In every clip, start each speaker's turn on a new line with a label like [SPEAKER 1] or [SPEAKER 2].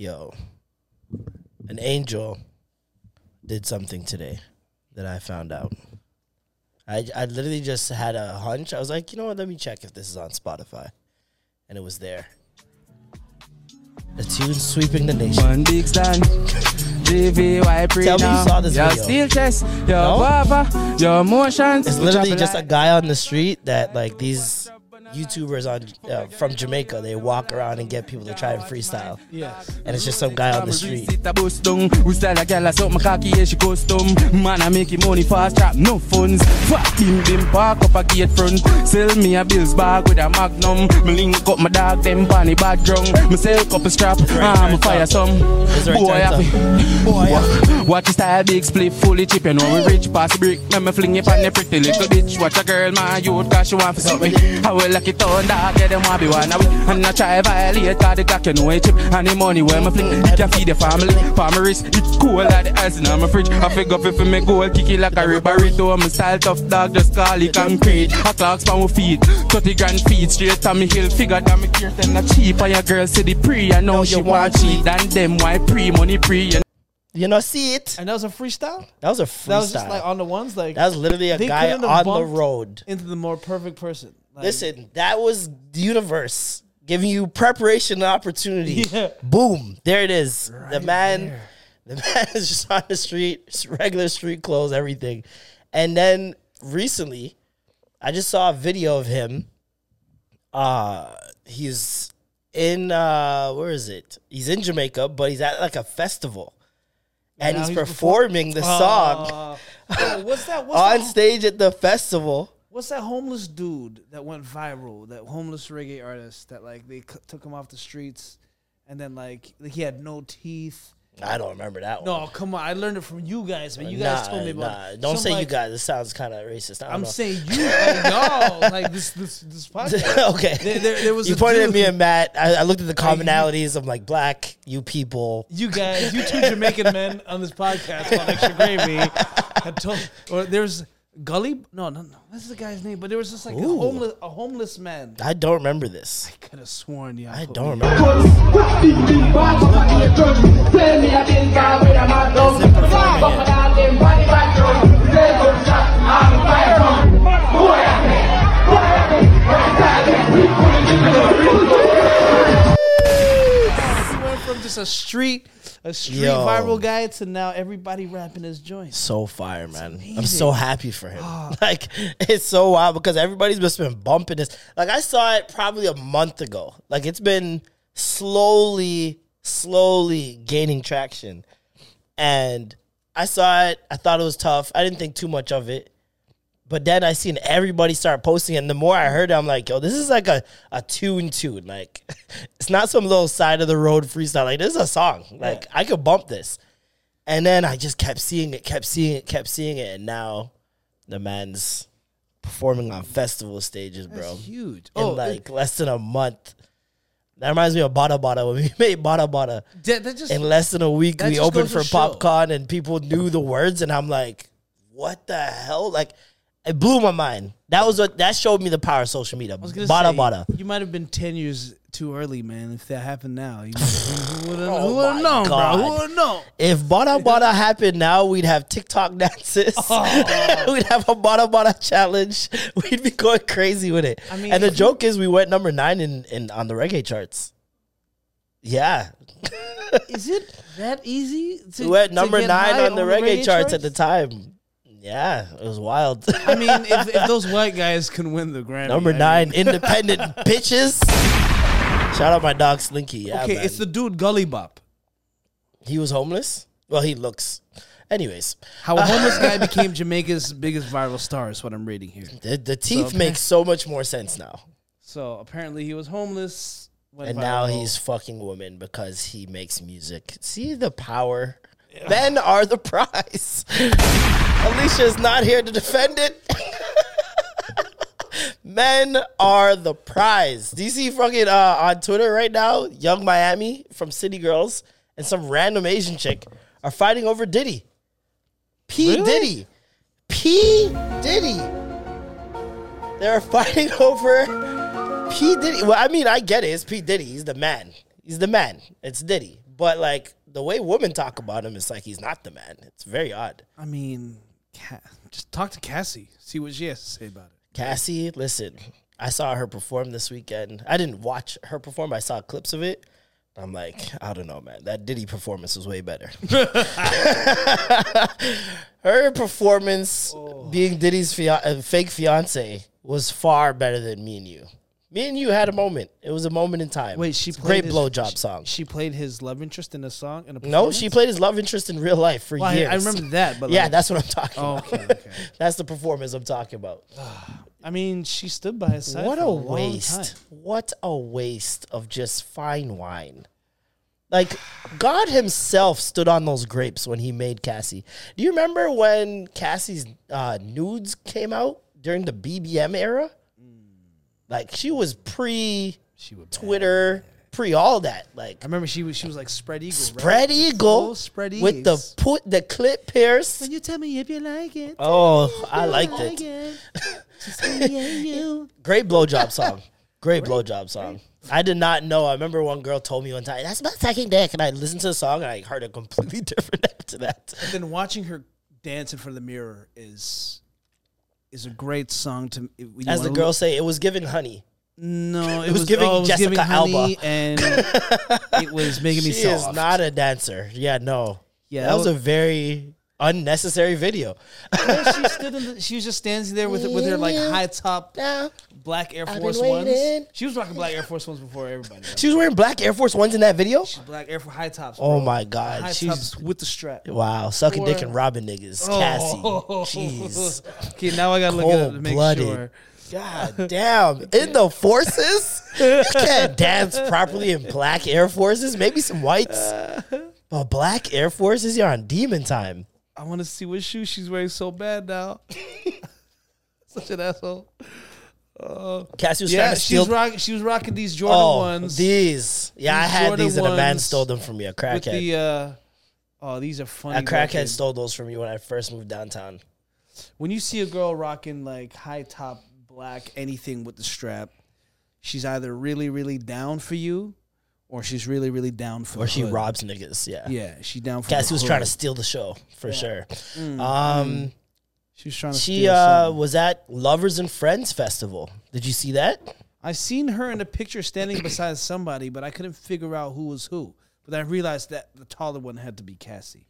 [SPEAKER 1] Yo, an angel did something today that I found out. I, I literally just had a hunch. I was like, you know what? Let me check if this is on Spotify. And it was there. The tune sweeping the nation.
[SPEAKER 2] One big stand. GVY pre
[SPEAKER 1] Tell me you saw this
[SPEAKER 2] your
[SPEAKER 1] video.
[SPEAKER 2] steel chest, your
[SPEAKER 1] No?
[SPEAKER 2] your emotions.
[SPEAKER 1] It's literally just a guy on the street that like these YouTubers on uh, from Jamaica. They walk around and get people to try and freestyle.
[SPEAKER 3] Yes.
[SPEAKER 1] And it's just some guy on the street.
[SPEAKER 2] Sit a bus down. We style a girl a suck my cocky yeah, she custom. Man I make him money fast trap, no funds. Fuck bim bim park up a gate front. Sell me a bills bag with a magnum. Me link up my dog them panny bad drunk. Me sell couple strap, I'm a fire some. Boy,
[SPEAKER 1] turns
[SPEAKER 2] I
[SPEAKER 1] up.
[SPEAKER 2] fi- Boy, watch the style big split fully chip. You know we rich pass the brick. Let me fling it on the pretty little bitch. Watch a girl my youth cause she want for something. I will lock it on dog, get them want be one of we. And I try violate cause the Glock you know it chip. And the money where me fling, it can feed the family. For my wrist, it cool like the ice in my fridge. I figure if for me gold, kick it like a burrito. I'm a style tough dog, just call it concrete. A clocks for my feet, 30 grand feet straight on me hill. Figure that me care then not cheap. And your girl see the pre, I know she want cheat. Than them why pre money pre. You
[SPEAKER 1] You know, see it.
[SPEAKER 3] And that was a freestyle.
[SPEAKER 1] That was a freestyle.
[SPEAKER 3] That was just like on the ones like
[SPEAKER 1] That was literally a guy
[SPEAKER 3] couldn't
[SPEAKER 1] on the road.
[SPEAKER 3] into the more perfect person. Like,
[SPEAKER 1] Listen, that was the universe giving you preparation and opportunity.
[SPEAKER 3] Yeah.
[SPEAKER 1] Boom, there it is. the man, the man is just on the street, regular street clothes, everything. And then recently, I just saw a video of him. Uh he's in uh where is it? He's in Jamaica, but he's at like a festival. And
[SPEAKER 3] now
[SPEAKER 1] he's,
[SPEAKER 3] he's
[SPEAKER 1] performing the song
[SPEAKER 3] Uh, what's that? What's
[SPEAKER 1] on
[SPEAKER 3] that,
[SPEAKER 1] stage at the festival.
[SPEAKER 3] What's that homeless dude that went viral? That homeless reggae artist that like they c- took him off the streets, and then like he had no teeth.
[SPEAKER 1] I don't remember that one.
[SPEAKER 3] No, come on! I learned it from you guys, but You guys
[SPEAKER 1] Nah,
[SPEAKER 3] told me about.
[SPEAKER 1] nah.
[SPEAKER 3] it.
[SPEAKER 1] Don't
[SPEAKER 3] Some,
[SPEAKER 1] say you
[SPEAKER 3] like-
[SPEAKER 1] guys. This sounds kind of racist. I don't
[SPEAKER 3] I'm
[SPEAKER 1] know.
[SPEAKER 3] saying you, like, y'all, like this, this, this podcast.
[SPEAKER 1] okay.
[SPEAKER 3] There- there- there was
[SPEAKER 1] you
[SPEAKER 3] a
[SPEAKER 1] pointed at
[SPEAKER 3] dude-
[SPEAKER 1] me and Matt. I, I looked at the commonalities of like black, you people.
[SPEAKER 3] You guys, you two Jamaican men on this podcast called Extra Gravy, had told, or there's Gully. No, no, no. What's the guy's name? But there was just like a
[SPEAKER 1] Ooh.
[SPEAKER 3] homeless, a homeless man.
[SPEAKER 1] I don't remember this.
[SPEAKER 3] I could have sworn, yeah.
[SPEAKER 1] I don't remember.
[SPEAKER 3] Just a street, a street
[SPEAKER 1] Yo.
[SPEAKER 3] viral guy to now everybody rapping his joints.
[SPEAKER 1] So fire, man. I'm so happy for him. Ah. Like it's so wild because everybody's just been bumping this. Like I saw it probably a month ago. Like it's been slowly, slowly gaining traction. And I saw it. I thought it was tough. I didn't think too much of it. But then I seen everybody start posting, it, and the more I heard it, I'm like, yo, this is like a, a tune tune. Like, it's not some little side of the road freestyle. Like, this is a song. Like, I could bump this. And then I just kept seeing it, kept seeing it, kept seeing it, and now the man's performing on festival stages, bro.
[SPEAKER 3] That's huge.
[SPEAKER 1] In
[SPEAKER 3] Oh,
[SPEAKER 1] like less than a month. That reminds me of Bada Bada when we made Bada Bada.
[SPEAKER 3] that, that just
[SPEAKER 1] In less than a week, we opened for popcorn and people knew the words, and I'm like, what the hell? Like, it blew my mind. That was what that showed me the power of social media.
[SPEAKER 3] I was gonna
[SPEAKER 1] Bada
[SPEAKER 3] say,
[SPEAKER 1] Bada.
[SPEAKER 3] You might have been ten years too early, man. If that happened now, you who would have
[SPEAKER 1] Oh
[SPEAKER 3] known,
[SPEAKER 1] God.
[SPEAKER 3] bro? Who would have known?
[SPEAKER 1] If Bada Bada happened now, we'd have TikTok dances.
[SPEAKER 3] Oh.
[SPEAKER 1] we'd have a Bada Bada challenge. We'd be going crazy with it.
[SPEAKER 3] I mean,
[SPEAKER 1] and the joke is, we went number nine in, in on the reggae charts. Yeah,
[SPEAKER 3] Is it that easy? To,
[SPEAKER 1] we went number nine
[SPEAKER 3] high
[SPEAKER 1] on the reggae, charts, at the time. Yeah, it was wild.
[SPEAKER 3] I mean, if, if those white guys can win the Grammy,
[SPEAKER 1] number
[SPEAKER 3] I
[SPEAKER 1] nine,
[SPEAKER 3] mean-
[SPEAKER 1] independent bitches. Shout out my dog Slinky. Yeah,
[SPEAKER 3] okay,
[SPEAKER 1] man.
[SPEAKER 3] it's the dude Gully Bop.
[SPEAKER 1] he was homeless. Well, he looks. Anyways,
[SPEAKER 3] How a homeless guy became Jamaica's biggest viral star is what I'm reading here.
[SPEAKER 1] the, the teeth
[SPEAKER 3] So-
[SPEAKER 1] make so much more sense now.
[SPEAKER 3] So apparently he was homeless.
[SPEAKER 1] and now he's fucking women because he makes music. See the power. Men are the prize. Alicia is not here to defend it. Men are the prize. Do you see fucking uh, on Twitter right now? Yung Miami from City Girls and some random Asian chick are fighting over Diddy. P
[SPEAKER 3] Really?
[SPEAKER 1] Diddy. P Diddy. They're fighting over P Diddy. Well, I mean, I get it. It's P Diddy. He's the man. He's the man. It's Diddy. But like the way women talk about him, is like he's not the man. It's very odd.
[SPEAKER 3] I mean, Ca- just talk to Cassie. See what she has to say about it.
[SPEAKER 1] Cassie, listen, I saw her perform this weekend. I didn't watch her perform. I saw clips of it. I'm like, I don't know, man. That Diddy performance was way better. her performance, being Diddy's fia- uh, fake fiance, was far better than me and you. Me and you had a moment. It was a moment in time.
[SPEAKER 3] Wait, she played
[SPEAKER 1] great
[SPEAKER 3] his-
[SPEAKER 1] blowjob song.
[SPEAKER 3] She played his love interest in a song. In a
[SPEAKER 1] no, she played his love interest in real life for
[SPEAKER 3] Well,
[SPEAKER 1] years.
[SPEAKER 3] I remember that, but
[SPEAKER 1] yeah,
[SPEAKER 3] like,
[SPEAKER 1] that's what I'm talking
[SPEAKER 3] Oh,
[SPEAKER 1] about.
[SPEAKER 3] okay, okay.
[SPEAKER 1] That's the performance I'm talking about.
[SPEAKER 3] I mean, she stood by his side.
[SPEAKER 1] What a
[SPEAKER 3] a
[SPEAKER 1] waste. What a waste of just fine wine. Like God himself stood on those grapes when he made Cassie. Do you remember when Cassie's uh, nudes came out during the BBM era? Like she was pre
[SPEAKER 3] She would.
[SPEAKER 1] Twitter, pre all that. Like
[SPEAKER 3] I remember she was. She was like spread eagle. right?
[SPEAKER 1] spread eagle
[SPEAKER 3] Oh, spread
[SPEAKER 1] with the put the clip pierced.
[SPEAKER 3] When you tell me if you like it.
[SPEAKER 1] Oh, I liked it.
[SPEAKER 3] it. Just me and you.
[SPEAKER 1] Great blowjob song. Great blowjob song. I did not know. I remember one girl told me one time, that's about sucking dick. And I listened to the song and I heard it completely different after that.
[SPEAKER 3] And then watching her dance in front of the mirror is is a great song to.
[SPEAKER 1] As the girls say, it was giving honey.
[SPEAKER 3] No, it,
[SPEAKER 1] was
[SPEAKER 3] was,
[SPEAKER 1] giving
[SPEAKER 3] oh, it was
[SPEAKER 1] Jessica
[SPEAKER 3] giving
[SPEAKER 1] Alba.
[SPEAKER 3] and it was making me
[SPEAKER 1] She
[SPEAKER 3] soft.
[SPEAKER 1] is not a dancer. Yeah, no.
[SPEAKER 3] Yeah,
[SPEAKER 1] that
[SPEAKER 3] that
[SPEAKER 1] was a very unnecessary video.
[SPEAKER 3] She stood in the, she was just standing there with with her like high top
[SPEAKER 1] Yeah.
[SPEAKER 3] Black Air
[SPEAKER 1] I've
[SPEAKER 3] Force
[SPEAKER 1] been
[SPEAKER 3] Ones. She was rocking black Air Force Ones before everybody.
[SPEAKER 1] She was wearing black Air Force Ones in that video?
[SPEAKER 3] She's black Air Force high tops.
[SPEAKER 1] Oh my God.
[SPEAKER 3] high
[SPEAKER 1] She's
[SPEAKER 3] tops with the strap.
[SPEAKER 1] wow, sucking dick and robbing niggas.
[SPEAKER 3] Oh.
[SPEAKER 1] Cassie. Jeez.
[SPEAKER 3] Okay, now I gotta look at it to make
[SPEAKER 1] Cold-blooded.
[SPEAKER 3] sure.
[SPEAKER 1] God damn. In the forces? You can't dance properly in black Air Forces. Maybe some whites. But black Air Forces, you're on demon time.
[SPEAKER 3] I want to see what shoes she's wearing so bad now. Such an asshole.
[SPEAKER 1] Cassie was
[SPEAKER 3] Yeah,
[SPEAKER 1] trying to
[SPEAKER 3] she
[SPEAKER 1] steal.
[SPEAKER 3] was rocking. She was rocking these Jordan
[SPEAKER 1] oh,
[SPEAKER 3] ones
[SPEAKER 1] these. Yeah, I had
[SPEAKER 3] Jordan
[SPEAKER 1] these and a man stole them from me. A
[SPEAKER 3] with
[SPEAKER 1] crackhead.
[SPEAKER 3] the. Uh, oh, these are funny.
[SPEAKER 1] a crackhead
[SPEAKER 3] looking.
[SPEAKER 1] stole those from me when I first moved downtown.
[SPEAKER 3] When you see a girl rocking like high top black anything with the strap, she's either really really down for you, or she's really really down for.
[SPEAKER 1] Or she
[SPEAKER 3] hood.
[SPEAKER 1] robs niggas. Yeah.
[SPEAKER 3] Yeah, she down for.
[SPEAKER 1] Cassie was
[SPEAKER 3] hood.
[SPEAKER 1] trying to steal the show for sure.
[SPEAKER 3] Mm,
[SPEAKER 1] Um,
[SPEAKER 3] She was trying to.
[SPEAKER 1] she
[SPEAKER 3] steal
[SPEAKER 1] uh, was at Lovers and Friends Festival. Did you see that?
[SPEAKER 3] I seen her in a picture standing beside somebody, but I couldn't figure out who was who. But I realized that the taller one had to be Cassie.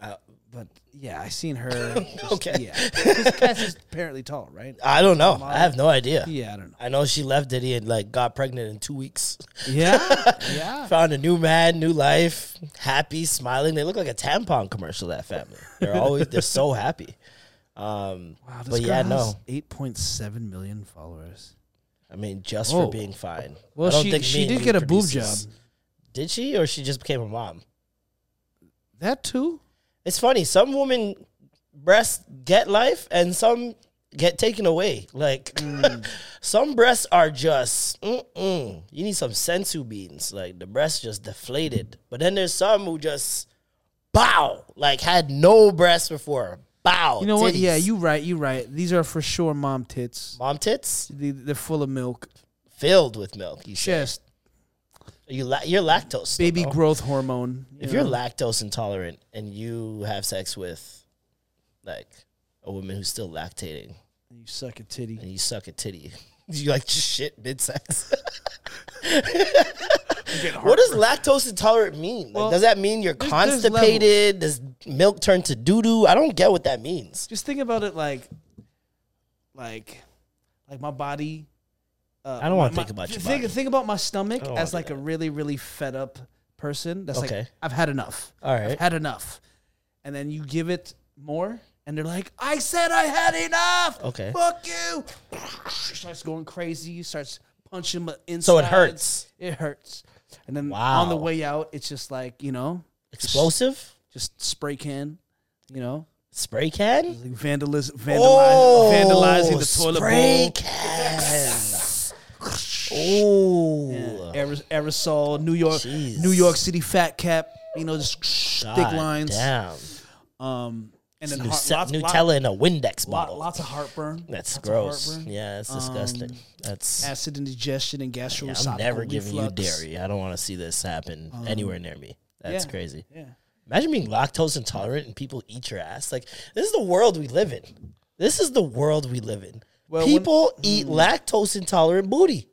[SPEAKER 1] Uh,
[SPEAKER 3] But yeah, I seen her. just-
[SPEAKER 1] Okay.
[SPEAKER 3] Yeah, Cassie's apparently tall, right?
[SPEAKER 1] I don't know. I have no idea.
[SPEAKER 3] Yeah, I don't know.
[SPEAKER 1] I know she left Diddy and like got pregnant in two weeks.
[SPEAKER 3] Yeah, yeah.
[SPEAKER 1] Found a new man, new life, happy, smiling. They look like a tampon commercial. That family. They're always they're so happy. Um,
[SPEAKER 3] Wow, this
[SPEAKER 1] but yeah, no.
[SPEAKER 3] eight point seven million followers.
[SPEAKER 1] I mean, just
[SPEAKER 3] Oh.
[SPEAKER 1] for being fine.
[SPEAKER 3] Well,
[SPEAKER 1] I don't
[SPEAKER 3] she
[SPEAKER 1] think
[SPEAKER 3] she did get a boob job.
[SPEAKER 1] Did she, or she just became a mom?
[SPEAKER 3] That too.
[SPEAKER 1] It's funny. Some women breasts get life, and some get taken away. Like
[SPEAKER 3] Mm.
[SPEAKER 1] some breasts are just. Mm-mm. You need some senzu beans. Like the breasts just deflated. But then there's some who just bow, like had no breasts before. Bow.
[SPEAKER 3] You know what?
[SPEAKER 1] titties.
[SPEAKER 3] Yeah, you right. You right. These are for sure mom tits.
[SPEAKER 1] mom tits
[SPEAKER 3] They, they're full of milk.
[SPEAKER 1] filled with milk. You say.
[SPEAKER 3] Just
[SPEAKER 1] you la- you're lactose. still,
[SPEAKER 3] baby
[SPEAKER 1] no?
[SPEAKER 3] growth hormone. you
[SPEAKER 1] If you're lactose intolerant and you have sex with like a woman who's still lactating
[SPEAKER 3] you suck a titty.
[SPEAKER 1] and you suck a titty, you like just shit mid sex. what does lactose intolerant mean? Like,
[SPEAKER 3] Well,
[SPEAKER 1] does that mean you're
[SPEAKER 3] there's- there's
[SPEAKER 1] constipated? Does milk turned to doo doo? I don't get what that means.
[SPEAKER 3] Just think about it like, like, like my body. Uh,
[SPEAKER 1] I don't wanna think about your
[SPEAKER 3] think,
[SPEAKER 1] body.
[SPEAKER 3] Think about my stomach
[SPEAKER 1] I don't wanna
[SPEAKER 3] as
[SPEAKER 1] do
[SPEAKER 3] like a really, really fed up person. That's
[SPEAKER 1] Okay.
[SPEAKER 3] like I've had enough.
[SPEAKER 1] All right.
[SPEAKER 3] I've had enough, and then you give it more, and they're like, "I said I had enough."
[SPEAKER 1] Okay.
[SPEAKER 3] Fuck you. Starts going crazy. Starts punching him inside.
[SPEAKER 1] So it hurts.
[SPEAKER 3] It hurts. And then
[SPEAKER 1] Wow.
[SPEAKER 3] on the way out, it's just like you know,
[SPEAKER 1] Explosive
[SPEAKER 3] just spray can, you know,
[SPEAKER 1] spray can.
[SPEAKER 3] like vandaliz-
[SPEAKER 1] Oh,
[SPEAKER 3] vandalizing the toilet
[SPEAKER 1] spray
[SPEAKER 3] bowl.
[SPEAKER 1] can. Oh,
[SPEAKER 3] Yeah, aerosol, New York,
[SPEAKER 1] Jeez.
[SPEAKER 3] New York City fat cap, you know, just thick lines.
[SPEAKER 1] Damn.
[SPEAKER 3] Um, and then heart, lots,
[SPEAKER 1] Nutella in a Windex bottle.
[SPEAKER 3] lots of heartburn.
[SPEAKER 1] That's
[SPEAKER 3] Lots
[SPEAKER 1] gross.
[SPEAKER 3] heartburn.
[SPEAKER 1] Yeah, that's disgusting.
[SPEAKER 3] Um,
[SPEAKER 1] that's.
[SPEAKER 3] Acid indigestion and
[SPEAKER 1] yeah,
[SPEAKER 3] gastroesophageal
[SPEAKER 1] I'm never giving you dairy. I don't want to see this happen anywhere near me. That's
[SPEAKER 3] yeah.
[SPEAKER 1] crazy.
[SPEAKER 3] Yeah.
[SPEAKER 1] Imagine being lactose intolerant and people eat your ass. Like this is the world we live in. This is the world we live in.
[SPEAKER 3] Well, when-
[SPEAKER 1] people eat mm. lactose intolerant booty.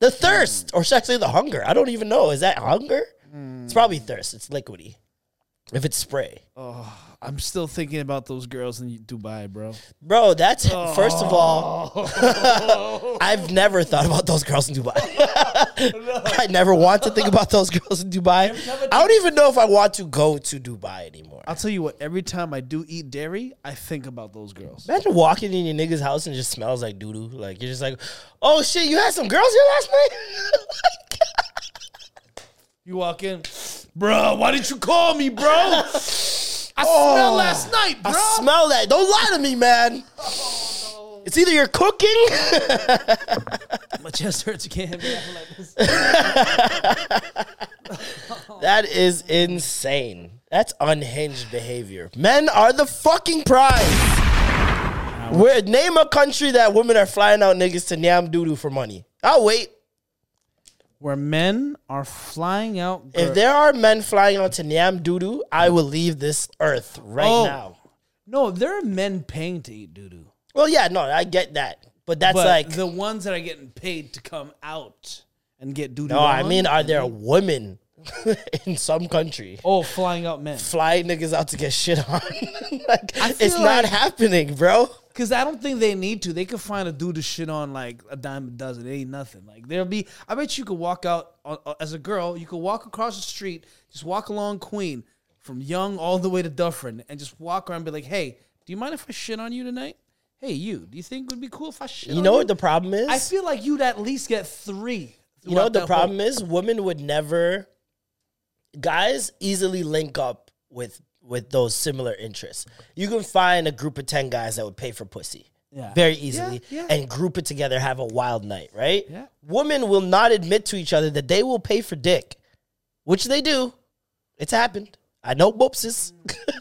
[SPEAKER 1] The thirst, or should I say the hunger? I don't even know. Is that hunger? It's mm. probably thirst. It's liquidy. If it's spray, Oh,
[SPEAKER 3] I'm still thinking about those girls in Dubai, bro.
[SPEAKER 1] bro. That's first of all. Oh. I've never thought about those girls in Dubai. I never want to think about those girls in Dubai. I don't even know if I want to go to Dubai anymore.
[SPEAKER 3] I'll tell you what. Every time I do eat dairy, I think about those girls.
[SPEAKER 1] Imagine walking in your nigga's house and it just smells like doo doo. Like you're just like, oh shit, you had some girls here last night.
[SPEAKER 3] You walk in, bro. Why didn't you call me, bro? I smelled oh, last night, bro.
[SPEAKER 1] I smell that. Don't lie to me, man. It's either you're cooking.
[SPEAKER 3] My chest hurts. You can't hit me out like this.
[SPEAKER 1] that is insane. That's unhinged behavior. Men are the fucking prize. Where name a country that women are flying out niggas to Nyam Doodoo for money. I'll wait.
[SPEAKER 3] Where men are flying out.
[SPEAKER 1] If there are men flying out to Nyam Doodoo, I will leave this earth right
[SPEAKER 3] Oh.
[SPEAKER 1] now.
[SPEAKER 3] no, there are men paying to eat doo doo.
[SPEAKER 1] Well, yeah, no, I get that. But that's
[SPEAKER 3] but
[SPEAKER 1] like
[SPEAKER 3] the ones that are getting paid to come out and get doo.
[SPEAKER 1] No, I mean, are there women in some country
[SPEAKER 3] oh flying out men?
[SPEAKER 1] flying niggas out to get shit on? like, it's not happening, bro.
[SPEAKER 3] Because I don't think they need to. They could find a dude to shit on like a dime a dozen. It ain't nothing. Like there'll be. I bet you could walk out uh, uh, as a girl. You could walk across the street, just walk along Queen from Yonge all the way to Dufferin, and just walk around and be like, "Hey, do you mind if I shit on you tonight? Hey, you. Do you think it would be cool if I shit?
[SPEAKER 1] You know what the problem is?
[SPEAKER 3] I feel like you'd at least get three.
[SPEAKER 1] you know what the problem is? Women would never. Guys easily link up with with those similar interests. You can find a group of ten guys that would pay for pussy.
[SPEAKER 3] Yeah.
[SPEAKER 1] Very easily,
[SPEAKER 3] yeah.
[SPEAKER 1] and group it together, have a wild night, right?
[SPEAKER 3] Yeah.
[SPEAKER 1] Women will not admit to each other that they will pay for dick, which they do. It's happened. I know boopses. Mm.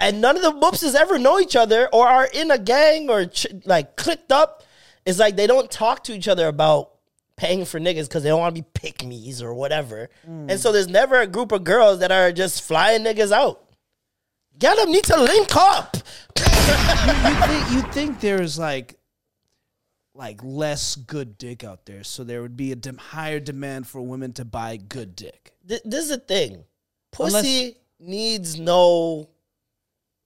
[SPEAKER 1] And none of the boopses ever know each other or are in a gang or ch- like clicked up. It's like they don't talk to each other about paying for niggas because they don't want to be pick me's or whatever. And so there's never a group of girls that are just flying niggas out. Get them need to link up.
[SPEAKER 3] you think you think there's like like less good dick out there, so there would be a dem- higher demand for women to buy good dick.
[SPEAKER 1] Th- this is the thing. Pussy needs no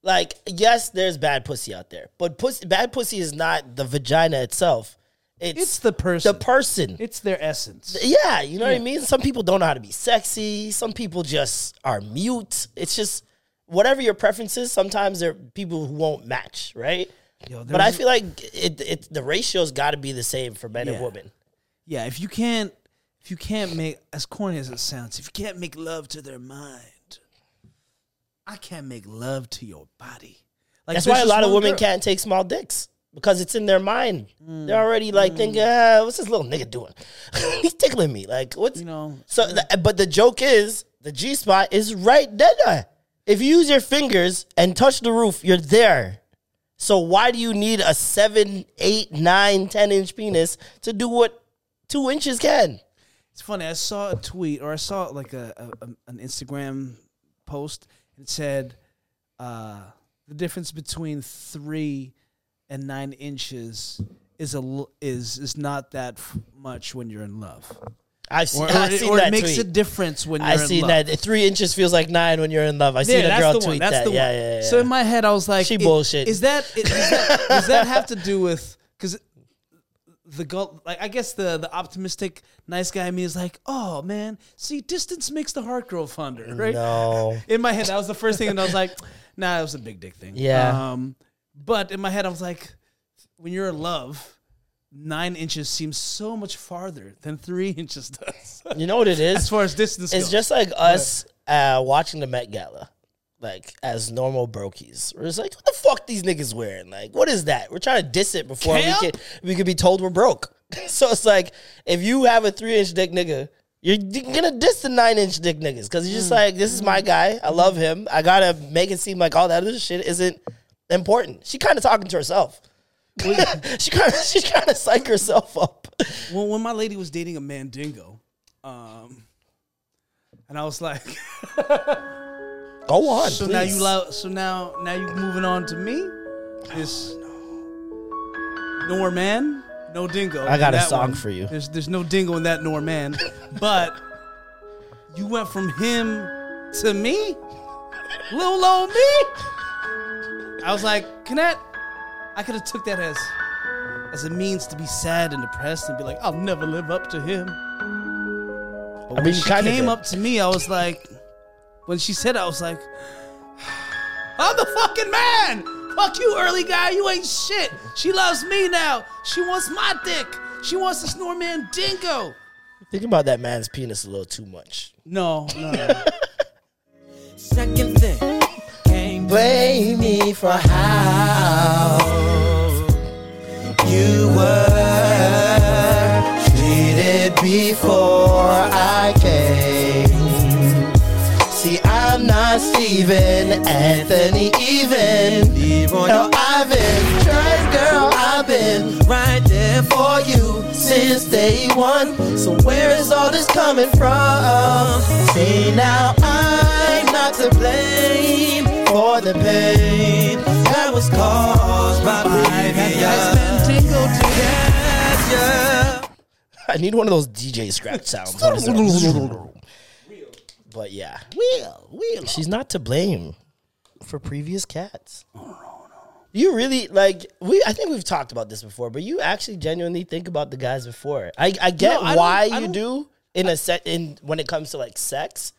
[SPEAKER 1] like yes, there's bad pussy out there. But pussy bad pussy is not the vagina itself. It's,
[SPEAKER 3] It's the person.
[SPEAKER 1] the person.
[SPEAKER 3] It's their essence.
[SPEAKER 1] yeah, you know what I mean? Some people don't know how to be sexy. Some people just are mute. It's just whatever your preference is, sometimes there are people who won't match, right?
[SPEAKER 3] Yo,
[SPEAKER 1] but I feel like it, it the ratio's got to be the same for men and
[SPEAKER 3] Yeah.
[SPEAKER 1] women.
[SPEAKER 3] Yeah, if you can't, if you can't make as corny as it sounds, if you can't make love to their mind, I can't make love to your body. Like
[SPEAKER 1] That's why a lot of women
[SPEAKER 3] girl-
[SPEAKER 1] can't take small dicks because it's in their mind. They're already like thinking, ah, "What's this little nigga doing? He's tickling me." Like, what's
[SPEAKER 3] You know,
[SPEAKER 1] So, th- but the joke is the G spot is right there. If you use your fingers and touch the roof, you're there. So why do you need a seven, eight, nine, ten inch penis to do what two inches can?
[SPEAKER 3] It's funny. I saw a tweet or I saw like a, a an Instagram post. It said uh, the difference between three and nine inches is a l- is is not that f- much when you're in love,
[SPEAKER 1] I've seen,
[SPEAKER 3] or, or,
[SPEAKER 1] I've
[SPEAKER 3] it,
[SPEAKER 1] seen
[SPEAKER 3] or
[SPEAKER 1] that
[SPEAKER 3] it makes
[SPEAKER 1] tweet.
[SPEAKER 3] a difference when you're
[SPEAKER 1] I've seen that three inches feels like nine when you're in love. I
[SPEAKER 3] Yeah,
[SPEAKER 1] seen a girl tweet that. yeah, yeah, yeah.
[SPEAKER 3] So in my head, I was like,
[SPEAKER 1] She bullshit.
[SPEAKER 3] Is that is that, does that have to do with the goal? Like, I guess the the optimistic nice guy in me is like, oh man, see, distance makes the heart grow fonder, right?
[SPEAKER 1] no.
[SPEAKER 3] In my head, that was the first thing, and I was like, nah, it was a big dick thing.
[SPEAKER 1] Yeah.
[SPEAKER 3] Um, but in my head, I was like, when you're in love, nine inches seems so much farther than three inches does.
[SPEAKER 1] You know what it is?
[SPEAKER 3] as far as distance
[SPEAKER 1] It's
[SPEAKER 3] goes.
[SPEAKER 1] just like us uh, watching the Met Gala, like as normal brokies. We're just like, what the fuck these niggas wearing? Like, what is that? We're trying to diss it before
[SPEAKER 3] Camp?
[SPEAKER 1] we can we could be told we're broke. so it's like if you have a three inch dick nigga. You're gonna diss the nine inch dick niggas because you're just
[SPEAKER 3] Mm.
[SPEAKER 1] like, this is my guy. I love him. I gotta make it seem like all that other shit isn't important. She kind of talking to herself. she kind of she's trying to psych herself up.
[SPEAKER 3] when, when my lady was dating a mandingo, um, and I was like,
[SPEAKER 1] Go on.
[SPEAKER 3] so now you allow, so now now you moving on to me, this no Norman, no dingo.
[SPEAKER 1] I got a
[SPEAKER 3] That
[SPEAKER 1] song
[SPEAKER 3] one.
[SPEAKER 1] for you.
[SPEAKER 3] There's there's no dingo in that Norman, but you went from him to me, little old me. I was like, Canet, I could have took that as as a means to be sad and depressed and be like, I'll never live up to him. But
[SPEAKER 1] I
[SPEAKER 3] when
[SPEAKER 1] mean,
[SPEAKER 3] she
[SPEAKER 1] kinda
[SPEAKER 3] came
[SPEAKER 1] did.
[SPEAKER 3] up to me, I was like, when she said, it, I was like, I'm the fucking man. Fuck you, early guy. You ain't shit. She loves me now. She wants my dick. She wants this Norman Dingo.
[SPEAKER 1] Think about that man's penis a little too much.
[SPEAKER 3] No, no, no.
[SPEAKER 4] Second thing, came
[SPEAKER 1] Blame me for how you were treated before I came. See, I'm not Steven, Anthony, even. No, I've been tried, girl. I've been right there for you since day one. So where is all this coming from? See, now I'm not to blame for the pain that was caused by.
[SPEAKER 3] Dingo.
[SPEAKER 1] I need one of those DJ scratch sounds. but yeah,
[SPEAKER 3] Wheel, wheel.
[SPEAKER 1] she's not to blame for previous cats. Oh, you really like we? I think we've talked about this before, but you actually genuinely think about the guys before. I, I get
[SPEAKER 3] No, I don't-
[SPEAKER 1] why
[SPEAKER 3] I
[SPEAKER 1] you
[SPEAKER 3] don't-
[SPEAKER 1] do in a set in when it comes to like sex,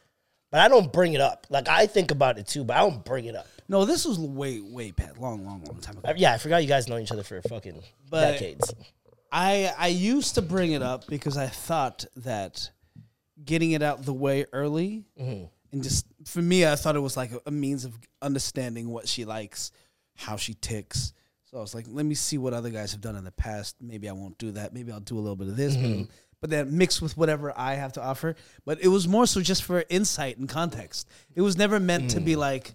[SPEAKER 1] but I don't bring it up. Like I think about it too, but I don't bring it up.
[SPEAKER 3] No, this was way, way past, long, long, long time ago.
[SPEAKER 1] I- yeah, I forgot you guys know each other for fucking
[SPEAKER 3] But-
[SPEAKER 1] decades.
[SPEAKER 3] I I used to bring it up because I thought that getting it out the way early
[SPEAKER 1] Mm-hmm.
[SPEAKER 3] and just for me, I thought it was like a, a means of understanding what she likes, how she ticks. So I was like, let me see what other guys have done in the past. Maybe I won't do that. Maybe I'll do a little bit of this,
[SPEAKER 1] Mm-hmm.
[SPEAKER 3] but, but then mixed with whatever I have to offer. But it was more so just for insight and context. It was never meant to
[SPEAKER 1] Mm.
[SPEAKER 3] be like,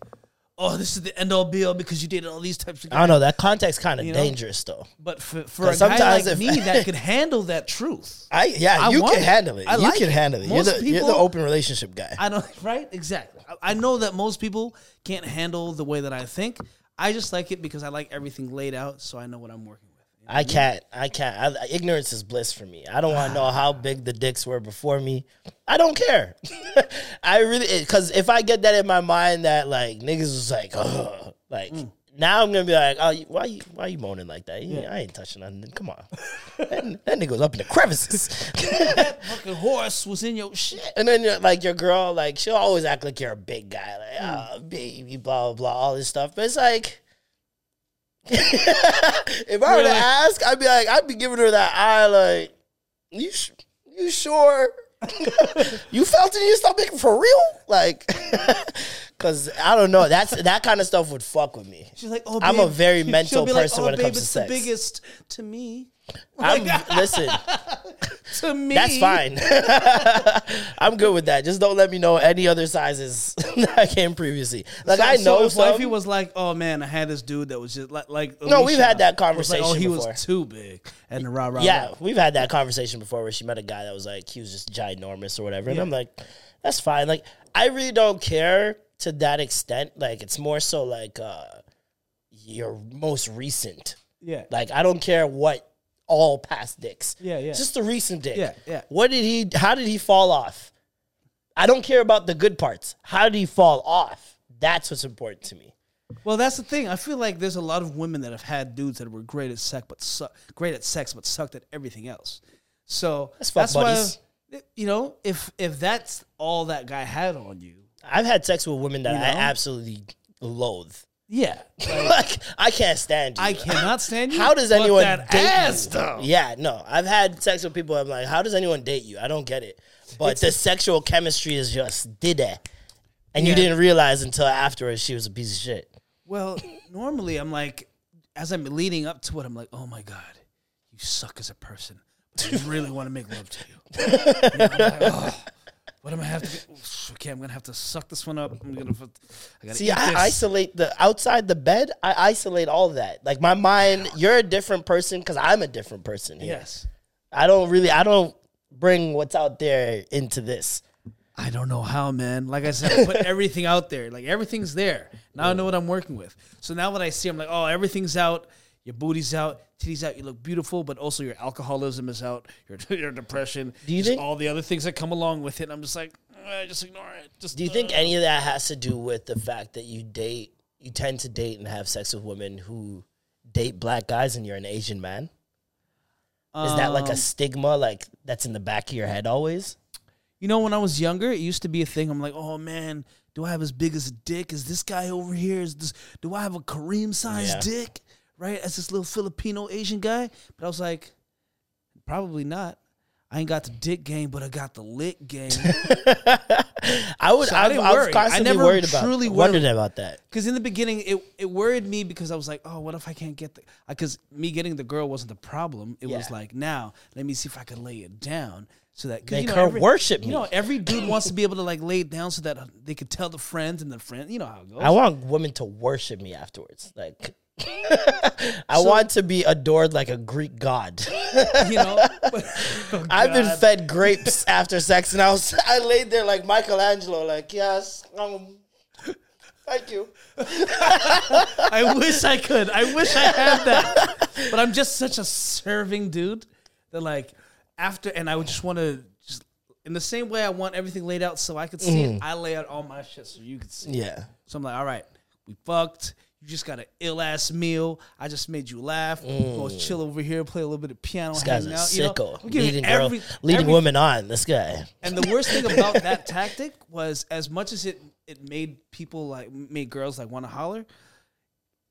[SPEAKER 3] oh, this is the end all be all because you dated all these types of guys.
[SPEAKER 1] I don't know. That context kind of
[SPEAKER 3] You know?
[SPEAKER 1] dangerous though.
[SPEAKER 3] But for, for a guy like me that could handle that truth,
[SPEAKER 1] I yeah,
[SPEAKER 3] I
[SPEAKER 1] you can
[SPEAKER 3] it.
[SPEAKER 1] handle it.
[SPEAKER 3] I
[SPEAKER 1] you
[SPEAKER 3] like
[SPEAKER 1] can
[SPEAKER 3] it.
[SPEAKER 1] handle it. You're the, you're the open relationship guy.
[SPEAKER 3] I don't right exactly. I, I know that most people can't handle the way that I think. I just like it because I like everything laid out, so I know what I'm working.
[SPEAKER 1] I can't. I can't. I, ignorance is bliss for me. I don't want to know how big the dicks were before me. I don't care. I really because if I get that in my mind that like niggas was like, Ugh, like mm. now I'm gonna be like, oh, why you why you moaning like that? You- I ain't touching nothing. Come on, that, that nigga was up in the crevices.
[SPEAKER 3] That fucking horse was in your shit.
[SPEAKER 1] And then you're, like your girl, like she'll always act like you're a big guy, like mm. oh baby, blah blah blah, all this stuff. But it's like, if I were to ask, I'd be like, I'd be giving her that eye, like, you sh- you sure? you felt it in your stomach for real? Like, because I don't know, that's that kind of stuff would fuck with me.
[SPEAKER 3] She's like, oh,
[SPEAKER 1] I'm a
[SPEAKER 3] babe."
[SPEAKER 1] very
[SPEAKER 3] She'll
[SPEAKER 1] mental
[SPEAKER 3] be like,
[SPEAKER 1] person
[SPEAKER 3] oh,
[SPEAKER 1] when it
[SPEAKER 3] babe,
[SPEAKER 1] comes to
[SPEAKER 3] it's
[SPEAKER 1] sex.
[SPEAKER 3] the biggest to me.
[SPEAKER 1] I'm listen.
[SPEAKER 3] To me,
[SPEAKER 1] That's fine. I'm good with that. Just don't let me know any other sizes that I came previously. Like
[SPEAKER 3] So-
[SPEAKER 1] I
[SPEAKER 3] so
[SPEAKER 1] know
[SPEAKER 3] if
[SPEAKER 1] some.
[SPEAKER 3] wifey was like, "Oh man, I had this dude that was just like like."
[SPEAKER 1] No, we've had that
[SPEAKER 3] conversation. like, oh, he
[SPEAKER 1] before.
[SPEAKER 3] was too big, and the rah rah.
[SPEAKER 1] yeah,
[SPEAKER 3] rah.
[SPEAKER 1] we've had that conversation before where she met a guy that was like he was just ginormous or whatever, and I'm like, that's fine. Like I really don't care to that extent. Like it's more so like uh your most recent.
[SPEAKER 3] yeah.
[SPEAKER 1] Like I don't care what all past dicks.
[SPEAKER 3] Yeah, yeah.
[SPEAKER 1] Just the recent dick.
[SPEAKER 3] Yeah, yeah.
[SPEAKER 1] What did he? How did he fall off? I don't care about the good parts. How did he fall off? That's what's important to me.
[SPEAKER 3] Well, that's the thing. I feel like there's a lot of women that have had dudes that were great at sex, but su- great at sex, but sucked at everything else. So
[SPEAKER 1] That's
[SPEAKER 3] that's why, you know, if if that's all that guy had on you,
[SPEAKER 1] I've had sex with women that
[SPEAKER 3] You
[SPEAKER 1] I absolutely loathe.
[SPEAKER 3] Yeah, like,
[SPEAKER 1] I can't stand you.
[SPEAKER 3] I cannot stand you.
[SPEAKER 1] How does
[SPEAKER 3] but
[SPEAKER 1] anyone
[SPEAKER 3] that
[SPEAKER 1] date
[SPEAKER 3] ass,
[SPEAKER 1] you?
[SPEAKER 3] though?
[SPEAKER 1] Yeah, no. I've had sex with people. I'm like, how does anyone date you? I don't get it. But the sexual chemistry is just did it, and you
[SPEAKER 3] Yeah.
[SPEAKER 1] didn't realize until afterwards she was a piece of shit.
[SPEAKER 3] Well, normally I'm like, as I'm leading up to it, I'm like, oh my god, you suck as a person. But I really want to make love to you. You know, I'm like, oh, what am I have to? Get? Okay, I'm gonna have to suck this one up. I'm gonna. put- I gotta
[SPEAKER 1] See, I isolate the outside the bed. I isolate all that. Like my mind, you're a different person because I'm a different person. Here.
[SPEAKER 3] Yes.
[SPEAKER 1] I don't really. I don't bring what's out there into this.
[SPEAKER 3] I don't know how, man. Like I said, I put everything out there. Like everything's there. Now I know what I'm working with. So now what I see, I'm like, oh, everything's out. Your booty's out, titties out. You look beautiful, but also your alcoholism is out. Your your depression.
[SPEAKER 1] Do you think-
[SPEAKER 3] all the other things that come along with it? I'm just like, eh, just ignore it. Just
[SPEAKER 1] Do you think
[SPEAKER 3] uh,
[SPEAKER 1] any of that has to do with the fact that you date, you tend to date and have sex with women who date black guys, and you're an Asian man? Is that like a
[SPEAKER 3] Um,
[SPEAKER 1] stigma, like that's in the back of your head always?
[SPEAKER 3] You know, when I was younger, it used to be a thing. I'm like, oh man, do I have as big as a dick Is this guy over here? Is this? Do I have a Kareem sized
[SPEAKER 1] Yeah.
[SPEAKER 3] dick? Right, as this little Filipino Asian guy. But I was like, probably not. I ain't got the dick game, but I got the lick game.
[SPEAKER 1] I would.
[SPEAKER 3] So I
[SPEAKER 1] I,
[SPEAKER 3] didn't
[SPEAKER 1] I, was
[SPEAKER 3] worry. I never
[SPEAKER 1] worried about,
[SPEAKER 3] truly
[SPEAKER 1] wondering
[SPEAKER 3] worried.
[SPEAKER 1] about that.
[SPEAKER 3] Because in the beginning, it it worried me because I was like, oh, what if I can't get the? Because me getting the girl wasn't the problem. It was like, now let me see if I can lay it down so that
[SPEAKER 1] Make
[SPEAKER 3] you know,
[SPEAKER 1] her
[SPEAKER 3] every-
[SPEAKER 1] worship
[SPEAKER 3] You
[SPEAKER 1] me.
[SPEAKER 3] know, every dude wants to be able to like lay it down so that they could tell the friends and the friend. You know how it goes.
[SPEAKER 1] I want women to worship me afterwards. Like, I want to be adored like a Greek god.
[SPEAKER 3] you know. Oh,
[SPEAKER 1] I've been fed grapes after sex, and I was I laid there like Michelangelo, like yes, um, thank you.
[SPEAKER 3] I wish I could. I wish I had that. But I'm just such a serving dude that like after and I would just want to just in the same way I want everything laid out so I could see it, I lay out all my shit so you could see. it.
[SPEAKER 1] Yeah,
[SPEAKER 3] So I'm like, all right, we fucked. You just got an ill ass meal. I just made you laugh. Go mm. chill over here, play a little bit of piano,
[SPEAKER 1] this guy's a
[SPEAKER 3] out. You know,
[SPEAKER 1] sicko, leading girl,
[SPEAKER 3] every-
[SPEAKER 1] leading
[SPEAKER 3] every-
[SPEAKER 1] women on. This guy.
[SPEAKER 3] and the worst thing about that tactic was, as much as it it made people like made girls like want to holler,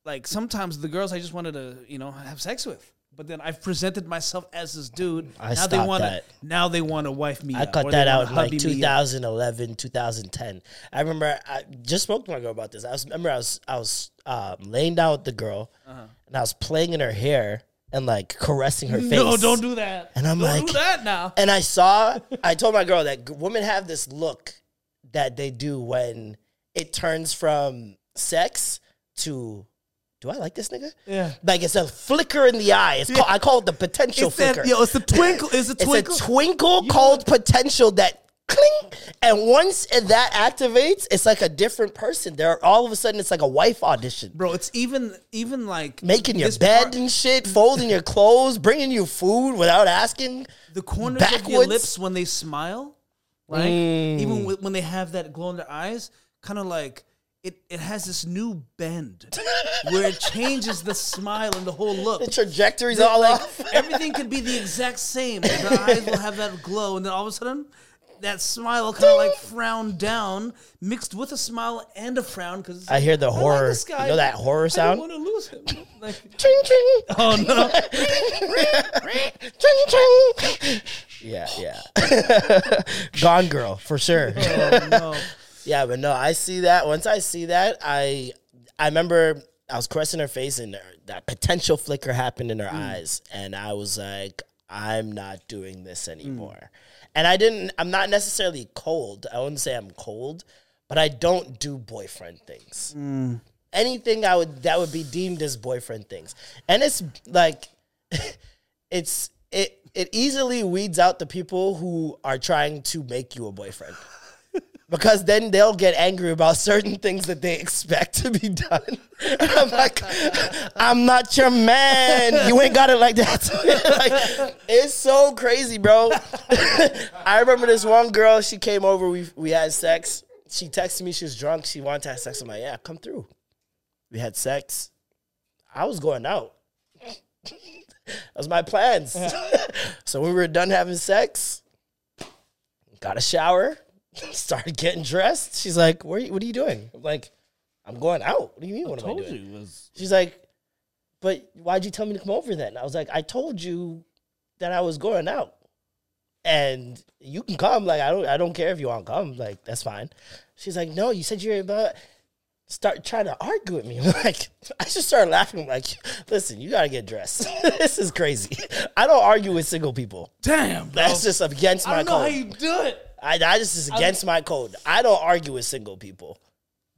[SPEAKER 3] like sometimes the girls I just wanted to you know have sex with. But then I've presented myself as this dude.
[SPEAKER 1] I
[SPEAKER 3] now they want to
[SPEAKER 1] that.
[SPEAKER 3] now they want to wife me.
[SPEAKER 1] I
[SPEAKER 3] out,
[SPEAKER 1] cut that out in like
[SPEAKER 3] hubby
[SPEAKER 1] 2011, 2010. I remember I just spoke to my girl about this. I was remember I was I was um, laying down with the girl,
[SPEAKER 3] Uh-huh.
[SPEAKER 1] and I was playing in her hair and like caressing her face.
[SPEAKER 3] No, don't do that.
[SPEAKER 1] And I'm
[SPEAKER 3] don't
[SPEAKER 1] like-
[SPEAKER 3] do that now.
[SPEAKER 1] And I saw, I told my girl that women have this look that they do when it turns from sex to, do I like this nigga?
[SPEAKER 3] Yeah.
[SPEAKER 1] Like it's a flicker in the eye. It's called, I call it the potential
[SPEAKER 3] It's that,
[SPEAKER 1] flicker.
[SPEAKER 3] yo, it's the twinkle. It's the twinkle.
[SPEAKER 1] it's a twinkle called potential that cling. And once that activates, it's like a different person. There, all of a sudden, it's like a wife audition.
[SPEAKER 3] Bro, it's even even like
[SPEAKER 1] Making your bed
[SPEAKER 3] part-
[SPEAKER 1] and shit, folding your clothes, bringing you food without asking.
[SPEAKER 3] the corners of your lips when they smile, right?
[SPEAKER 1] Mm.
[SPEAKER 3] Even when they have that glow in their eyes, kind of like it, it has this new bend where it changes the smile and the whole look.
[SPEAKER 1] The trajectory's
[SPEAKER 3] That,
[SPEAKER 1] all
[SPEAKER 3] like,
[SPEAKER 1] off.
[SPEAKER 3] everything could be the exact same. The eyes will have that glow, and then all of a sudden, that smile kind of like frown down, mixed with a smile and a frown. Because
[SPEAKER 1] I hear the horror- you know that horror sound?
[SPEAKER 3] I don't want to lose him. Like,
[SPEAKER 1] Ching, ching.
[SPEAKER 3] oh no!
[SPEAKER 1] Ching, ching. Yeah, yeah. Gone girl, for sure.
[SPEAKER 3] Oh no!
[SPEAKER 1] Yeah, but no, I see that. Once I see that, I I remember I was caressing her face and that potential flicker happened in her mm. eyes, and I was like, I'm not doing this mm. anymore. And I didn't. I'm not necessarily cold. I wouldn't say I'm cold, but I don't do boyfriend things. Mm. Anything I would that would be deemed as boyfriend things, and it's like, it's it it easily weeds out the people who are trying to make you a boyfriend because then they'll get angry about certain things that they expect to be done. I'm like, I'm not your man. You ain't got it like that. like, it's so crazy, bro. I remember this one girl. She came over. We we had sex. She texted me. She was drunk. She wanted to have sex. I'm like, yeah, come through. We had sex. I was going out. that was my plans. so when we were done having sex, got a shower, started getting dressed. She's like, Where, "What are you doing?" I'm like, I'm going out. What do you mean? What am I doing?
[SPEAKER 3] you was
[SPEAKER 1] She's like, but why'd you tell me to come over then? I was like, I told you that I was going out. And you can come. Like, I don't I don't care if you want to come. Like, that's fine. She's like, No, you said you're about start trying to argue with me. Like, I just started laughing. I'm like, listen, you gotta get dressed. this is crazy. I don't argue with single people.
[SPEAKER 3] damn. Bro.
[SPEAKER 1] That's just against my.
[SPEAKER 3] I don't know how you do it.
[SPEAKER 1] I, I just is against my code. I don't argue with single people.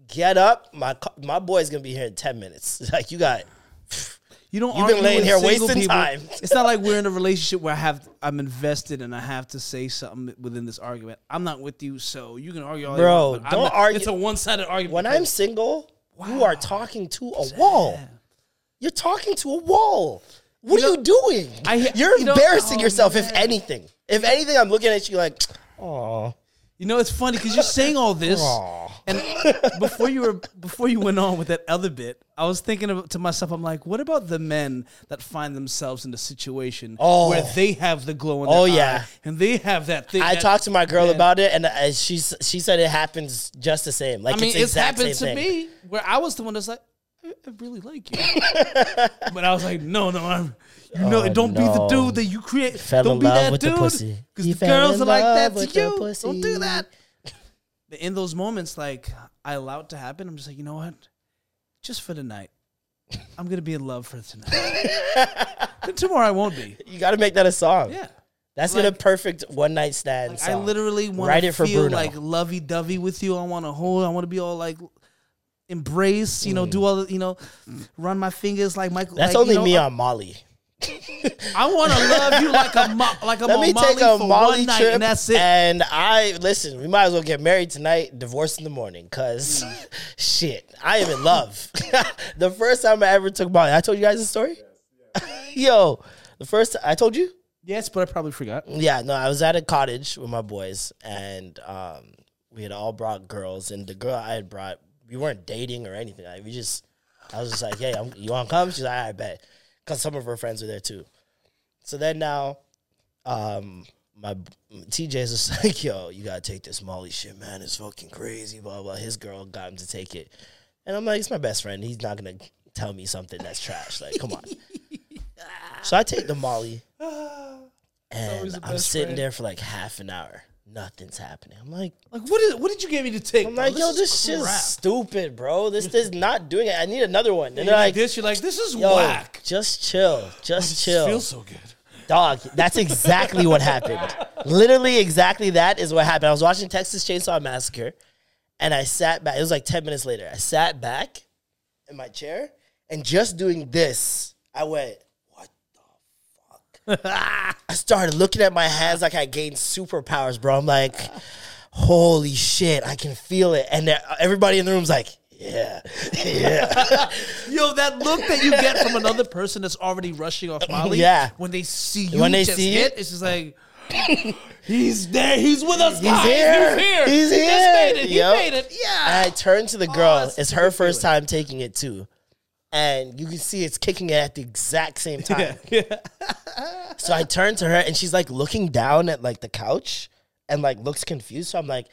[SPEAKER 1] Get up. My my boy's gonna be here in ten minutes. Like you got
[SPEAKER 3] You don't.
[SPEAKER 1] You've been laying here wasting
[SPEAKER 3] people.
[SPEAKER 1] time.
[SPEAKER 3] It's not like we're in a relationship where I have I'm invested and I have to say something within this argument. I'm not with you, so you can argue all you
[SPEAKER 1] Bro,
[SPEAKER 3] want, but
[SPEAKER 1] don't
[SPEAKER 3] not-
[SPEAKER 1] argue-
[SPEAKER 3] It's a one sided argument.
[SPEAKER 1] when I'm
[SPEAKER 3] because-
[SPEAKER 1] single, you are talking to a wall. You're talking to a wall. What are you doing?
[SPEAKER 3] I
[SPEAKER 1] You're
[SPEAKER 3] you
[SPEAKER 1] embarrassing
[SPEAKER 3] oh,
[SPEAKER 1] yourself, if anything. If anything, I'm looking at you like, oh,
[SPEAKER 3] You know, it's funny because you're saying all this, and before you were before you went on with that other bit, I was thinking of, to myself, I'm like, what about the men that find themselves in the situation
[SPEAKER 1] Oh.
[SPEAKER 3] where they have the glow in
[SPEAKER 1] Oh,
[SPEAKER 3] their
[SPEAKER 1] yeah.
[SPEAKER 3] eye, and they have that thing?
[SPEAKER 1] I
[SPEAKER 3] that-
[SPEAKER 1] talked to my girl
[SPEAKER 3] man.
[SPEAKER 1] about it, and uh, she's she said it happens just the same. Like
[SPEAKER 3] I mean,
[SPEAKER 1] it's, the
[SPEAKER 3] it's
[SPEAKER 1] exact
[SPEAKER 3] happened to
[SPEAKER 1] same thing.
[SPEAKER 3] me where I was the one that's like, I, I really like you, but I was like, no, no, I'm. You know,
[SPEAKER 1] Oh,
[SPEAKER 3] don't be the dude that you create.
[SPEAKER 1] Fell
[SPEAKER 3] don't
[SPEAKER 1] in
[SPEAKER 3] be
[SPEAKER 1] love
[SPEAKER 3] that
[SPEAKER 1] with
[SPEAKER 3] dude because
[SPEAKER 1] He
[SPEAKER 3] the girls are like that to you. Don't do that. In those moments, like I allow it to happen. I'm just like, you know what? Just for tonight, I'm gonna be in love for tonight. Then tomorrow I won't be.
[SPEAKER 1] You got to make that a song.
[SPEAKER 3] Yeah.
[SPEAKER 1] That's
[SPEAKER 3] Like-
[SPEAKER 1] gonna perfect one night stand.
[SPEAKER 3] Like, I literally want to feel like lovey dovey with you. I want to hold. I want to be all like embrace. You know, do all the you know, run my fingers like Michael.
[SPEAKER 1] Mm. That's
[SPEAKER 3] like,
[SPEAKER 1] only
[SPEAKER 3] you know,
[SPEAKER 1] me on Molly.
[SPEAKER 3] I want to love you like a mo- like a
[SPEAKER 1] Let me
[SPEAKER 3] Molly
[SPEAKER 1] take a
[SPEAKER 3] for
[SPEAKER 1] Molly
[SPEAKER 3] one night,
[SPEAKER 1] trip,
[SPEAKER 3] and that's it.
[SPEAKER 1] And I listen. We might as well get married tonight, divorce in the morning. Cause shit, I am in love. the first time I ever took Molly, I told you guys the story. Yo, the first I told you.
[SPEAKER 3] yes, but I probably forgot.
[SPEAKER 1] Yeah, no, I was at a cottage with my boys, and um, we had all brought girls, and the girl I had brought, we weren't dating or anything. Like, we just, I was just like, hey, I'm, you want to come? She's like, I bet, because some of her friends were there too. So then now, um, my TJ's just like, yo, you gotta take this Molly shit, man. It's fucking crazy. Blah blah. His girl got him to take it, and I'm like, it's my best friend. He's not gonna tell me something that's trash. Like, come on. so I take the Molly, and I'm sitting
[SPEAKER 3] friend.
[SPEAKER 1] there for like half an hour. Nothing's happening. I'm like,
[SPEAKER 3] Like what is what did you get me to take?
[SPEAKER 1] I'm
[SPEAKER 3] bro?
[SPEAKER 1] like, yo, this shit's stupid, bro. This is not doing it. I need another one. And they're
[SPEAKER 3] like this. You're like this is
[SPEAKER 1] yo,
[SPEAKER 3] whack.
[SPEAKER 1] just chill, oh, just chill.
[SPEAKER 3] Feels so good.
[SPEAKER 1] Dog, that's exactly what happened. Literally, exactly that is what happened. I was watching Texas Chainsaw Massacre, and I sat back. It was like ten minutes later. I sat back in my chair, and just doing this, I went, "What the fuck?" I started looking at my hands like I gained superpowers, bro. I'm like, "Holy shit, I can feel it!" And everybody in the room's like, "Yeah, yeah."
[SPEAKER 3] Yo, that look that you get from another person that's already rushing off Molly.
[SPEAKER 1] Yeah.
[SPEAKER 3] When they see you,
[SPEAKER 1] When they
[SPEAKER 3] just
[SPEAKER 1] see
[SPEAKER 3] hit,
[SPEAKER 1] it?
[SPEAKER 3] it's just like. He's there. He's with us,
[SPEAKER 1] He's
[SPEAKER 3] guys.
[SPEAKER 1] here.
[SPEAKER 3] He's here.
[SPEAKER 1] He's
[SPEAKER 3] He just
[SPEAKER 1] here.
[SPEAKER 3] made it. He made it. Yeah.
[SPEAKER 1] And I turned to the oh, girl.
[SPEAKER 3] that's
[SPEAKER 1] it's her first time taking it too. And you can see it's kicking it at the exact same time. Yeah. so I turn to her and she's like looking down at like the couch and like looks confused. So I'm like,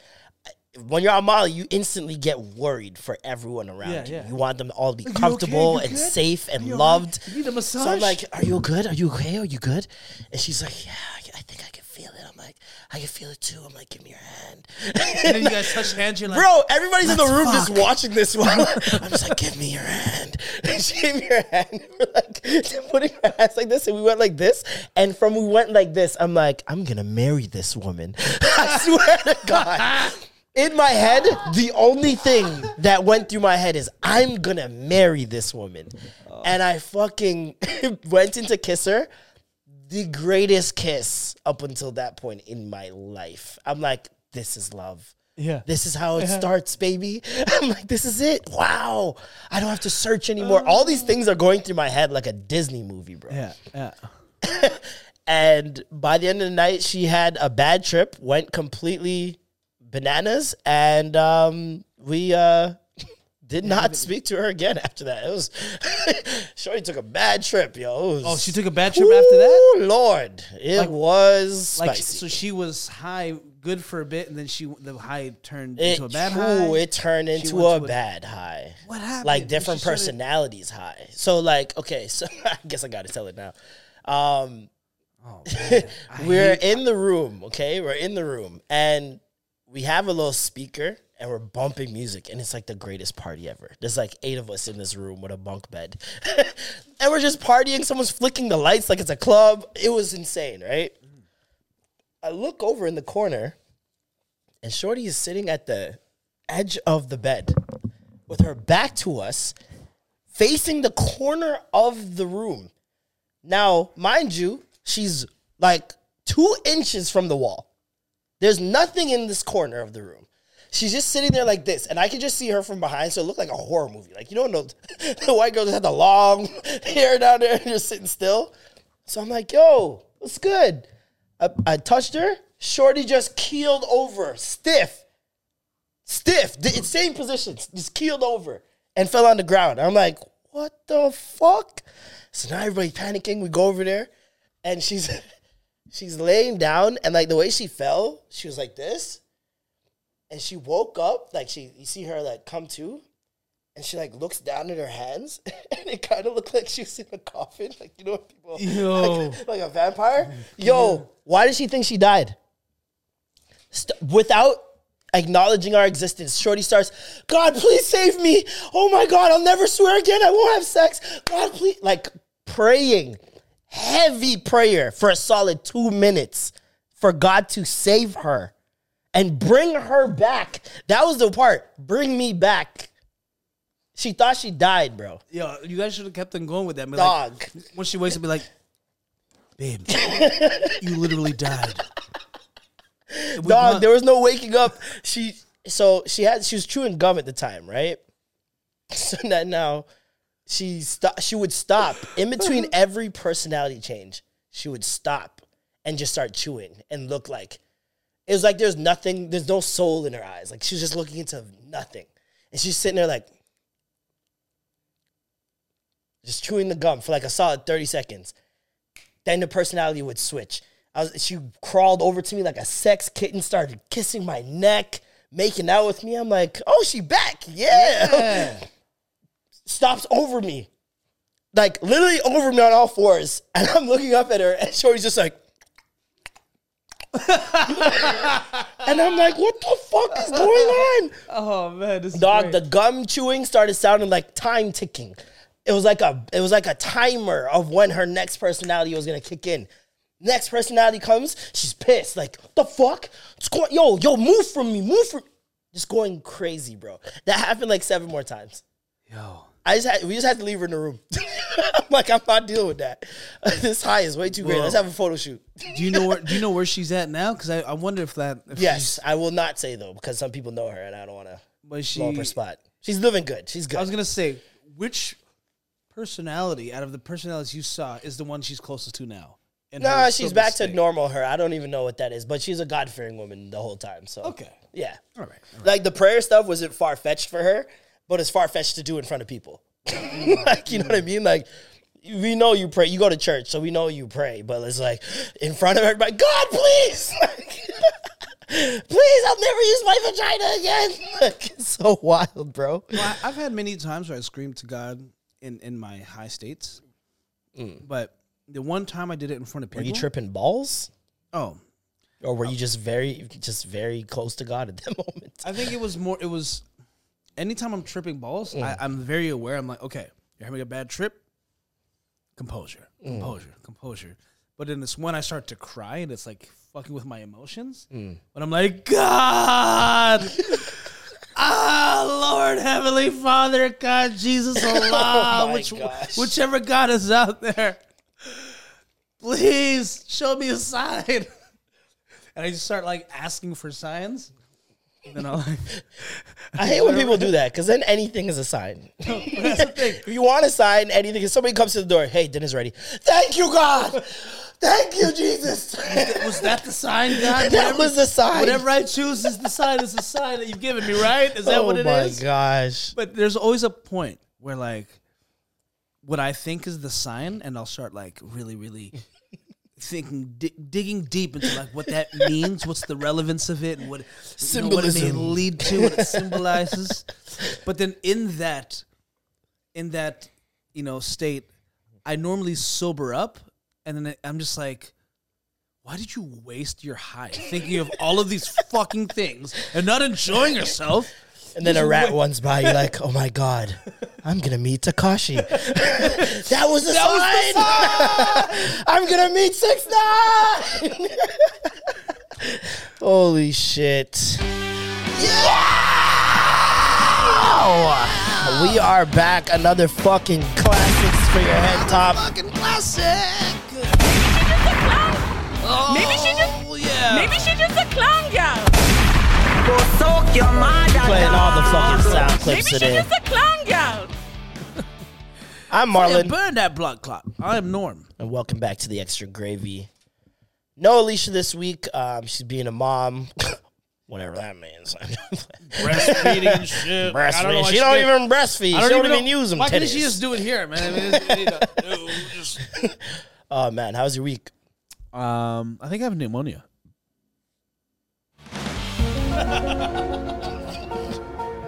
[SPEAKER 1] when you're on Molly, you instantly get worried for everyone around
[SPEAKER 3] Yeah,
[SPEAKER 1] you.
[SPEAKER 3] yeah.
[SPEAKER 1] You want them all to be
[SPEAKER 3] okay?
[SPEAKER 1] comfortable
[SPEAKER 3] You
[SPEAKER 1] and
[SPEAKER 3] good?
[SPEAKER 1] safe and
[SPEAKER 3] all right?
[SPEAKER 1] loved.
[SPEAKER 3] You need a massage.
[SPEAKER 1] So I'm like, "Are you good? Are you okay? Are you good?" And she's like, "Yeah, feel it." I'm like, "I can feel it too." I'm like, "Give me your hand."
[SPEAKER 3] and then you guys touch hands. You're like,
[SPEAKER 1] Bro, everybody's in the room just watching this one. I'm just like, give me your hand. And she gave me her hand. We're like putting our hands like this, and we went like this. And from we went like this, I'm like, I'm gonna marry this woman. I swear to God. In my head, the only thing that went through my head is I'm gonna marry this woman. And I fucking went in to kiss her. The greatest kiss up until that point in my life. I'm like, this is love.
[SPEAKER 3] Yeah.
[SPEAKER 1] This is how it starts, baby. I'm like, this is it. Wow. I don't have to search anymore. All these things are going through my head like a Disney movie, bro.
[SPEAKER 3] yeah, yeah.
[SPEAKER 1] And by the end of the night, she had a bad trip, went completely bananas, and um, we uh, Did not speak to her again after that. It was Shorty took a bad trip, yo. Was-
[SPEAKER 3] Oh, she took a bad trip after that.
[SPEAKER 1] Ooh, Lord, it
[SPEAKER 3] Like-
[SPEAKER 1] was
[SPEAKER 3] Like
[SPEAKER 1] spicy.
[SPEAKER 3] so, she was high, good for a bit, and then she the high turned
[SPEAKER 1] it,
[SPEAKER 3] into a bad
[SPEAKER 1] ooh,
[SPEAKER 3] high.
[SPEAKER 1] it turned into a
[SPEAKER 3] to a-
[SPEAKER 1] bad high.
[SPEAKER 3] What happened?
[SPEAKER 1] Like different personalities high. So like, okay, so I guess I gotta tell it now. Um,
[SPEAKER 3] Oh,
[SPEAKER 1] we're
[SPEAKER 3] hate-
[SPEAKER 1] in the room, okay? We're in the room, and we have a little speaker, and we're bumping music, and it's like the greatest party ever. There's like eight of us in this room with a bunk bed, and we're just partying. Someone's flicking the lights like it's a club. It was insane, right? I look over in the corner, and Shorty is sitting at the edge of the bed with her back to us, facing the corner of the room. Now, mind you, she's like two inches from the wall. There's nothing in this corner of the room. She's just sitting there like this, and I can just see her from behind. So it looked like a horror movie. Like you don't know, the, white girl just had the long hair down there and just sitting still. So I'm like, "Yo, what's good?" I, I touched her. Shorty just keeled over, stiff, stiff, the same position, just keeled over and fell on the ground. I'm like, "What the fuck?" So now everybody's panicking. We go over there, and she's she's laying down, and like the way she fell, she was like this, and she woke up like she you see her like come to, and she like looks down at her hands, and it kind of looked like she was in a coffin, like you know people
[SPEAKER 3] Yo.
[SPEAKER 1] like, like a vampire. Oh Yo, why did she think she died? St- without acknowledging our existence, Shorty starts, God, please save me. Oh my God, I'll never swear again. I won't have sex. God, please. Like praying, heavy prayer for a solid two minutes for God to save her and bring her back. That was the part. Bring me back. She thought she died, bro.
[SPEAKER 3] Yo, you guys should have kept on going with that. Be
[SPEAKER 1] Dog.
[SPEAKER 3] Like, when she wakes up, be like, babe, you literally died.
[SPEAKER 1] Dog, there was no waking up. She so she had she was chewing gum at the time, right? So that now she stop she would stop in between every personality change. She would stop and just start chewing and look like it was like there's nothing, there's no soul in her eyes. Like she was just looking into nothing. And she's sitting there like just chewing the gum for like a solid 30 seconds. Then the personality would switch. I was, she crawled over to me like a sex kitten, started kissing my neck, making out with me. I'm like, oh, she back. Yeah. Stops over me. Like literally over me on all fours. And I'm looking up at her and Shorty's just like, and I'm like, what the fuck is going on?
[SPEAKER 3] oh man, this
[SPEAKER 1] Dog,
[SPEAKER 3] great.
[SPEAKER 1] the gum chewing started sounding like time ticking. It was like a it was like a timer of when her next personality was gonna kick in. Next personality comes, she's pissed. Like, the fuck? It's going, yo, yo, move from me, move from just going crazy, bro. That happened like seven more times.
[SPEAKER 3] Yo,
[SPEAKER 1] I just had we just had to leave her in the room. I'm like, I'm not dealing with that. this high is way too great. Let's have a photo shoot.
[SPEAKER 3] do you know where? Do you know where she's at now? Because I, I wonder if that. If
[SPEAKER 1] Yes, I will not say though, because some people know her and I don't wanna
[SPEAKER 3] but she.
[SPEAKER 1] blow up her spot. She's living good. She's good.
[SPEAKER 3] I was gonna say, which personality out of the personalities you saw is the one she's closest to now? her
[SPEAKER 1] Nah, she's back to normal her. I don't even know what that is, but she's a God fearing woman the whole time. So
[SPEAKER 3] Okay.
[SPEAKER 1] yeah.
[SPEAKER 3] All right.
[SPEAKER 1] Like the prayer stuff wasn't far fetched for her, but it's far fetched to do in front of people. like you know what I mean? Like we know you pray. You go to church, so we know you pray. But it's like in front of everybody. God, please, please, I'll never use my vagina again. Like, it's so wild, bro.
[SPEAKER 3] Well, I've had many times where I screamed to God in, in my high states, mm. but the one time I did it in front of people, Were
[SPEAKER 1] you tripping balls,
[SPEAKER 3] Oh,
[SPEAKER 1] or were you oh. just very, just very close to God at that moment?
[SPEAKER 3] I think it was more. It was anytime I'm tripping balls, I, I'm very aware. I'm like, okay, you're having a bad trip. Composure, composure, composure. But then it's when I start to cry and it's like fucking with my emotions. But I'm like, God, ah, Lord, Heavenly Father, God, Jesus, Allah,
[SPEAKER 1] my
[SPEAKER 3] which, whichever God is out there, please show me a sign. And I just start like asking for signs. Then I'll like,
[SPEAKER 1] I hate when people do that because then anything is a sign.
[SPEAKER 3] that's the thing.
[SPEAKER 1] If you want a sign, anything, if somebody comes to the door, hey, dinner's ready. Thank you, God. Thank you, Jesus.
[SPEAKER 3] Was that the sign, God?
[SPEAKER 1] That was the sign.
[SPEAKER 3] Whatever I choose is the sign. Is the sign that you've given me, right? Is that
[SPEAKER 1] oh
[SPEAKER 3] what it
[SPEAKER 1] my gosh.
[SPEAKER 3] But there's always a point where like what I think is the sign, and I'll start like really, really thinking, di- digging deep into like what that means, what's the relevance of it, and what you know, what it may lead to, what it symbolizes. but then in that, in that, you know, state, I normally sober up, and then I'm just like. Why did you waste your high thinking of all of these fucking things and not enjoying yourself?
[SPEAKER 1] And then a rat runs by. You're like, oh my god, I'm gonna meet Tekashi. that was the sign. I'm gonna meet six nine. Holy shit! Yeah! We are back. Another fucking classics for your head top.
[SPEAKER 3] Fucking classic.
[SPEAKER 5] Maybe she just
[SPEAKER 3] Oh yeah.
[SPEAKER 5] maybe she just a clown girl.
[SPEAKER 1] Playing all the fucking sound
[SPEAKER 5] Maybe
[SPEAKER 1] clips
[SPEAKER 5] she
[SPEAKER 1] today.
[SPEAKER 5] just a clown girl.
[SPEAKER 1] I'm
[SPEAKER 3] Yeah,
[SPEAKER 1] Marlon,
[SPEAKER 3] burn that blood clot. I am Norm.
[SPEAKER 1] and welcome back to the extra gravy. No Alicia this week. Um, she's being a mom. Whatever that means.
[SPEAKER 3] Breastfeeding shit. I don't know
[SPEAKER 1] breastfeed.
[SPEAKER 3] why
[SPEAKER 1] She don't
[SPEAKER 3] did-
[SPEAKER 1] even breastfeed.
[SPEAKER 3] I
[SPEAKER 1] She don't even
[SPEAKER 3] know-
[SPEAKER 1] use them.
[SPEAKER 3] Why couldn't she just do it here, man? I mean, it's- it- no, just-
[SPEAKER 1] Oh man, how's your week?
[SPEAKER 3] um, I think I have pneumonia.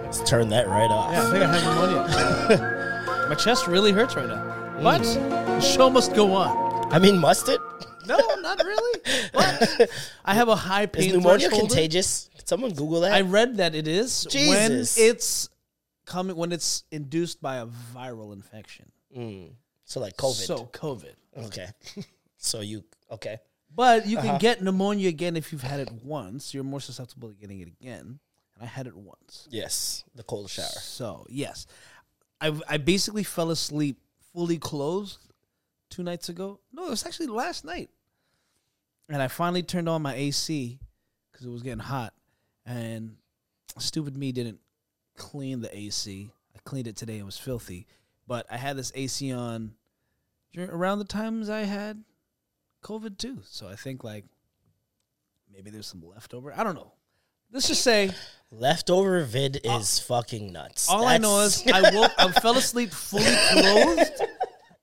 [SPEAKER 1] Let's turn that right off.
[SPEAKER 3] Yeah, I think I have pneumonia. My chest really hurts right now. Mm. But the show must go on.
[SPEAKER 1] I mean, must it?
[SPEAKER 3] No, not really. But I have a high pain
[SPEAKER 1] Is pneumonia
[SPEAKER 3] threshold.
[SPEAKER 1] contagious? Someone Google that?
[SPEAKER 3] I read that it is when it's coming when it's induced by a viral infection. Mm.
[SPEAKER 1] so like COVID.
[SPEAKER 3] So COVID.
[SPEAKER 1] okay. so you okay?
[SPEAKER 3] But you
[SPEAKER 1] Uh-huh.
[SPEAKER 3] can get pneumonia again if you've had it once. You're more susceptible to getting it again. And I had it once.
[SPEAKER 1] Yes, the cold shower.
[SPEAKER 3] So yes, I I basically fell asleep fully clothed two nights ago. No, it was actually last night. And I finally turned on my AC because it was getting hot. And stupid me didn't clean the AC. I cleaned it today. It was filthy. But I had this AC on around the times I had COVID too. So I think like maybe there's some leftover. I don't know. Let's just say
[SPEAKER 1] Leftover vid uh, is fucking nuts.
[SPEAKER 3] all I know is I woke. I fell asleep fully clothed,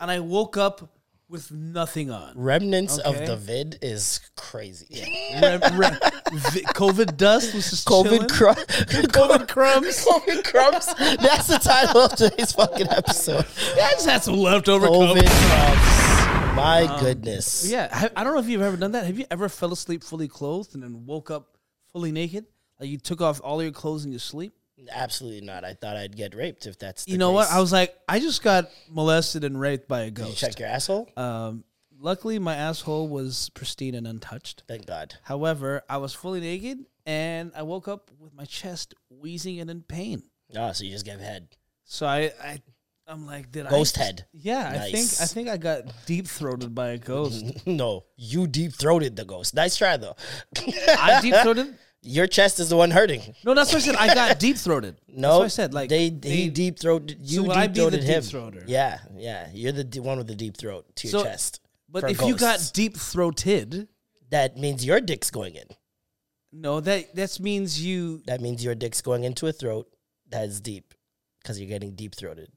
[SPEAKER 3] and I woke up with nothing on.
[SPEAKER 1] remnants
[SPEAKER 3] Okay.
[SPEAKER 1] of the vid is crazy.
[SPEAKER 3] Re- re- vi- COVID dust was just
[SPEAKER 1] COVID crumbs. COVID crumbs. COVID crumbs. That's the title of today's fucking episode.
[SPEAKER 3] I just had some leftover
[SPEAKER 1] COVID
[SPEAKER 3] COVID.
[SPEAKER 1] crumbs. My goodness.
[SPEAKER 3] Yeah, I, I don't know if you've ever done that. Have you ever fell asleep fully clothed and then woke up fully naked? Like you took off all your clothes in your sleep?
[SPEAKER 1] Absolutely not. I thought I'd get raped if that's the
[SPEAKER 3] You know what? I was like, I just got molested and raped by a
[SPEAKER 1] Did you
[SPEAKER 3] ghost.
[SPEAKER 1] check your asshole?
[SPEAKER 3] Um, luckily, my asshole was pristine and untouched.
[SPEAKER 1] Thank God.
[SPEAKER 3] However, I was fully naked and I woke up with my chest wheezing and in pain.
[SPEAKER 1] Oh, so you just gave head.
[SPEAKER 3] So I, I I'm like, did I
[SPEAKER 1] Ghost head.
[SPEAKER 3] Yeah, I think I think I got deep throated by a ghost.
[SPEAKER 1] no, you deep throated the ghost. Nice try though.
[SPEAKER 3] I deep throated.
[SPEAKER 1] Your chest is the one hurting.
[SPEAKER 3] No, that's what I said. I got deep throated.
[SPEAKER 1] No,
[SPEAKER 3] that's what I said. Like
[SPEAKER 1] they, he deep throated you.
[SPEAKER 3] I
[SPEAKER 1] deep throated him.
[SPEAKER 3] deep-throater?
[SPEAKER 1] Yeah, yeah. You're the d- one with the deep throat to your
[SPEAKER 3] So-
[SPEAKER 1] chest.
[SPEAKER 3] But if you got deep throated,
[SPEAKER 1] that means your dick's going in.
[SPEAKER 3] no, that that means you.
[SPEAKER 1] That means your dick's going into a throat that is deep because you're getting deep throated.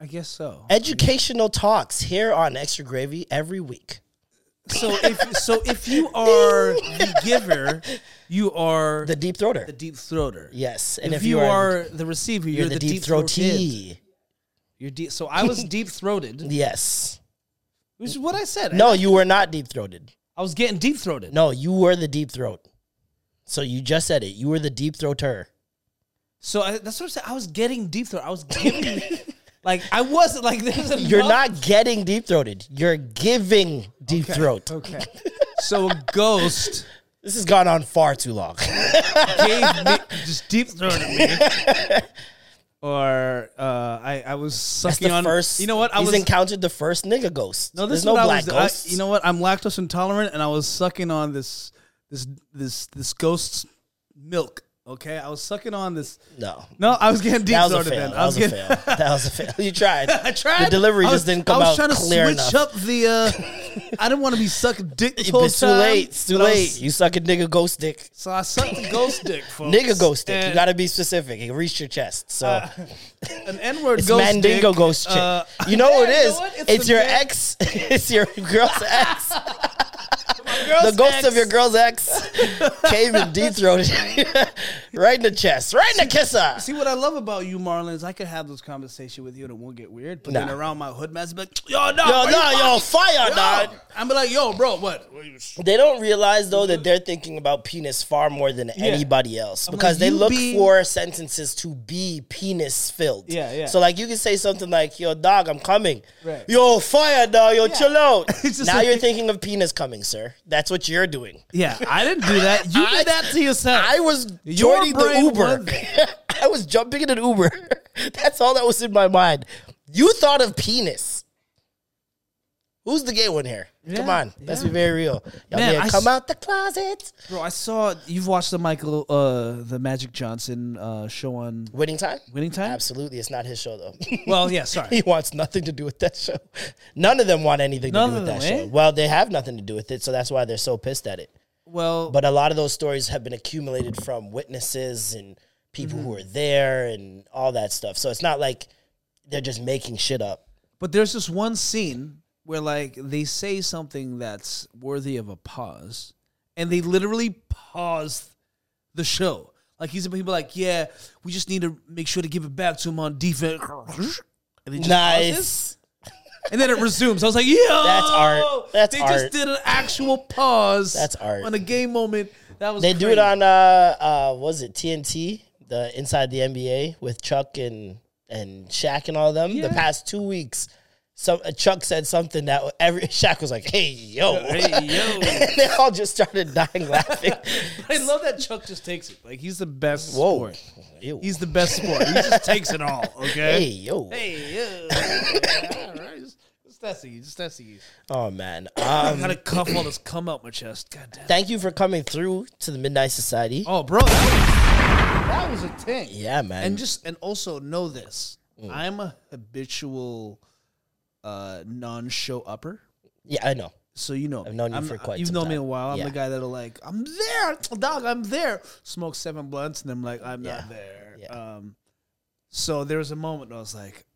[SPEAKER 3] I guess so.
[SPEAKER 1] Educational talks here on Extra Gravy every week.
[SPEAKER 3] So if so, if you are the giver, you are
[SPEAKER 1] The deep throater.
[SPEAKER 3] the deep throater.
[SPEAKER 1] yes, and
[SPEAKER 3] if,
[SPEAKER 1] if,
[SPEAKER 3] you are the receiver,
[SPEAKER 1] you're,
[SPEAKER 3] you're,
[SPEAKER 1] the,
[SPEAKER 3] deep,
[SPEAKER 1] deep
[SPEAKER 3] throated.
[SPEAKER 1] throatee.
[SPEAKER 3] You're deep. So I was deep throated,
[SPEAKER 1] Yes.
[SPEAKER 3] which is what I said.
[SPEAKER 1] No, you were not deep throated.
[SPEAKER 3] I was getting deep throated.
[SPEAKER 1] No, you were the deep throat. So you just said it. You were the deep throater.
[SPEAKER 3] So I, that's what I'm saying. I was getting deep throat. I was giving, like I wasn't like there's a
[SPEAKER 1] You're not getting deep throated. You're giving deep throat.
[SPEAKER 3] okay. So a ghost
[SPEAKER 1] This has gone on far too long.
[SPEAKER 3] gave me just deep throated me. Or uh, I, I was
[SPEAKER 1] That's
[SPEAKER 3] sucking
[SPEAKER 1] the
[SPEAKER 3] on.
[SPEAKER 1] first.
[SPEAKER 3] you know what? I
[SPEAKER 1] he's
[SPEAKER 3] was
[SPEAKER 1] encountered the first nigga ghost.
[SPEAKER 3] no. This
[SPEAKER 1] There's
[SPEAKER 3] is
[SPEAKER 1] no black
[SPEAKER 3] I was. I-
[SPEAKER 1] ghosts.
[SPEAKER 3] you know what? I'm lactose intolerant, and I was sucking on this this this this ghost's milk. Okay, I was sucking on this.
[SPEAKER 1] No.
[SPEAKER 3] No, I was getting deep
[SPEAKER 1] That was a
[SPEAKER 3] throated
[SPEAKER 1] fail.
[SPEAKER 3] then.
[SPEAKER 1] That
[SPEAKER 3] I
[SPEAKER 1] was
[SPEAKER 3] was
[SPEAKER 1] a
[SPEAKER 3] getting.
[SPEAKER 1] fail. That was a fail. You tried.
[SPEAKER 3] I tried.
[SPEAKER 1] The delivery
[SPEAKER 3] I
[SPEAKER 1] just didn't come out.
[SPEAKER 3] I was
[SPEAKER 1] out
[SPEAKER 3] trying to switch
[SPEAKER 1] enough.
[SPEAKER 3] up the. Uh, I didn't want to be sucking dick this whole
[SPEAKER 1] It's too
[SPEAKER 3] time.
[SPEAKER 1] late. It's too
[SPEAKER 3] I was-
[SPEAKER 1] late. You suck a nigga ghost dick.
[SPEAKER 3] so I sucked the ghost dick, folks.
[SPEAKER 1] Nigga ghost dick. You gotta be specific. It reached your chest. So
[SPEAKER 3] an N word ghost
[SPEAKER 1] Mandingo
[SPEAKER 3] dick.
[SPEAKER 1] ghost chick.
[SPEAKER 3] Uh,
[SPEAKER 1] you know what
[SPEAKER 3] it is?
[SPEAKER 1] it
[SPEAKER 3] you know what?
[SPEAKER 1] It's,
[SPEAKER 3] the
[SPEAKER 1] your
[SPEAKER 3] man-
[SPEAKER 1] ex. it's your girl's ex. The ghost
[SPEAKER 3] ex.
[SPEAKER 1] of your girl's ex came and dethroned you. right in the chest. Right in the kisser.
[SPEAKER 3] See what I love about you, Marlon, is I could have this conversation with you and it won't get weird. But then around my hood mass, be like, yo, no,
[SPEAKER 1] Yo, no, yo, fire,
[SPEAKER 3] Yo.
[SPEAKER 1] dog.
[SPEAKER 3] I'm be like, yo, bro, what?
[SPEAKER 1] They don't realize though that they're thinking about penis far more than anybody else because
[SPEAKER 3] like,
[SPEAKER 1] they look
[SPEAKER 3] be-
[SPEAKER 1] for sentences to be penis filled.
[SPEAKER 3] Yeah, yeah.
[SPEAKER 1] So like you can say something like, "Yo, dog, I'm coming."
[SPEAKER 3] Right.
[SPEAKER 1] Yo, fire, dog. Yo, chill out. Now
[SPEAKER 3] like-
[SPEAKER 1] you're thinking of penis coming, sir. That's what you're doing.
[SPEAKER 3] Yeah, I didn't do that. You
[SPEAKER 1] I-
[SPEAKER 3] did that to yourself.
[SPEAKER 1] I was
[SPEAKER 3] Your
[SPEAKER 1] joining the Uber. I was jumping in an Uber. That's all that was in my mind. You thought of penis. Who's the gay one here? Come
[SPEAKER 3] Yeah,
[SPEAKER 1] on, let's be very real. Y'all
[SPEAKER 3] Man, I
[SPEAKER 1] come
[SPEAKER 3] s-
[SPEAKER 1] out the closet.
[SPEAKER 3] Bro, I saw you've watched the Michael, uh, the Magic Johnson uh, show on
[SPEAKER 1] Winning time?
[SPEAKER 3] Winning Time.
[SPEAKER 1] Absolutely, it's not his show though.
[SPEAKER 3] Well, yeah, sorry.
[SPEAKER 1] he wants nothing to do with that show. None of them want anything
[SPEAKER 3] None
[SPEAKER 1] to do with that
[SPEAKER 3] eh?
[SPEAKER 1] show. Well, they have nothing to do with it, so that's why they're so pissed at it.
[SPEAKER 3] Well,
[SPEAKER 1] But a lot of those stories have been accumulated from witnesses and people
[SPEAKER 3] Mm-hmm.
[SPEAKER 1] who were there and all that stuff. So it's not like they're just making shit up.
[SPEAKER 3] But there's this one scene where like they say something that's worthy of a pause, and they literally pause the show. Like he's people like, yeah, we just need to make sure to give it back to him on defense. And they just pauses,
[SPEAKER 1] Nice.
[SPEAKER 3] and then it resumes. I was like, yo,
[SPEAKER 1] That's art. That's
[SPEAKER 3] they
[SPEAKER 1] art.
[SPEAKER 3] just did an actual pause.
[SPEAKER 1] That's art.
[SPEAKER 3] on a game moment. That was
[SPEAKER 1] They do it on uh uh was it TNT, the inside the NBA with Chuck and and Shaq and all them. The past two weeks. So uh, Chuck said something that every Shaq was like, "Hey yo,"
[SPEAKER 3] Hey yo.
[SPEAKER 1] and they all just started dying laughing.
[SPEAKER 3] I love that Chuck just takes it. Like he's the best
[SPEAKER 1] Whoa,
[SPEAKER 3] sport.
[SPEAKER 1] Ew.
[SPEAKER 3] He's the best sport. He just takes it all. Okay.
[SPEAKER 1] hey yo,
[SPEAKER 3] Hey, yeah. all right. Just, just testing you. Just testing you.
[SPEAKER 1] oh man.
[SPEAKER 3] I
[SPEAKER 1] Um,
[SPEAKER 3] gotta cuff all this cum out my chest. God damn.
[SPEAKER 1] thank you for coming through to the Midnight Society.
[SPEAKER 3] Oh, bro, that was, that was a thing.
[SPEAKER 1] Yeah, man.
[SPEAKER 3] And just and also know this: I'm a habitual uh, non-show upper.
[SPEAKER 1] yeah, I know.
[SPEAKER 3] So you know,
[SPEAKER 1] I've known you
[SPEAKER 3] I'm-
[SPEAKER 1] for quite
[SPEAKER 3] You've known me a while. I'm
[SPEAKER 1] Yeah.
[SPEAKER 3] the guy that'll like, I'm there, dog. I'm there. Smoke seven blunts, and I'm like, I'm
[SPEAKER 1] Yeah.
[SPEAKER 3] not there.
[SPEAKER 1] Yeah.
[SPEAKER 3] Um, so there was a moment I was like,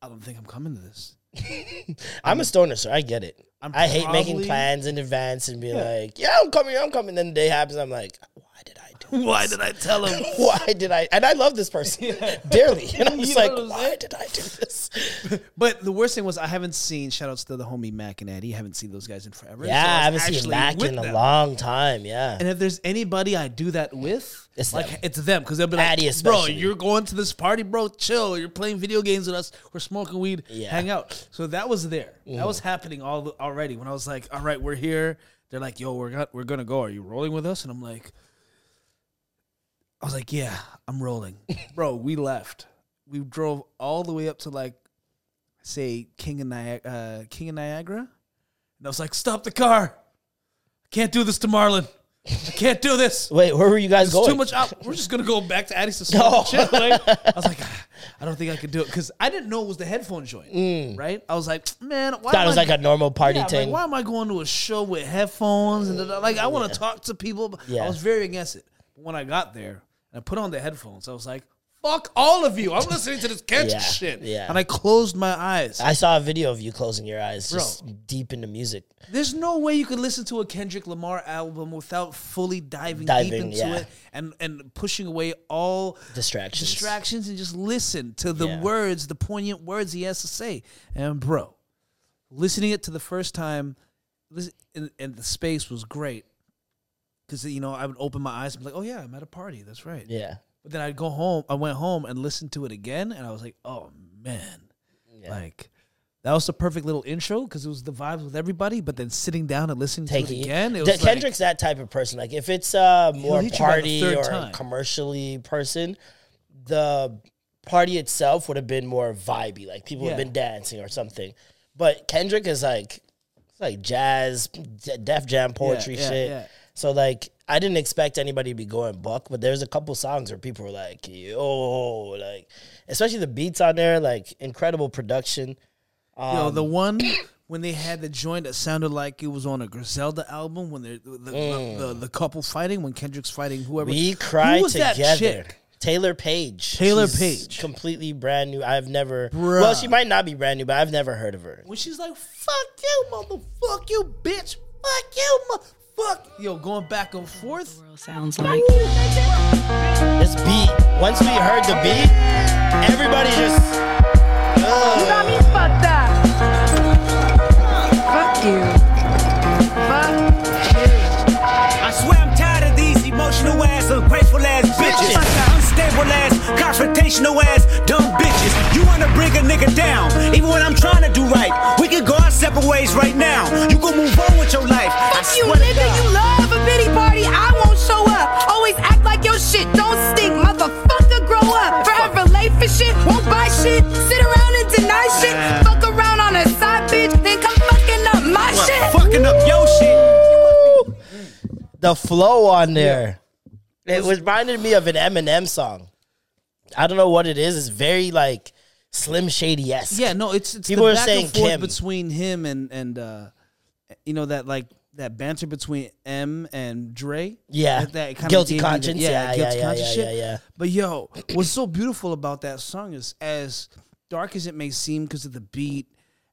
[SPEAKER 3] I don't think I'm coming to this.
[SPEAKER 1] I'm a stoner, so I get it.
[SPEAKER 3] I'm
[SPEAKER 1] i hate making plans in advance and be like, "Yeah, I'm coming, I'm coming." Then the day happens, I'm like, "Why did I?
[SPEAKER 3] Why did I tell him?
[SPEAKER 1] Why did I?" And I love this person dearly, and I'm
[SPEAKER 3] You know
[SPEAKER 1] like, "Why
[SPEAKER 3] saying?
[SPEAKER 1] did I do this?"
[SPEAKER 3] But the worst thing was I haven't seen. Shout outs to the homie Mac and Eddie. I haven't seen those guys in forever.
[SPEAKER 1] Yeah,
[SPEAKER 3] So
[SPEAKER 1] I
[SPEAKER 3] was
[SPEAKER 1] haven't seen Mac in a long time. Yeah,
[SPEAKER 3] And if there's anybody I do that with,
[SPEAKER 1] It's
[SPEAKER 3] like
[SPEAKER 1] them.
[SPEAKER 3] it's them because they'll be like, "Bro, you're going to this party, bro. Chill. You're playing video games with us. We're smoking weed.
[SPEAKER 1] Yeah.
[SPEAKER 3] Hang out." So that was there. That was mm. happening all the, already. When I was like, "All right, we're here." They're like, "Yo, we're got, we're gonna go. Are you rolling with us?" And I'm like, "I was like, yeah, I'm rolling, bro." We left. We drove all the way up to like, say, King of Niagara, uh, King of Niagara, and I was like, "Stop the car! I can't do this to Marlon. I can't do this."
[SPEAKER 1] Wait, where were you guys
[SPEAKER 3] It's
[SPEAKER 1] going?
[SPEAKER 3] too much out. We're just gonna go back to Addis to smoke
[SPEAKER 1] No.
[SPEAKER 3] Like, I was like, "Ah, I don't think I could do it because I didn't know it was the headphone joint. Right? I was like, man, why
[SPEAKER 1] Thought
[SPEAKER 3] am
[SPEAKER 1] it was
[SPEAKER 3] I
[SPEAKER 1] like a normal party
[SPEAKER 3] yeah, I'm
[SPEAKER 1] thing.
[SPEAKER 3] Like, why am I going to a show with headphones and da- da- like I want to talk to people? But
[SPEAKER 1] Yeah.
[SPEAKER 3] I was very against it. But when I got there and I put on the headphones, I was like, fuck all of you. I'm listening to this Kendrick
[SPEAKER 1] Yeah,
[SPEAKER 3] shit.
[SPEAKER 1] yeah.
[SPEAKER 3] And I closed my eyes.
[SPEAKER 1] I saw a video of you closing your eyes,
[SPEAKER 3] Bro.
[SPEAKER 1] just deep into music.
[SPEAKER 3] There's no way you could listen to a Kendrick Lamar album without fully diving,
[SPEAKER 1] Diving,
[SPEAKER 3] deep into
[SPEAKER 1] yeah.
[SPEAKER 3] it and and pushing away all
[SPEAKER 1] Distractions.
[SPEAKER 3] distractions and just listen to the
[SPEAKER 1] Yeah.
[SPEAKER 3] words, the poignant words he has to say. And bro, listening it to the first time, and, and the space was great because you know I would open my eyes and be like, oh yeah, I'm at a party. That's right.
[SPEAKER 1] Yeah,
[SPEAKER 3] But then I'd go home. I went home and listened to it again, and I was like, oh man, like. That was the perfect little intro because it was the vibes with everybody. But then sitting down and listening to
[SPEAKER 1] taking
[SPEAKER 3] it again, it was
[SPEAKER 1] Kendrick's that type of person. Like if it's uh, a more
[SPEAKER 3] by the
[SPEAKER 1] party or
[SPEAKER 3] time.
[SPEAKER 1] commercially person, the party itself would have been more vibey. Like people would have been dancing or something. But Kendrick is like it's like jazz, Def Jam poetry
[SPEAKER 3] yeah,
[SPEAKER 1] shit. So like I didn't expect anybody to be going buck, but there's a couple songs where people were like, "Yo," like especially the beats on there, like incredible production.
[SPEAKER 3] Yo,
[SPEAKER 1] Um,
[SPEAKER 3] the one when they had the joint that sounded like it was on a Griselda album when they're the, the, the, the couple fighting when Kendrick's fighting whoever.
[SPEAKER 1] Mm. We
[SPEAKER 3] Who
[SPEAKER 1] cried
[SPEAKER 3] was that
[SPEAKER 1] together.
[SPEAKER 3] chick?
[SPEAKER 1] Taylour Paige.
[SPEAKER 3] Taylour
[SPEAKER 1] She's
[SPEAKER 3] Paige.
[SPEAKER 1] Completely brand new. I've never.
[SPEAKER 3] Bruh.
[SPEAKER 1] Well, she might not be brand new, but I've never heard of her.
[SPEAKER 3] When she's like, "Fuck you, motherfuck you, bitch, fuck you, motherfuck." Yo, going back and forth.
[SPEAKER 5] Sounds like
[SPEAKER 1] This beat. Once we heard the beat, everybody just. Ugh. Uh.
[SPEAKER 6] me fucked up. Fuck you. Fuck you.
[SPEAKER 4] I swear I'm tired of these emotional ass, ungrateful ass bitches. Unstable ass, confrontational ass, dumb bitches. You wanna bring a nigga down, even when I'm trying to do right. We can go our separate ways right now. You can move on with your life.
[SPEAKER 6] Fuck you,
[SPEAKER 4] swear to
[SPEAKER 6] nigga. You love a pity party. I won't show up. Always act like your shit don't stink. Motherfucker, grow up. Forever late for shit. Won't buy shit. Sit around and deny shit. Fuck around on a side bitch. Then come fucking up my shit.
[SPEAKER 4] Fucking up your shit.
[SPEAKER 1] the flow on there. It was reminded me of an Eminem song. I don't know what it is. It's very like Slim Shady esque.
[SPEAKER 3] Yeah, no, it's it's
[SPEAKER 1] People
[SPEAKER 3] the back and forth
[SPEAKER 1] Kim.
[SPEAKER 3] between him and and uh, you know that like that banter between Em and Dre.
[SPEAKER 1] Yeah.
[SPEAKER 3] That- that kinda
[SPEAKER 1] Guilty
[SPEAKER 3] the-
[SPEAKER 1] conscience.
[SPEAKER 3] yeah,
[SPEAKER 1] Yeah,
[SPEAKER 3] guilty
[SPEAKER 1] yeah,
[SPEAKER 3] conscience
[SPEAKER 1] yeah,
[SPEAKER 3] shit.
[SPEAKER 1] yeah, yeah.
[SPEAKER 3] But yo, what's so beautiful about that song is as dark as it may seem because of the beat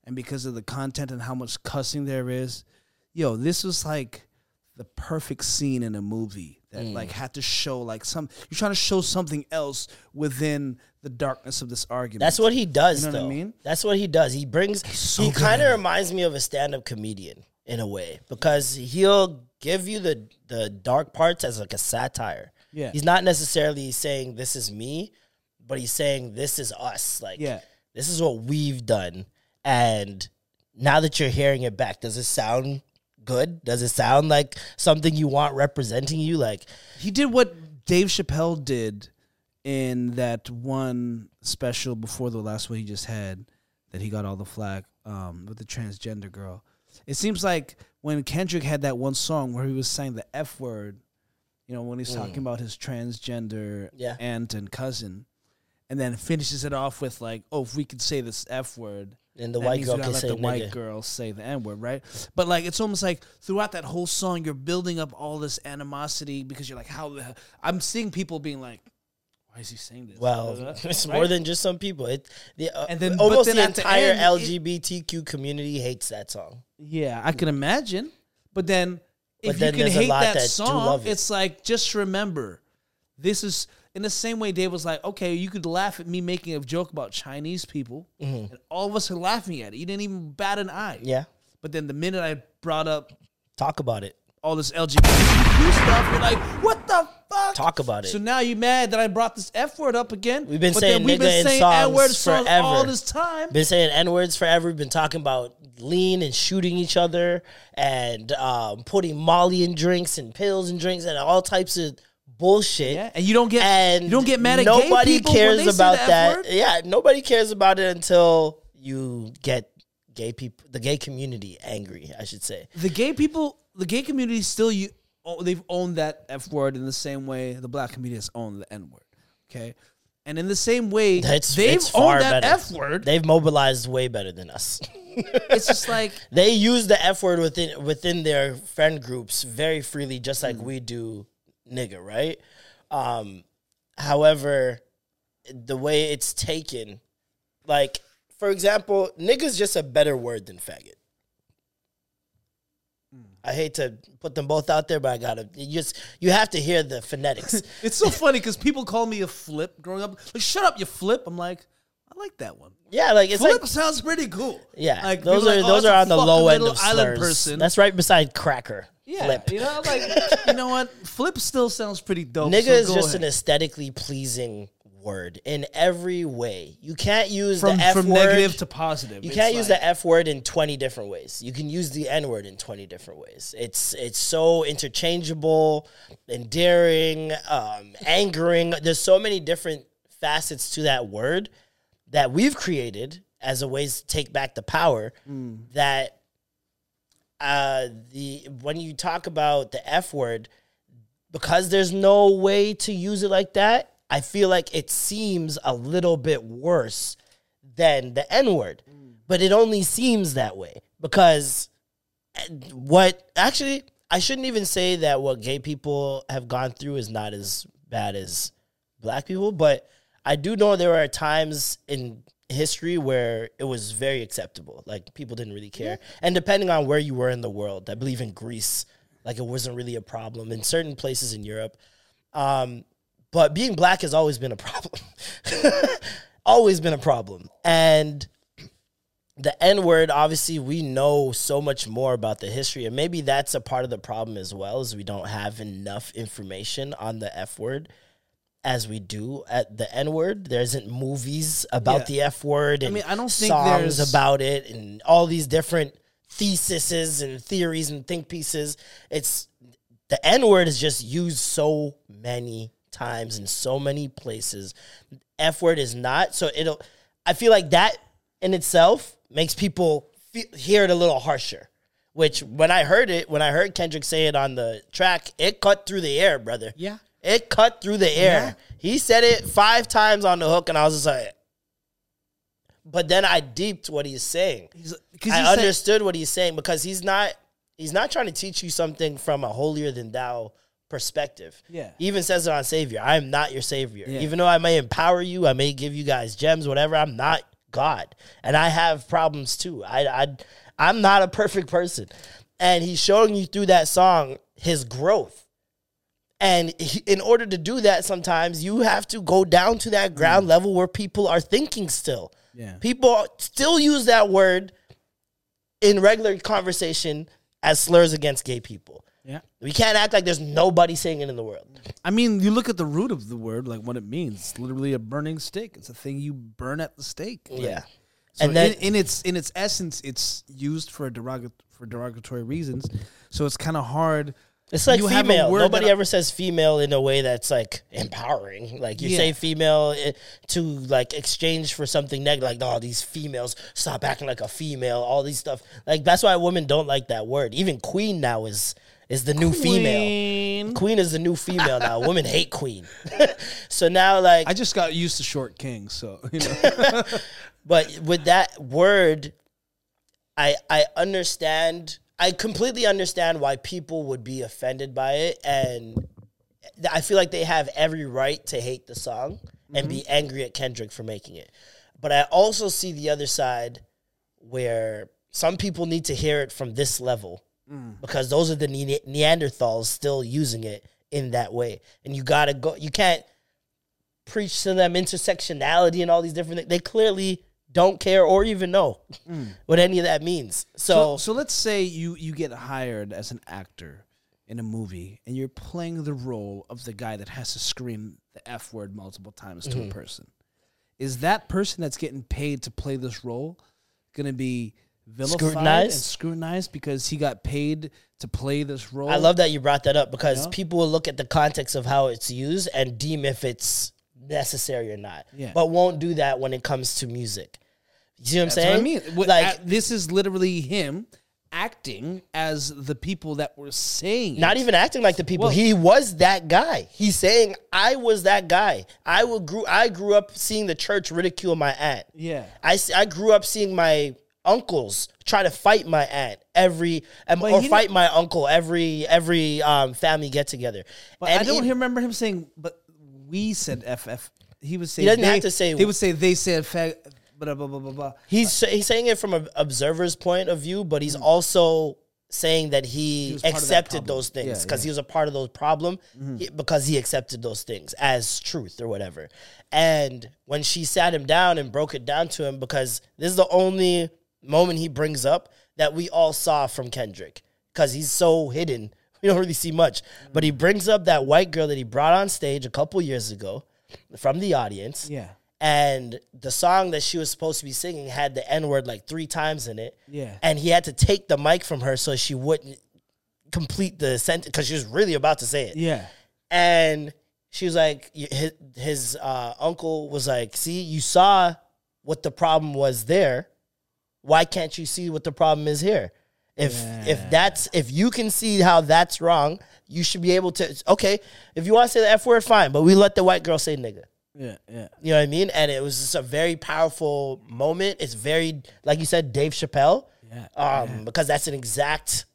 [SPEAKER 3] and because of the content and how much cussing there is. Yo, this was like the perfect scene in a movie that
[SPEAKER 1] Mm.
[SPEAKER 3] like had to show like some you're trying to show something else within the darkness of this argument.
[SPEAKER 1] That's what he does.
[SPEAKER 3] You know what I mean?
[SPEAKER 1] That's what he does. He brings.
[SPEAKER 3] so
[SPEAKER 1] he kind of reminds me of a stand-up comedian in a way because he'll give you the the dark parts as like a satire.
[SPEAKER 3] Yeah.
[SPEAKER 1] He's not necessarily saying this is me, but he's saying this is us. Like,
[SPEAKER 3] Yeah.
[SPEAKER 1] this is what we've done, and now that you're hearing it back, does it sound good? Does it sound like something you want representing you? Like,
[SPEAKER 3] He did what Dave Chappelle did in that one special before the last one he just had that he got all the flack um, with the transgender girl. It seems like when Kendrick had that one song where he was saying the F word, you know, when he's talking about his transgender
[SPEAKER 1] Yeah.
[SPEAKER 3] aunt and cousin, and then finishes it off with like, "Oh, if we could say this F word."
[SPEAKER 1] And the white girl can
[SPEAKER 3] let
[SPEAKER 1] say
[SPEAKER 3] the white girl say the N word, right? But like, it's almost like throughout that whole song, you're building up all this animosity because you're like, how the hell? I'm seeing people being like, why is he saying this?
[SPEAKER 1] Well,
[SPEAKER 3] Right?
[SPEAKER 1] it's more than just some people. It the uh,
[SPEAKER 3] And then-
[SPEAKER 1] almost
[SPEAKER 3] then
[SPEAKER 1] the
[SPEAKER 3] at the
[SPEAKER 1] entire
[SPEAKER 3] end, it-
[SPEAKER 1] LGBTQ community hates that song.
[SPEAKER 3] Yeah, I can imagine. But then
[SPEAKER 1] But
[SPEAKER 3] if
[SPEAKER 1] then
[SPEAKER 3] you can hate that,
[SPEAKER 1] that
[SPEAKER 3] song,
[SPEAKER 1] it.
[SPEAKER 3] it's like just remember, this is in the same way Dave was like, okay, you could laugh at me making a joke about Chinese people, and all of us are laughing at it. You didn't even bat an eye.
[SPEAKER 1] Mm-hmm. Yeah,
[SPEAKER 3] But then the minute I brought up
[SPEAKER 1] talk about it.
[SPEAKER 3] All this LGBTQ stuff, you're like, what the fuck?
[SPEAKER 1] Talk about it.
[SPEAKER 3] So now you mad that I brought this F word up again?
[SPEAKER 1] We've been
[SPEAKER 3] But
[SPEAKER 1] saying
[SPEAKER 3] we've
[SPEAKER 1] nigga
[SPEAKER 3] been
[SPEAKER 1] in
[SPEAKER 3] saying
[SPEAKER 1] songs
[SPEAKER 3] N-word
[SPEAKER 1] forever.
[SPEAKER 3] all this time.
[SPEAKER 1] Been saying n words forever. We've been talking about lean and shooting each other and um, putting Molly in drinks and pills and drinks and all types of bullshit.
[SPEAKER 3] Yeah, and you don't get
[SPEAKER 1] and
[SPEAKER 3] you don't get mad at gay
[SPEAKER 1] nobody cares about that.
[SPEAKER 3] word?
[SPEAKER 1] Yeah, nobody cares about it until you get gay people, the gay community, angry. I should say.
[SPEAKER 3] the gay people, the gay community still you oh, they've owned that F word in the same way the black community has owned the N word. Okay. And in the same way,
[SPEAKER 1] It's,
[SPEAKER 3] they've
[SPEAKER 1] it's
[SPEAKER 3] owned that
[SPEAKER 1] better.
[SPEAKER 3] F word.
[SPEAKER 1] They've mobilized way better than us.
[SPEAKER 3] It's just like
[SPEAKER 1] they use the F word within within their friend groups very freely, just like we do nigga, right? Um, however, the way it's taken, like for example, nigga's just a better word than faggot. I hate to put them both out there, but I gotta you just you have to hear the phonetics.
[SPEAKER 3] it's so funny because people call me a flip growing up. Like, shut up, you flip. I'm like, I like that one.
[SPEAKER 1] yeah, like it's
[SPEAKER 3] flip
[SPEAKER 1] like
[SPEAKER 3] sounds pretty cool.
[SPEAKER 1] yeah,
[SPEAKER 3] like
[SPEAKER 1] those are
[SPEAKER 3] like, oh,
[SPEAKER 1] those are on the low end of
[SPEAKER 3] island person.
[SPEAKER 1] That's right beside cracker.
[SPEAKER 3] yeah,
[SPEAKER 1] Flip.
[SPEAKER 3] you know, like you know what, flip still sounds pretty dope.
[SPEAKER 1] Nigga
[SPEAKER 3] so
[SPEAKER 1] is just
[SPEAKER 3] ahead.
[SPEAKER 1] an aesthetically pleasing word in every way. You can't use
[SPEAKER 3] from
[SPEAKER 1] the F
[SPEAKER 3] from
[SPEAKER 1] word.
[SPEAKER 3] negative to positive.
[SPEAKER 1] you can't use
[SPEAKER 3] like-
[SPEAKER 1] the F word in 20 different ways. You can use the N word in 20 different ways. It's it's so interchangeable, endearing, um, angering. There's so many different facets to that word that we've created as a ways to take back the power
[SPEAKER 3] Mm.
[SPEAKER 1] that uh the when you talk about the F word, because there's no way to use it like that, I feel like it seems a little bit worse than the N word. But it only seems that way because eh, what actually, I shouldn't even say that what gay people have gone through is not as bad as black people, but I do know there are times in history where it was very acceptable. Like people didn't really care. And depending on where you were in the world, I believe in Greece, like it wasn't really a problem. In certain places in Europe, um, but being black has always been a problem. always been a problem. And the N word, obviously, we know so much more about the history. And maybe that's a part of the problem as well, is we don't have enough information on the F word as we do at the N word. There isn't movies about
[SPEAKER 3] Yeah.
[SPEAKER 1] the F word and
[SPEAKER 3] mean, I don't think
[SPEAKER 1] songs
[SPEAKER 3] there's-
[SPEAKER 1] about it and all these different theses and theories and think pieces. It's the N word is just used so many times in so many places. F word is not. So it'll, I feel like that in itself makes people fe hear it a little harsher. Which when I heard it, when I heard Kendrick say it on the track, it cut through the air, brother.
[SPEAKER 3] Yeah.
[SPEAKER 1] It cut through the air. He said it five times on the hook, and I was just like, but then I deeped what he's saying.
[SPEAKER 3] He's- 'cause
[SPEAKER 1] I
[SPEAKER 3] he said-
[SPEAKER 1] understood what he's saying because he's not he's not trying to teach you something from a holier than thou perspective.
[SPEAKER 3] Yeah.
[SPEAKER 1] Even says it on Savior. I am not your savior.
[SPEAKER 3] Yeah.
[SPEAKER 1] Even though I may empower you, I may give you guys gems, whatever. I'm not God, and I have problems too. I, I I'm not a perfect person, and he's showing you through that song his growth. And he, in order to do that, sometimes you have to go down to that ground mm. level where people are thinking still.
[SPEAKER 3] Yeah.
[SPEAKER 1] People still use that word in regular conversation as slurs against gay people.
[SPEAKER 3] Yeah.
[SPEAKER 1] We can't act like there's nobody saying it in the world.
[SPEAKER 3] I mean, you look at the root of the word, like what it means. It's literally a burning stick. It's a thing you burn at the stake. Like,
[SPEAKER 1] Yeah.
[SPEAKER 3] So
[SPEAKER 1] And then-
[SPEAKER 3] in, in its in its essence, it's used for derogatory for derogatory reasons. So it's kind of hard.
[SPEAKER 1] It's like
[SPEAKER 3] You
[SPEAKER 1] female. Nobody ever says female in a way that's like empowering. Like you
[SPEAKER 3] Yeah.
[SPEAKER 1] say female eh, to like exchange for something negative. Like, no, these females stop acting like a female. All these stuff. Like that's why women don't like that word. Even queen now is is the new female. Queen is the new female now. Women hate queen. so now, like,
[SPEAKER 3] I just got used to short king, so you know.
[SPEAKER 1] But with that word, I I understand. I completely understand why people would be offended by it, and I feel like they have every right to hate the song and be mm-hmm. angry at Kendrick for making it. But I also see the other side where some people need to hear it from this level because those are the ne- Neanderthals still using it in that way, and you gotta go. You can't preach to them intersectionality and all these different things. They clearly don't care or even know what any of that means.
[SPEAKER 3] so
[SPEAKER 1] So,
[SPEAKER 3] so let's say you you get hired as an actor in a movie and you're playing the role of the guy that has to scream the f word multiple times to
[SPEAKER 1] Mm-hmm.
[SPEAKER 3] a person. Is that person that's getting paid to play this role going to be vilified
[SPEAKER 1] Scrutinized?
[SPEAKER 3] and scrutinized because he got paid to play this role?
[SPEAKER 1] I love that you brought that up because
[SPEAKER 3] Yeah.
[SPEAKER 1] people will look at the context of how it's used and deem if it's necessary or not.
[SPEAKER 3] Yeah.
[SPEAKER 1] But won't do that when it comes to music. You see what I'm
[SPEAKER 3] That's
[SPEAKER 1] saying?
[SPEAKER 3] what I mean. What-
[SPEAKER 1] Like
[SPEAKER 3] a- this is literally him acting as the people that were saying
[SPEAKER 1] not
[SPEAKER 3] it.
[SPEAKER 1] even acting like the people.
[SPEAKER 3] Well-
[SPEAKER 1] he was that guy. He's saying I was that guy. I will grew I grew up seeing the church ridicule my aunt.
[SPEAKER 3] Yeah.
[SPEAKER 1] I, s- I grew up seeing my uncles try to fight my aunt every
[SPEAKER 3] But
[SPEAKER 1] or
[SPEAKER 3] he
[SPEAKER 1] fight my uncle every every um, family get together.
[SPEAKER 3] But I don't remember him saying. But we said FF. He would say.
[SPEAKER 1] He doesn't
[SPEAKER 3] they,
[SPEAKER 1] have to say-
[SPEAKER 3] He would say they said fag. Blah blah blah blah blah.
[SPEAKER 1] He's he's saying it from an observer's point of view, but he's also saying that he,
[SPEAKER 3] was part of that
[SPEAKER 1] accepted those things
[SPEAKER 3] Yeah, Mm-hmm.
[SPEAKER 1] because he was a part of those problem he- because he accepted those things as truth or whatever. And when she sat him down and broke it down to him, because this is the only moment he brings up that we all saw from Kendrick because he's so hidden. We don't really see much, but he brings up that white girl that he brought on stage a couple years ago from the audience
[SPEAKER 3] Yeah.
[SPEAKER 1] and the song that she was supposed to be singing had the N word like three times in it.
[SPEAKER 3] Yeah.
[SPEAKER 1] And he had to take the mic from her so she wouldn't complete the sentence because she was really about to say it.
[SPEAKER 3] Yeah.
[SPEAKER 1] And she was like, his, his uh, uncle was like, see, you saw what the problem was there. Why can't you see what the problem is here? If if that's if you can see how that's wrong, you should be able to. Okay, if you want to say the f word, fine, but we let the white girl say nigga.
[SPEAKER 3] Yeah, yeah.
[SPEAKER 1] You know what I mean? And it was just a very powerful moment. It's very, like you said, Dave Chappelle.
[SPEAKER 3] Yeah,
[SPEAKER 1] Um, because that's an exact,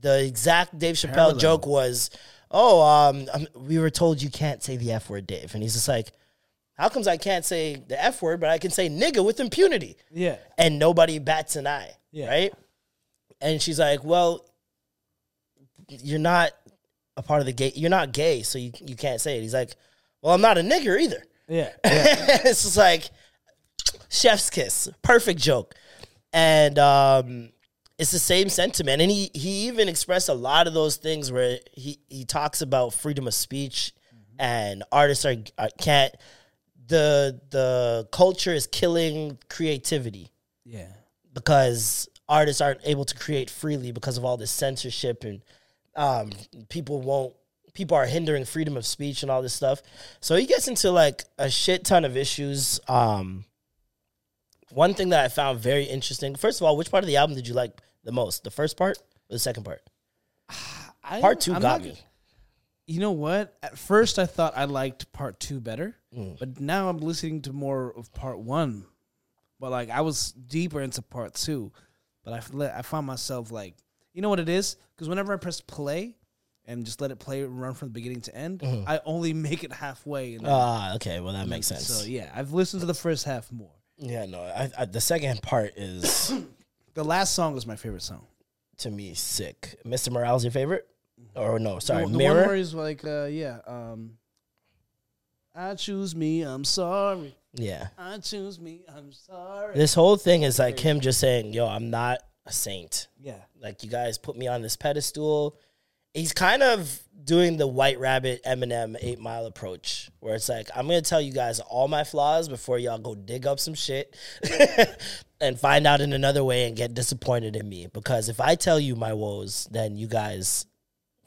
[SPEAKER 1] the exact Dave Chappelle
[SPEAKER 3] Parallel.
[SPEAKER 1] joke was, oh, um, um, we were told you can't say the f word, Dave, and he's just like, how comes I can't say the f word, but I can say nigga with impunity?
[SPEAKER 3] Yeah.
[SPEAKER 1] and nobody bats an eye,
[SPEAKER 3] Yeah.
[SPEAKER 1] right? And she's like, "Well, you're not a part of the gay. You're not gay, so you you can't say it." He's like, "Well, I'm not a nigger either."
[SPEAKER 3] Yeah.
[SPEAKER 1] it's just like chef's kiss, perfect joke, and um, it's the same sentiment. And he he even expressed a lot of those things where he he talks about freedom of speech and artists are, are can't the the culture is killing creativity.
[SPEAKER 3] Yeah.
[SPEAKER 1] because artists aren't able to create freely because of all this censorship and um, people won't people are hindering freedom of speech and all this stuff. So he gets into like a shit ton of issues. Um, one thing that i found very interesting first of all which part of the album did you like the most? The first part or the second part?
[SPEAKER 3] I,
[SPEAKER 1] part 2
[SPEAKER 3] I'm
[SPEAKER 1] got
[SPEAKER 3] not
[SPEAKER 1] me
[SPEAKER 3] You know what? At first, I thought I liked part two better,
[SPEAKER 1] Mm.
[SPEAKER 3] but now I'm listening to more of part one. But like, I was deeper into part two, but I I found myself like, you know what it is? Because whenever I press play and just let it play and run from the beginning to end, I only make it halfway.
[SPEAKER 1] Ah okay well that makes sense
[SPEAKER 3] So yeah, I've listened to the first half more.
[SPEAKER 1] yeah no I, I, the second part is
[SPEAKER 3] The last song was my favorite song.
[SPEAKER 1] to me sick mr morale's your favorite or no sorry
[SPEAKER 3] the, the
[SPEAKER 1] mirror
[SPEAKER 3] one where he's like, uh, yeah, um, I choose me. I'm sorry.
[SPEAKER 1] yeah
[SPEAKER 3] I choose me. I'm sorry.
[SPEAKER 1] This whole thing is like him just saying, "Yo, I'm not a saint.
[SPEAKER 3] yeah.
[SPEAKER 1] Like you guys put me on this pedestal." He's kind of doing the White Rabbit Eminem Eight Mile approach, where it's like, "I'm gonna tell you guys all my flaws before y'all go dig up some shit and find out in another way and get disappointed in me. Because if I tell you my woes, then you guys."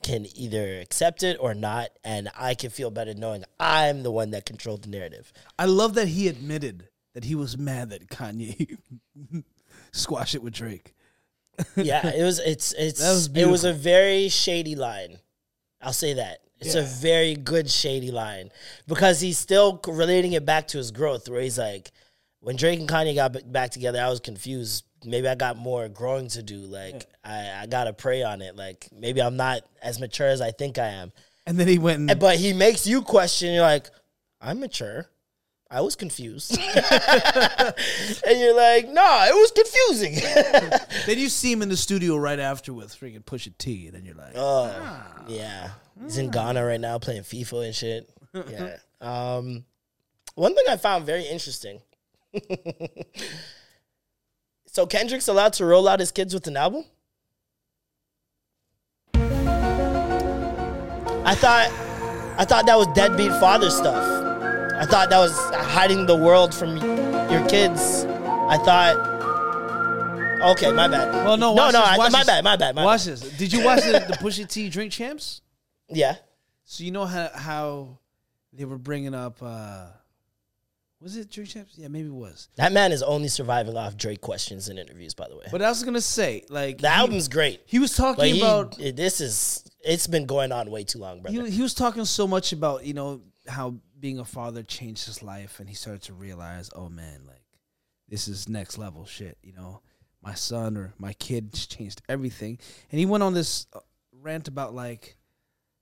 [SPEAKER 1] Can either accept it or not, and I can feel better knowing I'm the one that controlled the narrative.
[SPEAKER 3] I love that he admitted that he was mad that Kanye squashed it with Drake.
[SPEAKER 1] yeah, it was. It's it's.
[SPEAKER 3] Was
[SPEAKER 1] it was a very shady line. I'll say that it's a very good shady line because he's still relating it back to his growth. Where he's like, when Drake and Kanye got b- back together, I was confused. Maybe I got more growing to do. Like I, I gotta pray on it. Like maybe I'm not as mature as I think I am.
[SPEAKER 3] And then he went and
[SPEAKER 1] But he makes you question. You're like, I'm mature. I was confused. and you're like, nah, it was confusing.
[SPEAKER 3] then you see him in the studio right after with freaking Pusha T, and then you're like,
[SPEAKER 1] Oh, yeah. He's in Ghana right now playing FIFA and shit. Yeah. Um, one thing I found very interesting. so Kendrick's allowed to roll out his kids with an album. I thought, I thought that was deadbeat father stuff. I thought that was hiding the world from your kids. I thought. Okay, my bad.
[SPEAKER 3] well, no,
[SPEAKER 1] no,
[SPEAKER 3] watch
[SPEAKER 1] no.
[SPEAKER 3] this,
[SPEAKER 1] I, my
[SPEAKER 3] this.
[SPEAKER 1] bad, my bad, my
[SPEAKER 3] watch
[SPEAKER 1] bad.
[SPEAKER 3] this. Did you watch the, the Pusha T Drink Champs?
[SPEAKER 1] Yeah.
[SPEAKER 3] So you know how how they were bringing up. uh Was it Drake Champs? Yeah, maybe it was.
[SPEAKER 1] That man is only surviving off Drake questions and interviews, by the way.
[SPEAKER 3] But I was gonna say, like,
[SPEAKER 1] the
[SPEAKER 3] he-
[SPEAKER 1] album's great.
[SPEAKER 3] He was talking
[SPEAKER 1] he,
[SPEAKER 3] about
[SPEAKER 1] this is it's been going on way too long, brother.
[SPEAKER 3] he, he was talking so much about you know how being a father changed his life and he started to realize oh man like this is next level shit you know my son or my kid changed everything and he went on this rant about like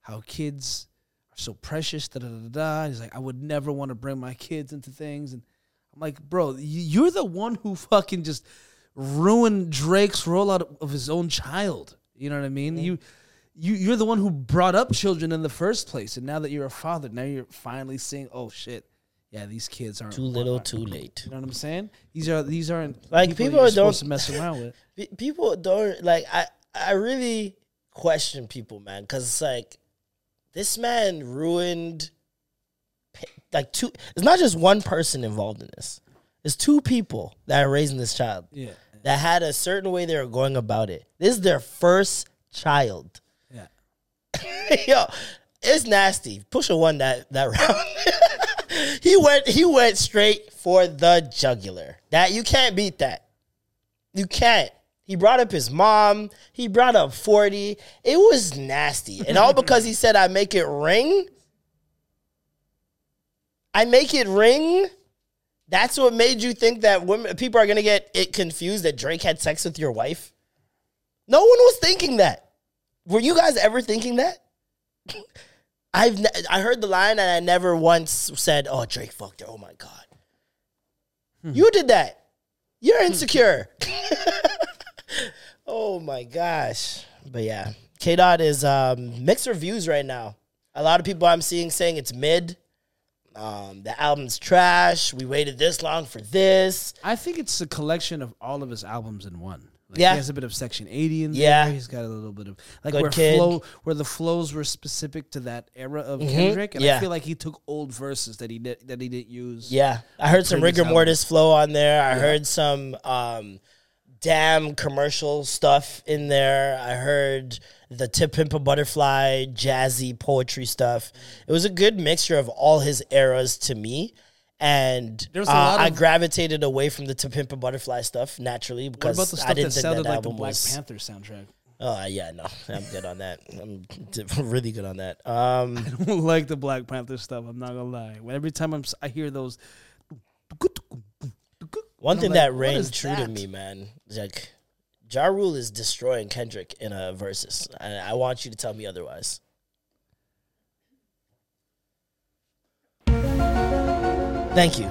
[SPEAKER 3] how kids are so precious da da da da he's like i would never want to bring my kids into things and i'm like bro you- you're the one who fucking just ruined drake's rollout of his own child you know what i mean mm-hmm. you you you're the one who brought up children in the first place, and now that you're a father, now you're finally seeing, oh shit, yeah, these kids aren't
[SPEAKER 1] too little, too late.
[SPEAKER 3] You know what I'm saying? These are these aren't
[SPEAKER 1] Like, people
[SPEAKER 3] you're
[SPEAKER 1] don't-
[SPEAKER 3] supposed to mess around with.
[SPEAKER 1] People don't like. I I really question people, man, because it's like this man ruined like two. It's not just one person involved in this. It's two people that are raising this child.
[SPEAKER 3] Yeah.
[SPEAKER 1] that had a certain way they were going about it. This is their first child.
[SPEAKER 3] Yeah.
[SPEAKER 1] Yo, it's nasty. Pusha won that that round. he went he went straight for the jugular. That you can't beat that. You can't. He brought up his mom. He brought up 40. It was nasty. And all because he said, I make it ring. I make it ring. That's what made you think that women people are gonna get it confused that Drake had sex with your wife. No one was thinking that. Were you guys ever thinking that? I've ne- I heard the line and I never once said, "Oh, Drake fucked her." Oh my god, hmm. you did that. You're hmm. insecure. oh my gosh, but yeah, K Dot is um, mixed reviews right now. A lot of people I'm seeing saying it's mid. Um, the album's trash. We waited this long for this.
[SPEAKER 3] I think it's a collection of all of his albums in one. Like
[SPEAKER 1] Yeah.
[SPEAKER 3] he has a bit of Section 80 in there. Yeah. He's got a little bit of like
[SPEAKER 1] Good
[SPEAKER 3] where
[SPEAKER 1] Kid.
[SPEAKER 3] flow where the flows were specific to that era of Kendrick, and
[SPEAKER 1] Mm-hmm. Yeah.
[SPEAKER 3] I feel like he took old verses that he did that he didn't use.
[SPEAKER 1] Yeah, I heard some rigor
[SPEAKER 3] album.
[SPEAKER 1] mortis flow on there. I heard some um, damn commercial stuff in there. I heard the To Pimp a Butterfly jazzy poetry stuff. It was a good mixture of all his eras to me. And uh, I
[SPEAKER 3] of-
[SPEAKER 1] gravitated away from the To Pimp a Butterfly stuff naturally
[SPEAKER 3] What
[SPEAKER 1] because
[SPEAKER 3] about the
[SPEAKER 1] I didn't
[SPEAKER 3] that
[SPEAKER 1] think
[SPEAKER 3] sounded
[SPEAKER 1] that
[SPEAKER 3] like the Black
[SPEAKER 1] was.
[SPEAKER 3] Panther soundtrack?
[SPEAKER 1] Oh yeah, no, I'm good on that. I'm really good on that. Um,
[SPEAKER 3] I don't like the Black Panther stuff. I'm not gonna lie. Every time I'm, I hear those.
[SPEAKER 1] One
[SPEAKER 3] I'm
[SPEAKER 1] thing
[SPEAKER 3] like,
[SPEAKER 1] that
[SPEAKER 3] what
[SPEAKER 1] rang true to me, man, is like Ja Rule is destroying Kendrick in a versus. And I want you to tell me otherwise. Thank you.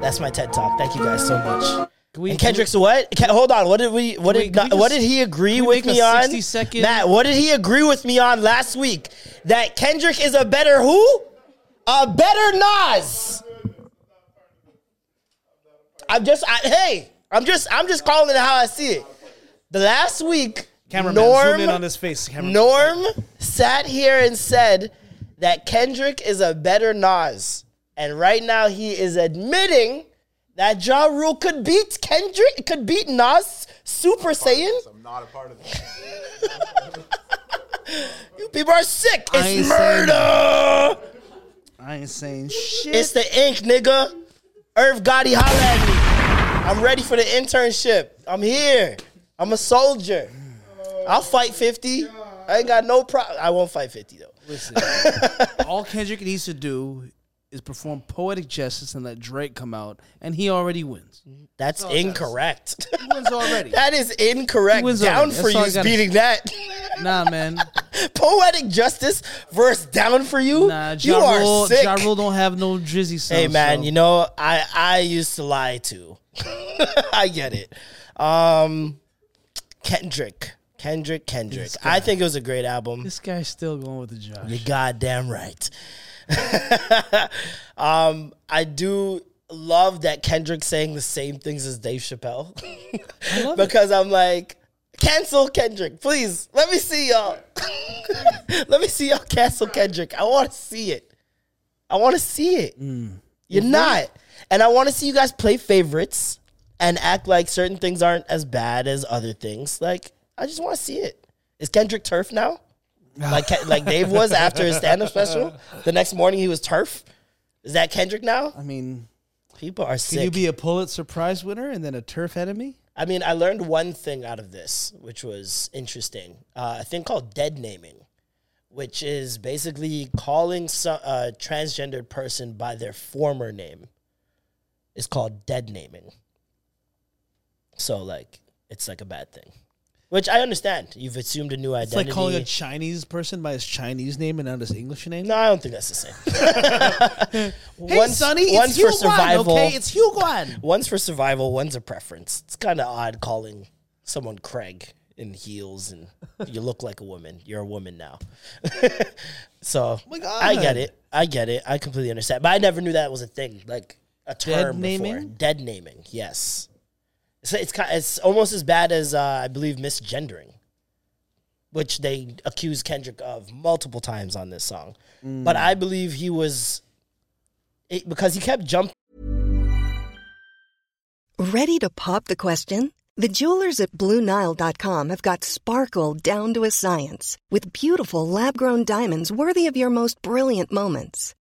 [SPEAKER 1] That's my TED talk. Thank you guys so much.
[SPEAKER 3] We,
[SPEAKER 1] And Kendrick's what? Ca- hold on. What did we? What
[SPEAKER 3] Can we-
[SPEAKER 1] did?
[SPEAKER 3] can we
[SPEAKER 1] what did he agree with me on?
[SPEAKER 3] 60 second-
[SPEAKER 1] Matt, what did he agree with me on last week? That Kendrick is a better who? A better Nas. I'm just. I, hey, I'm just. I'm just calling it how I see it. The last week,
[SPEAKER 3] Cameraman,
[SPEAKER 1] Norm,
[SPEAKER 3] zoom in on his face. Cameraman.
[SPEAKER 1] Norm sat here and said that Kendrick is a better Nas. And right now he is admitting that Ja Rule could beat Kendrick, could beat Nas Super Saiyan.
[SPEAKER 7] I'm not a part of that.
[SPEAKER 1] You people are sick.
[SPEAKER 3] I
[SPEAKER 1] It's
[SPEAKER 3] ain't
[SPEAKER 1] murder.
[SPEAKER 3] I ain't saying shit.
[SPEAKER 1] It's the ink, nigga. Irv Gotti, holla at me. I'm ready for the internship. I'm here. I'm a soldier. I'll fight 50. I ain't got no problem. I won't fight 50 though.
[SPEAKER 3] Listen, all Kendrick needs to do is perform poetic justice and let Drake come out, and he already wins.
[SPEAKER 1] That's incorrect.
[SPEAKER 3] He wins already.
[SPEAKER 1] that is incorrect. Down
[SPEAKER 3] already.
[SPEAKER 1] for you is beating that.
[SPEAKER 3] nah, man.
[SPEAKER 1] Poetic justice versus down for you.
[SPEAKER 3] Nah,
[SPEAKER 1] you
[SPEAKER 3] Ja
[SPEAKER 1] are
[SPEAKER 3] Rule,
[SPEAKER 1] sick.
[SPEAKER 3] Ja Rule don't have no drizzy songs.
[SPEAKER 1] Hey man,
[SPEAKER 3] so-
[SPEAKER 1] you know I I used to lie too. I get it. Um, Kendrick, Kendrick, Kendrick. I think it was a great album.
[SPEAKER 3] this guy's still going with the Josh.
[SPEAKER 1] You're goddamn right. um, I do love that Kendrick saying the same things as Dave Chappelle. because I'm like, cancel Kendrick, please. Let me see y'all. Let me see y'all cancel Kendrick. I want to see it. I want to see it. You're not. And I want to see you guys play favorites and act like certain things aren't as bad as other things. Like, I just want to see it. Is Kendrick turf now? like like Dave was after his stand up special. The next morning he was turf. Is that Kendrick now?
[SPEAKER 3] I mean,
[SPEAKER 1] People are
[SPEAKER 3] can
[SPEAKER 1] sick.
[SPEAKER 3] you be a Pulitzer Prize winner and then a turf enemy?
[SPEAKER 1] I mean, I learned one thing out of this, which was interesting. Uh, a thing called dead naming, which is basically calling a transgendered person by their former name. Is called dead naming. So like, it's like a bad thing, which I understand. You've assumed a new
[SPEAKER 3] It's
[SPEAKER 1] identity.
[SPEAKER 3] like calling a Chinese person by his Chinese name and not his English name.
[SPEAKER 1] no, I don't think that's the same.
[SPEAKER 3] Hey,
[SPEAKER 1] one's,
[SPEAKER 3] Sonny,
[SPEAKER 1] one's
[SPEAKER 3] it's
[SPEAKER 1] for
[SPEAKER 3] Hugh
[SPEAKER 1] survival.
[SPEAKER 3] Okay? It's Hugh Guan.
[SPEAKER 1] One's for survival, one's a preference. It's kind of odd calling someone Craig in heels and you look like a woman. You're a woman now. so oh
[SPEAKER 3] my
[SPEAKER 1] I get it. I get it. I completely understand. But I never knew that was a thing, like a term
[SPEAKER 3] naming?
[SPEAKER 1] before. Dead naming, yes. It's it's, kind it's almost as bad as uh, I believe misgendering, which they accused Kendrick of multiple times on this song. But I believe he was it, because he kept jumping.
[SPEAKER 8] Ready to pop the question? The jewelers at BlueNile.com have got sparkle down to a science with beautiful lab grown diamonds worthy of your most brilliant moments.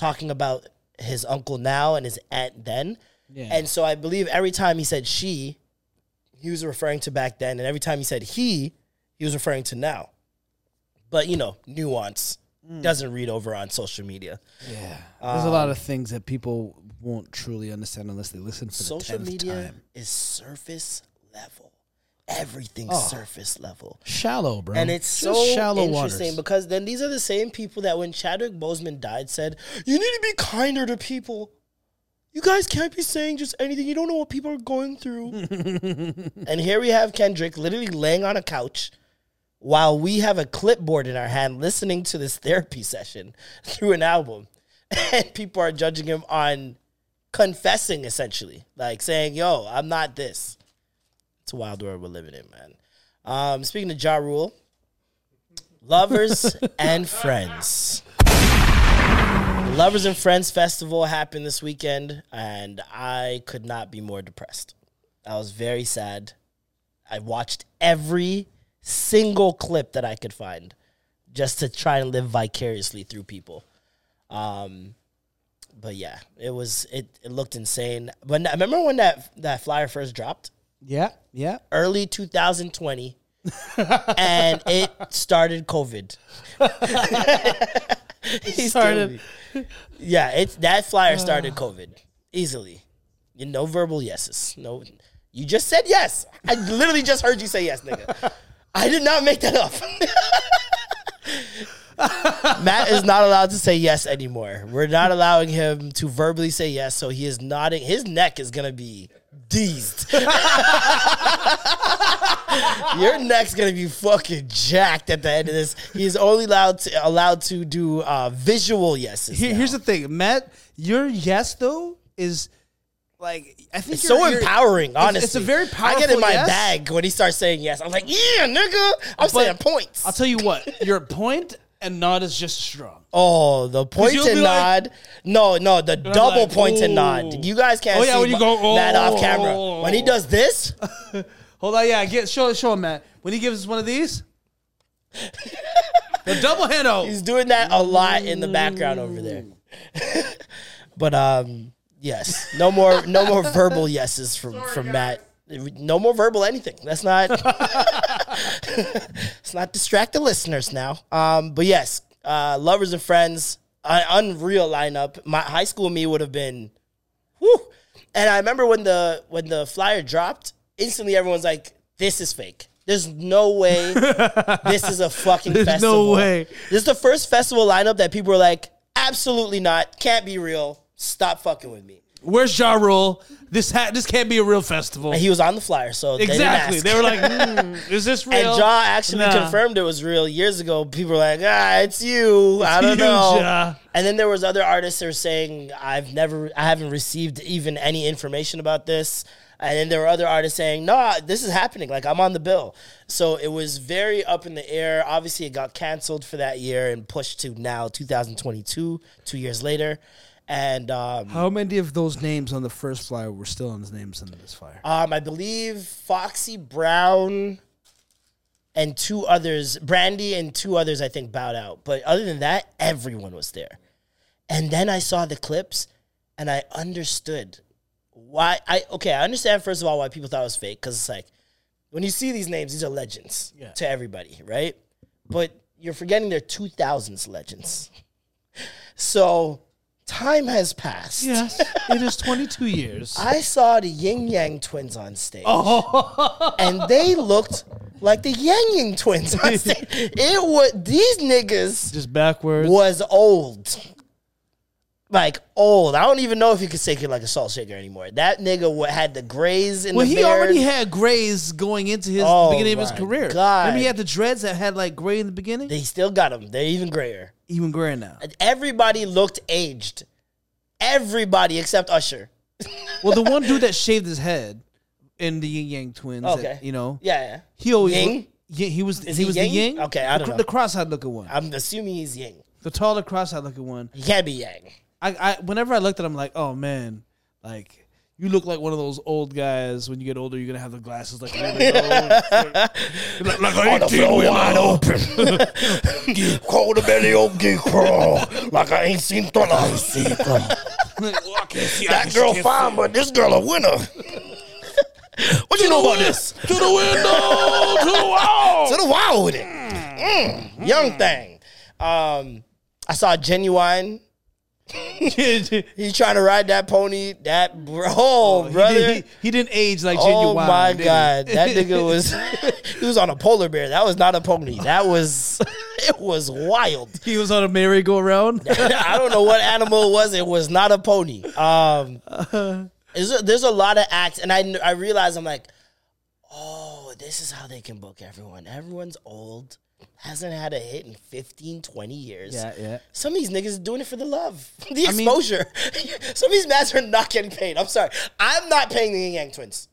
[SPEAKER 1] talking about his uncle now and his aunt then.
[SPEAKER 3] Yeah.
[SPEAKER 1] And so I believe every time he said she, he was referring to back then, and every time he said he, he was referring to now. But you know, nuance doesn't read over on social media.
[SPEAKER 3] Yeah. There's a lot
[SPEAKER 1] Um,
[SPEAKER 3] of things that people won't truly understand unless they listen for the tenth
[SPEAKER 1] media
[SPEAKER 3] time.
[SPEAKER 1] is surface level. Everything's
[SPEAKER 3] Oh.
[SPEAKER 1] surface level.
[SPEAKER 3] Shallow, bro.
[SPEAKER 1] And it's
[SPEAKER 3] Just
[SPEAKER 1] so
[SPEAKER 3] shallow
[SPEAKER 1] interesting
[SPEAKER 3] waters.
[SPEAKER 1] because then these are the same people that when Chadwick Boseman died said, You need to be kinder to people. You guys can't be saying just anything. You don't know what people are going through. and here we have Kendrick literally laying on a couch while we have a clipboard in our hand listening to this therapy session through an album. And people are judging him on confessing essentially, like saying, Yo, I'm not this. It's a wild world we're living in, man. Um, speaking of Ja Rule, lovers and friends. Lovers and Friends Festival happened this weekend, and I could not be more depressed. I was very sad. I watched every single clip that I could find just to try and live vicariously through people. Um, but yeah, it was it, it looked insane. When I remember when that that flyer first dropped,
[SPEAKER 3] Yeah, yeah.
[SPEAKER 1] early 2020, and it started COVID. he
[SPEAKER 3] started-
[SPEAKER 1] Yeah, it's that flyer uh. started COVID easily. You no verbal yeses. No, you just said yes. I literally just heard you say yes, nigga. I did not make that up. Matt is not allowed to say yes anymore. We're not allowing him to verbally say yes, so he is nodding. His neck is gonna be deezed. Your neck's gonna be fucking jacked at the end of this. He's only allowed to allowed to do uh, visual yeses.
[SPEAKER 3] Here,
[SPEAKER 1] now.
[SPEAKER 3] here's the thing, Matt. Your yes though is like I think
[SPEAKER 1] It's so empowering,
[SPEAKER 3] it's-
[SPEAKER 1] honestly.
[SPEAKER 3] It's, a very powerful.
[SPEAKER 1] I get in my
[SPEAKER 3] yes.
[SPEAKER 1] bag when he starts saying yes. I'm like, yeah, nigga. I'm saying points.
[SPEAKER 3] I'll tell you what, your point and nod is just strong.
[SPEAKER 1] Oh, the point
[SPEAKER 3] you'll
[SPEAKER 1] and
[SPEAKER 3] be like-
[SPEAKER 1] nod. no, no, the double
[SPEAKER 3] like,
[SPEAKER 1] point and
[SPEAKER 3] "Ooh."
[SPEAKER 1] nod. You guys can't
[SPEAKER 3] Oh, yeah,
[SPEAKER 1] see
[SPEAKER 3] when you go,
[SPEAKER 1] Matt
[SPEAKER 3] "Oh."
[SPEAKER 1] off camera. When he does this,
[SPEAKER 3] Hold on, yeah, get show show him, Matt. When he gives us one of these, the double hand out.
[SPEAKER 1] he's doing that a lot in the background over there. but um, yes, no more, no more verbal yeses from from Matt. No more verbal anything. Let's not. let's not distract the listeners now. Um, but yes, uh, lovers and friends, uh, unreal lineup. My high school me would have been, whew. And I remember when the when the flyer dropped, instantly everyone's like, "This is fake." There's no way this is a fucking
[SPEAKER 3] There's no way.
[SPEAKER 1] This is the first festival lineup that people were like, absolutely not, can't be real. Stop fucking with me.
[SPEAKER 3] Where's Ja Rule? This ha- this can't be a real festival.
[SPEAKER 1] And he was on the flyer, so
[SPEAKER 3] exactly.
[SPEAKER 1] They,
[SPEAKER 3] They, were like, hmm, "Is this real?"
[SPEAKER 1] and Ja actually
[SPEAKER 3] Nah.
[SPEAKER 1] confirmed it was real years ago. People were like, ah, it's you. I don't
[SPEAKER 3] you,
[SPEAKER 1] know.
[SPEAKER 3] Ja.
[SPEAKER 1] And then there was other artists that were saying, I've never, I haven't received even any information about this. And then there were other artists saying, no, this is happening. Like I'm on the bill. So it was very up in the air. Obviously, it got canceled for that year and pushed to now 2022, two years later. And um,
[SPEAKER 3] How many of those names on the first flyer were still on his names in this flyer?
[SPEAKER 1] Um, I believe Foxy Brown and two others, Brandy and two others, I think bowed out. But other than that, everyone was there. And then I saw the clips, and I understood why. I okay, I understand first of all why people thought it was fake because it's like when you see these names, these are legends to everybody, right? But you're forgetting they're 2000s legends. So time has passed.
[SPEAKER 3] Yes, it is 22 years.
[SPEAKER 1] I saw the Ying Yang twins on stage.
[SPEAKER 3] Oh.
[SPEAKER 1] and they looked like the Yang Yang twins on stage. It was these niggas
[SPEAKER 3] Just backwards.
[SPEAKER 1] was old. Like old. I don't even know if you could say it like a salt shaker anymore. That nigga had the grays in
[SPEAKER 3] Well,
[SPEAKER 1] the
[SPEAKER 3] he
[SPEAKER 1] beard.
[SPEAKER 3] already had grays going into his
[SPEAKER 1] Oh,
[SPEAKER 3] beginning of his career.
[SPEAKER 1] God.
[SPEAKER 3] Remember, he had the dreads that had like gray in the beginning.
[SPEAKER 1] They still got them. They're even grayer.
[SPEAKER 3] Even grayer now.
[SPEAKER 1] Everybody looked aged. Everybody except Usher.
[SPEAKER 3] Well, the one dude that shaved his head in the Ying Yang Twins. that,
[SPEAKER 1] Okay.
[SPEAKER 3] you know.
[SPEAKER 1] Yeah, yeah.
[SPEAKER 3] He always
[SPEAKER 1] Ying?
[SPEAKER 3] Yeah, he was.
[SPEAKER 1] Is
[SPEAKER 3] he,
[SPEAKER 1] he
[SPEAKER 3] was
[SPEAKER 1] Ying?
[SPEAKER 3] the Ying.
[SPEAKER 1] Okay, I
[SPEAKER 3] the,
[SPEAKER 1] don't
[SPEAKER 3] cr-
[SPEAKER 1] know.
[SPEAKER 3] the cross-eyed looking one.
[SPEAKER 1] I'm assuming he's Yang.
[SPEAKER 3] The taller cross-eyed looking one.
[SPEAKER 1] He can't be Yang.
[SPEAKER 3] I, I whenever I looked at him, like, oh man, like you look like one of those old guys. When you get older, you're gonna have the glasses like really like, like
[SPEAKER 1] On the floor wide open. Cold the belly okay crawl. Like I ain't seen Thor. I ain't seen. That girl fine, but this girl a winner. what you know about this? To the window, to the wall. to the wall with it. Mm, young thing. Um, I saw Ginuwine. He's trying to ride that pony. That bro,
[SPEAKER 3] He
[SPEAKER 1] brother.
[SPEAKER 3] did- he, he didn't age like
[SPEAKER 1] Oh my god, that nigga was he was on a polar bear. That was not a pony. That was it was wild.
[SPEAKER 3] He was on a merry-go-round.
[SPEAKER 1] I don't know what animal it was. It was not a pony. Um, there's a, there's a lot of acts, and I I realize I'm like, oh, this is how they can book everyone. Everyone's old, hasn't had a hit in 15, 20 years.
[SPEAKER 3] Yeah, yeah.
[SPEAKER 1] Some of these niggas are doing it for the love, the
[SPEAKER 3] I mean-
[SPEAKER 1] exposure. Some of these mats are not getting paid. I'm sorry, I'm not paying the Ying Yang Twins.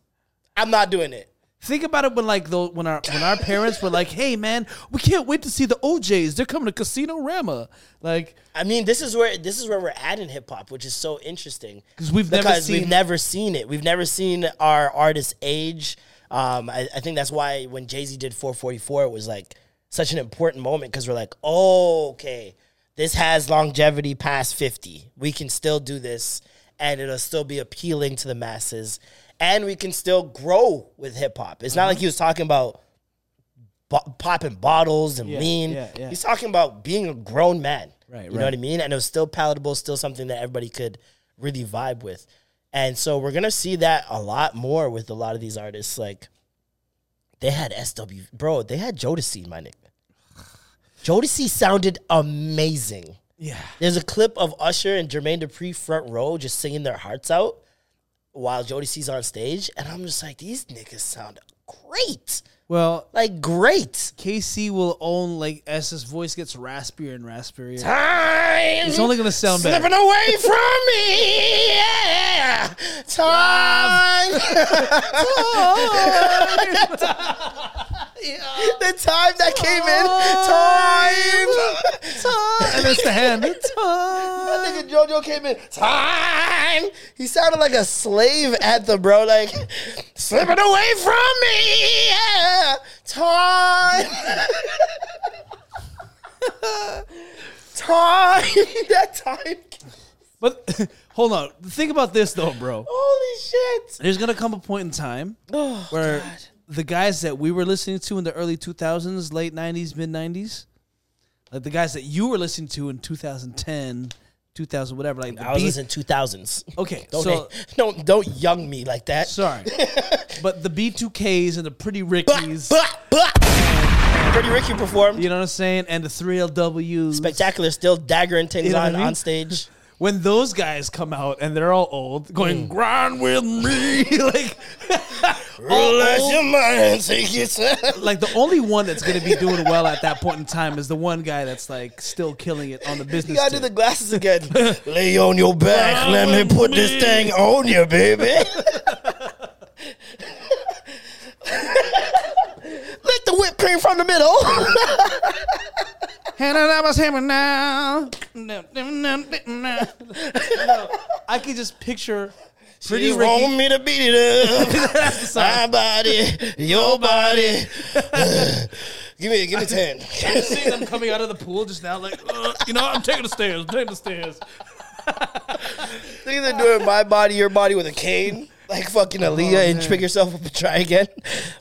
[SPEAKER 1] I'm not doing it.
[SPEAKER 3] Think about it when like the when our when our parents were like, "Hey man, we can't wait to see the O'Jays. They're coming to Casino Rama." Like,
[SPEAKER 1] I mean, this is where this is where we're at in hip hop, which is so interesting
[SPEAKER 3] 'Cause we've never
[SPEAKER 1] because
[SPEAKER 3] seen-
[SPEAKER 1] we've never seen it. We've never seen our artists age. Um, I, I think that's why when Jay Z did 444, it was like such an important moment because we're like, oh, okay, this has longevity past 50. We can still do this, and it'll still be appealing to the masses, and we can still grow with hip hop. It's not
[SPEAKER 3] Uh-huh.
[SPEAKER 1] like he was talking about bo- popping bottles and
[SPEAKER 3] Yeah,
[SPEAKER 1] lean.
[SPEAKER 3] yeah, yeah.
[SPEAKER 1] He's talking about being a grown man.
[SPEAKER 3] Right,
[SPEAKER 1] You know what I mean? And it was still palatable, still something that everybody could really vibe with. And so we're gonna see that a lot more with a lot of these artists. Like they had SW, bro. They had Jodeci, my nigga. Jodeci sounded amazing.
[SPEAKER 3] yeah,
[SPEAKER 1] There's a clip of Usher and Jermaine Dupri front row just singing their hearts out while Jodeci's on stage, and I'm just like, these niggas sound great,
[SPEAKER 3] well,
[SPEAKER 1] like great.
[SPEAKER 3] K-Ci will own like as his voice gets raspier and raspier.
[SPEAKER 1] Time.
[SPEAKER 3] It's only gonna sound better.
[SPEAKER 1] Slipping away from me. Yeah. Time. the time that came in. Time.
[SPEAKER 3] Time, and it's the hand. Time.
[SPEAKER 1] That nigga JoJo came in. Time. He sounded like a slave anthem, bro. Like slipping away from me. Yeah. Time. time. that time.
[SPEAKER 3] But hold on, think about this though, bro.
[SPEAKER 1] Holy shit.
[SPEAKER 3] There's gonna come a point in time
[SPEAKER 1] Oh,
[SPEAKER 3] where
[SPEAKER 1] God.
[SPEAKER 3] The guys that we were listening to in the early 2000s, late 90s, mid 90s, like the guys that you were listening to in 2010, 2000, whatever, like the
[SPEAKER 1] I was
[SPEAKER 3] beat-
[SPEAKER 1] listening two thousands.
[SPEAKER 3] Okay,
[SPEAKER 1] Don't
[SPEAKER 3] so
[SPEAKER 1] don't don't young me like that.
[SPEAKER 3] sorry, but the B2Ks and the Pretty Rickies,
[SPEAKER 1] Bah, bah. Pretty Ricky performed.
[SPEAKER 3] you know what I'm saying, and the 3LWs,
[SPEAKER 1] Spectacular, still daggering things
[SPEAKER 3] You know
[SPEAKER 1] on,
[SPEAKER 3] I mean?
[SPEAKER 1] on stage.
[SPEAKER 3] when those guys come out and they're all old,
[SPEAKER 1] Mm.
[SPEAKER 3] going grind with me, like
[SPEAKER 1] Relax your mind, take your time.
[SPEAKER 3] like the only one that's gonna be doing well at that point in time is the one guy that's like still killing it on the business.
[SPEAKER 1] You gotta do the glasses again. Lay on your back. Let me put this thing on you, baby. Lick the whipped cream from the middle.
[SPEAKER 3] And I was hammer now. I could just picture Pretty
[SPEAKER 1] She
[SPEAKER 3] Ricky.
[SPEAKER 1] want me to beat it up. My body, your body. give me, give me ten.
[SPEAKER 3] I see them coming out of the pool just now, like, uh, you know, I'm taking the stairs. I'm taking the stairs.
[SPEAKER 1] Think they're doing my body, your body with a cane, like fucking Aaliyah, and pick yourself up and try again.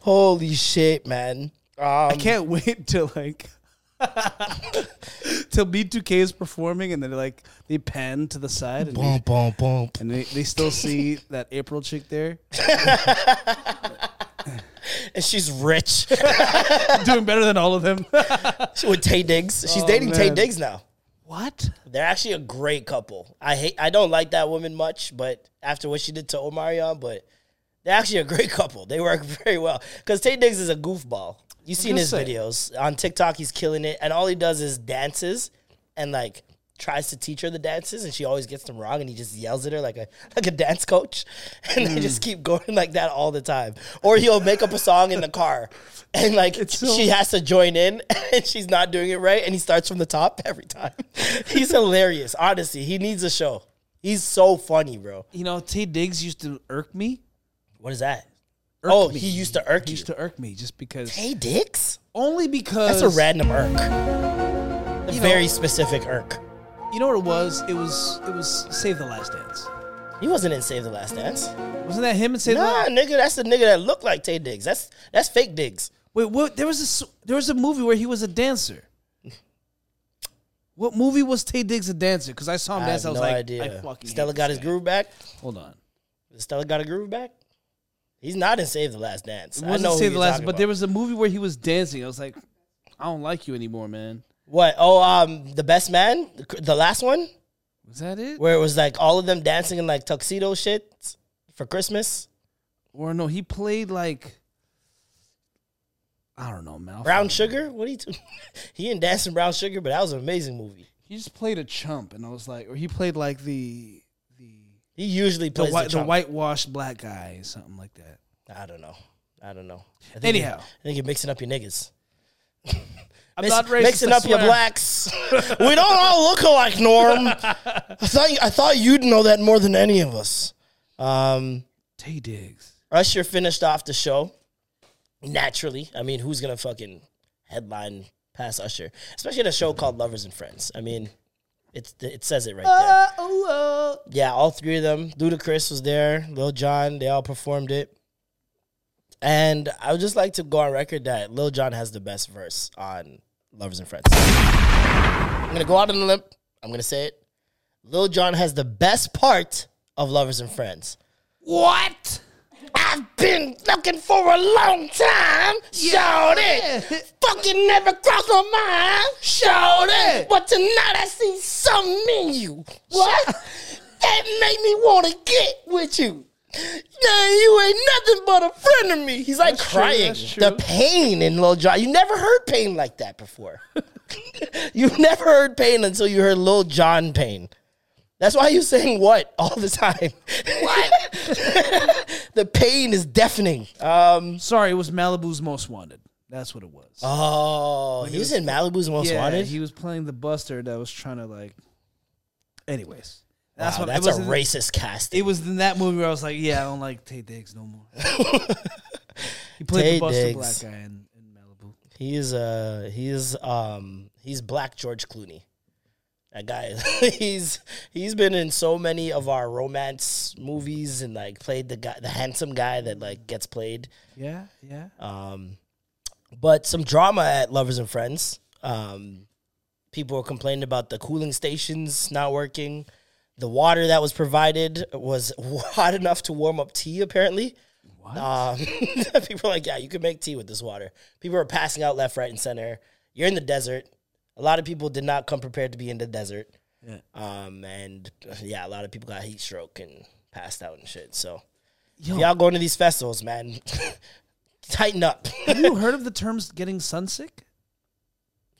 [SPEAKER 1] Holy shit, man! Um,
[SPEAKER 3] I can't wait to like Till B2K is performing, and then they like they pan to the side, and,
[SPEAKER 1] Boom,
[SPEAKER 3] they,
[SPEAKER 1] boom, boom.
[SPEAKER 3] and they, they still see that April chick there
[SPEAKER 1] And she's rich
[SPEAKER 3] doing better than all of them.
[SPEAKER 1] with Taye Diggs. She's
[SPEAKER 3] Oh,
[SPEAKER 1] dating Taye
[SPEAKER 3] man.
[SPEAKER 1] Diggs now.
[SPEAKER 3] what?
[SPEAKER 1] They're actually a great couple. I hate. I don't like that woman much, but after what she did to Omarion, but they're actually a great couple. They work very well because Taye Diggs is a goofball. You've seen his videos on TikTok. He's killing it, and all he does is dances and like tries to teach her the dances, and she always gets them wrong, and he just yells at her like a like a dance coach, and they just mm. keep going like that all the time. Or he'll make up a song in the car. And like
[SPEAKER 3] so-
[SPEAKER 1] she has to join in, and she's not doing it right, and he starts from the top every time. He's hilarious. Honestly, he needs a show. He's so funny, bro.
[SPEAKER 3] You know, Taye Diggs used to irk me.
[SPEAKER 1] What is that?
[SPEAKER 3] Irk
[SPEAKER 1] oh,
[SPEAKER 3] me.
[SPEAKER 1] he used to irk
[SPEAKER 3] He
[SPEAKER 1] you.
[SPEAKER 3] used to irk me just because.
[SPEAKER 1] Hey, Dix?
[SPEAKER 3] Only because
[SPEAKER 1] That's a random irk. A
[SPEAKER 3] You
[SPEAKER 1] very
[SPEAKER 3] know-
[SPEAKER 1] specific irk.
[SPEAKER 3] You know what it was? It was it was Save the Last Dance.
[SPEAKER 1] He wasn't in Save the Last Dance.
[SPEAKER 3] Wasn't that him and Save the
[SPEAKER 1] Nah, nigga, that's the nigga that looked like Taye Diggs. That's that's fake Diggs.
[SPEAKER 3] Wait, what? There was a s- there was a movie where he was a dancer. What movie was Taye Diggs a dancer? Because I saw him
[SPEAKER 1] I
[SPEAKER 3] dance.
[SPEAKER 1] have
[SPEAKER 3] I was
[SPEAKER 1] no
[SPEAKER 3] like,
[SPEAKER 1] idea.
[SPEAKER 3] I fucking
[SPEAKER 1] Stella
[SPEAKER 3] hate
[SPEAKER 1] got
[SPEAKER 3] this
[SPEAKER 1] his
[SPEAKER 3] guy.
[SPEAKER 1] groove back.
[SPEAKER 3] Hold on.
[SPEAKER 1] Stella got a groove back. He's not in Save the Last Dance.
[SPEAKER 3] It wasn't
[SPEAKER 1] know
[SPEAKER 3] Save the Last, but
[SPEAKER 1] about.
[SPEAKER 3] there was a movie where he was dancing. I was like, I don't like you anymore, man.
[SPEAKER 1] what? Oh, um, the best man, the last one,
[SPEAKER 3] Was that it?
[SPEAKER 1] where it was like all of them dancing in like tuxedo shit for Christmas.
[SPEAKER 3] Or no, he played like I don't know, man.
[SPEAKER 1] Brown. Sugar. What he? T- he didn't dance in Brown Sugar, but that was an amazing movie.
[SPEAKER 3] He just played a chump, and I was like, or he played like the
[SPEAKER 1] He usually
[SPEAKER 3] the,
[SPEAKER 1] plays
[SPEAKER 3] white,
[SPEAKER 1] the,
[SPEAKER 3] the whitewashed black guy, something like that.
[SPEAKER 1] I don't know. I don't know. I
[SPEAKER 3] Anyhow.
[SPEAKER 1] I think you're mixing up your niggas.
[SPEAKER 3] I'm
[SPEAKER 1] Mix-
[SPEAKER 3] not racist.
[SPEAKER 1] mixing up your blacks. we don't all look alike, Norm. I thought I thought you'd know that more than any of us. Um,
[SPEAKER 3] Taye Diggs.
[SPEAKER 1] Usher finished off the show. Naturally, I mean, who's gonna fucking headline past Usher? Especially in a show called Lovers and Friends. I mean, it's it says it right there. Uh, oh, uh. Yeah, all three of them. Ludacris was there. Lil Jon. They all performed it. And I would just like to go on record that Lil Jon has the best verse on Lovers and Friends. I'm gonna go out on a limb. I'm gonna say it. Lil Jon has the best part of Lovers and Friends.
[SPEAKER 3] What?
[SPEAKER 1] I've been looking for a long time. Showed it. Fucking never crossed my mind. Showed it. But tonight I see something in you. What? that made me want to get with you. Now you ain't nothing but a friend of me. He's like
[SPEAKER 3] That's
[SPEAKER 1] crying.
[SPEAKER 3] that's true.
[SPEAKER 1] The pain in Lil Jon. You never heard pain like that before. you never heard pain until you heard Lil Jon pain. That's why you saying what all the time. What? pain is deafening. Um,
[SPEAKER 3] Sorry, it was Malibu's Most Wanted. That's what it was.
[SPEAKER 1] oh, he was in Malibu's Most
[SPEAKER 3] yeah,
[SPEAKER 1] Wanted.
[SPEAKER 3] he was playing the Buster that was trying to like. Anyways, that's
[SPEAKER 1] Wow,
[SPEAKER 3] what
[SPEAKER 1] that's
[SPEAKER 3] it was
[SPEAKER 1] a
[SPEAKER 3] in-
[SPEAKER 1] racist casting.
[SPEAKER 3] It was in that movie where I was like, yeah, I don't like Taye Diggs no more. he played
[SPEAKER 1] Taye
[SPEAKER 3] the Buster
[SPEAKER 1] Diggs.
[SPEAKER 3] Black guy in, in Malibu.
[SPEAKER 1] He is uh he's um he's black George Clooney. That guy he's he's been in so many of our romance movies and like played the guy the handsome guy that like gets played.
[SPEAKER 3] Yeah, yeah.
[SPEAKER 1] Um but some drama at Lovers and Friends. Um people were complaining about the cooling stations not working. The water that was provided was hot enough to warm up tea apparently.
[SPEAKER 3] What?
[SPEAKER 1] Um, people are like, yeah, you can make tea with this water. People are passing out left, right, and center. You're in the desert. A lot of people did not come prepared to be in the desert.
[SPEAKER 3] Yeah.
[SPEAKER 1] Um, and yeah, a lot of people got heat stroke and passed out and shit. So
[SPEAKER 3] Yo.
[SPEAKER 1] y'all going to these festivals, man, tighten up.
[SPEAKER 3] Have you heard of the terms getting sunsick?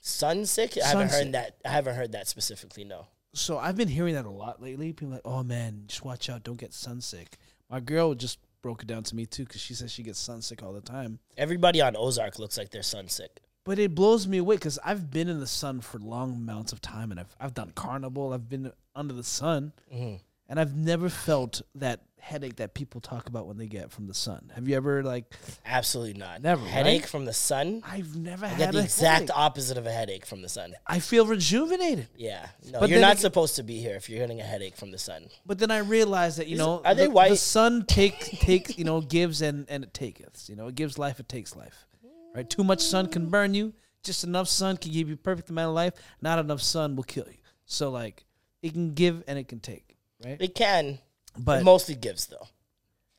[SPEAKER 1] Sun sick? I haven't
[SPEAKER 3] Sunsick.
[SPEAKER 1] heard that. I haven't heard that specifically. No.
[SPEAKER 3] So I've been hearing that a lot lately. People are like, oh man, just watch out, don't get sunsick. My girl just broke it down to me too because she says she gets sunsick all the time.
[SPEAKER 1] Everybody on Ozark looks like they're sun sick.
[SPEAKER 3] But it blows me away because I've been in the sun for long amounts of time, and I've I've done carnival. I've been under the sun, mm-hmm. and I've never felt that headache that people talk about when they get from the sun. Have you ever like?
[SPEAKER 1] Absolutely not.
[SPEAKER 3] Never,
[SPEAKER 1] Headache
[SPEAKER 3] right?
[SPEAKER 1] from the sun.
[SPEAKER 3] I've never
[SPEAKER 1] I
[SPEAKER 3] had
[SPEAKER 1] get the exact
[SPEAKER 3] headache.
[SPEAKER 1] opposite of a headache from the sun.
[SPEAKER 3] I feel rejuvenated.
[SPEAKER 1] Yeah. No,
[SPEAKER 3] But
[SPEAKER 1] you're not
[SPEAKER 3] ag-
[SPEAKER 1] supposed to be here if you're getting a headache from the sun.
[SPEAKER 3] But then I realized that you
[SPEAKER 1] Is-
[SPEAKER 3] know,
[SPEAKER 1] are they
[SPEAKER 3] the, The
[SPEAKER 1] white?
[SPEAKER 3] sun take take you know gives and and it taketh. You know, it gives life, it takes life. Right? Too much sun can burn you. just enough sun can give you perfect amount of life. Not enough sun will kill you. So like, it can give and it can take, right?
[SPEAKER 1] It can,
[SPEAKER 3] But-
[SPEAKER 1] it mostly gives though.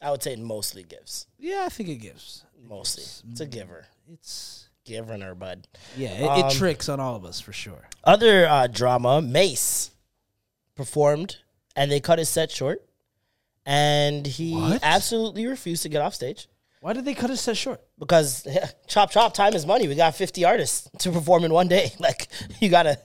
[SPEAKER 1] I would say it mostly gives.
[SPEAKER 3] Yeah, I think it gives.
[SPEAKER 1] Mostly, it's a giver.
[SPEAKER 3] It's
[SPEAKER 1] Giving her bud.
[SPEAKER 3] yeah, it, it
[SPEAKER 1] Um,
[SPEAKER 3] tricks on all of us for sure.
[SPEAKER 1] Other uh, drama, Mase performed and they cut his set short, and he
[SPEAKER 3] What?
[SPEAKER 1] absolutely refused to get off stage
[SPEAKER 3] Why did they cut his set short?
[SPEAKER 1] because chop chop time is money. We got fifty artists to perform in one day. Like you gotta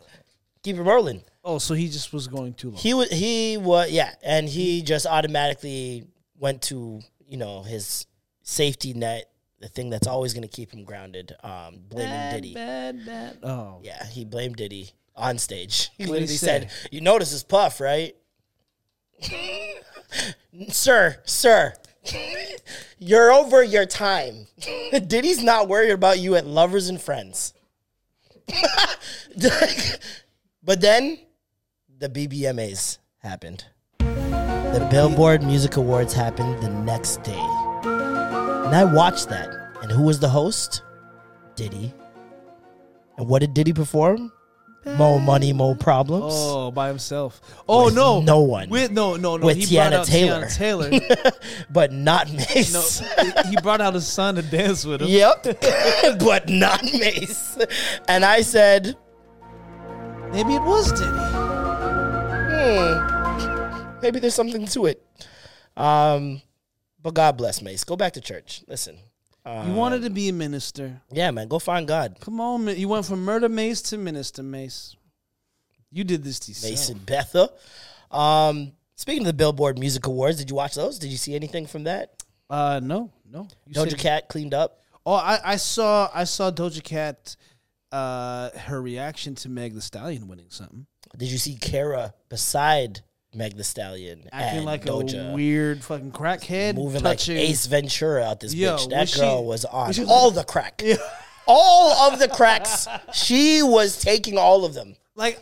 [SPEAKER 1] keep it rolling.
[SPEAKER 3] Oh, so he just was going too long.
[SPEAKER 1] He was he was yeah, and he just automatically went to you know his safety net, the thing that's always gonna keep him grounded. Um, blaming Diddy.
[SPEAKER 3] bad, bad. Oh,
[SPEAKER 1] Yeah, he blamed Diddy on stage. He
[SPEAKER 3] What'd he
[SPEAKER 1] literally said, "You notice his puff, right?" sir, sir, you're over your time. Diddy's not worried about you at Lovers and Friends. but then the BBMAs happened. The Billboard Music Awards happened the next day. And I watched that. And who was the host? Diddy. And what did Diddy perform? Mo money, more problems.
[SPEAKER 3] oh, by himself. Oh
[SPEAKER 1] With
[SPEAKER 3] no,
[SPEAKER 1] no one.
[SPEAKER 3] With no, no, no.
[SPEAKER 1] With
[SPEAKER 3] he brought
[SPEAKER 1] Teyana
[SPEAKER 3] out
[SPEAKER 1] Taylor.
[SPEAKER 3] Teyana Taylor.
[SPEAKER 1] but not
[SPEAKER 3] no,
[SPEAKER 1] Mase.
[SPEAKER 3] he brought out his son to dance with him.
[SPEAKER 1] yep. but not Mase. And I said,
[SPEAKER 3] Maybe it was Diddy.
[SPEAKER 1] hmm, maybe there's something to it. Um, but God bless Mase. Go back to church. Listen. Uh,
[SPEAKER 3] You wanted to be a minister.
[SPEAKER 1] yeah, man. Go find God.
[SPEAKER 3] Come on, man. You went from murder Mase to minister Mase. You did this to yourself.
[SPEAKER 1] Mason Betha. Um, speaking of the Billboard Music Awards, did you watch those? Did you see anything from that?
[SPEAKER 3] Uh, no, no. You
[SPEAKER 1] Doja Cat cleaned up.
[SPEAKER 3] Oh, I, I saw I saw Doja Cat, uh, her reaction to Meg Thee Stallion winning something,
[SPEAKER 1] Did you see Kara beside Meg Thee Stallion
[SPEAKER 3] acting like
[SPEAKER 1] Doja?
[SPEAKER 3] a weird fucking crackhead,
[SPEAKER 1] moving
[SPEAKER 3] touching.
[SPEAKER 1] like Ace Ventura out this
[SPEAKER 3] Yo,
[SPEAKER 1] bitch. That
[SPEAKER 3] was she-
[SPEAKER 1] girl was on
[SPEAKER 3] was she-
[SPEAKER 1] all the crack. All of the cracks. she was taking all of them.
[SPEAKER 3] like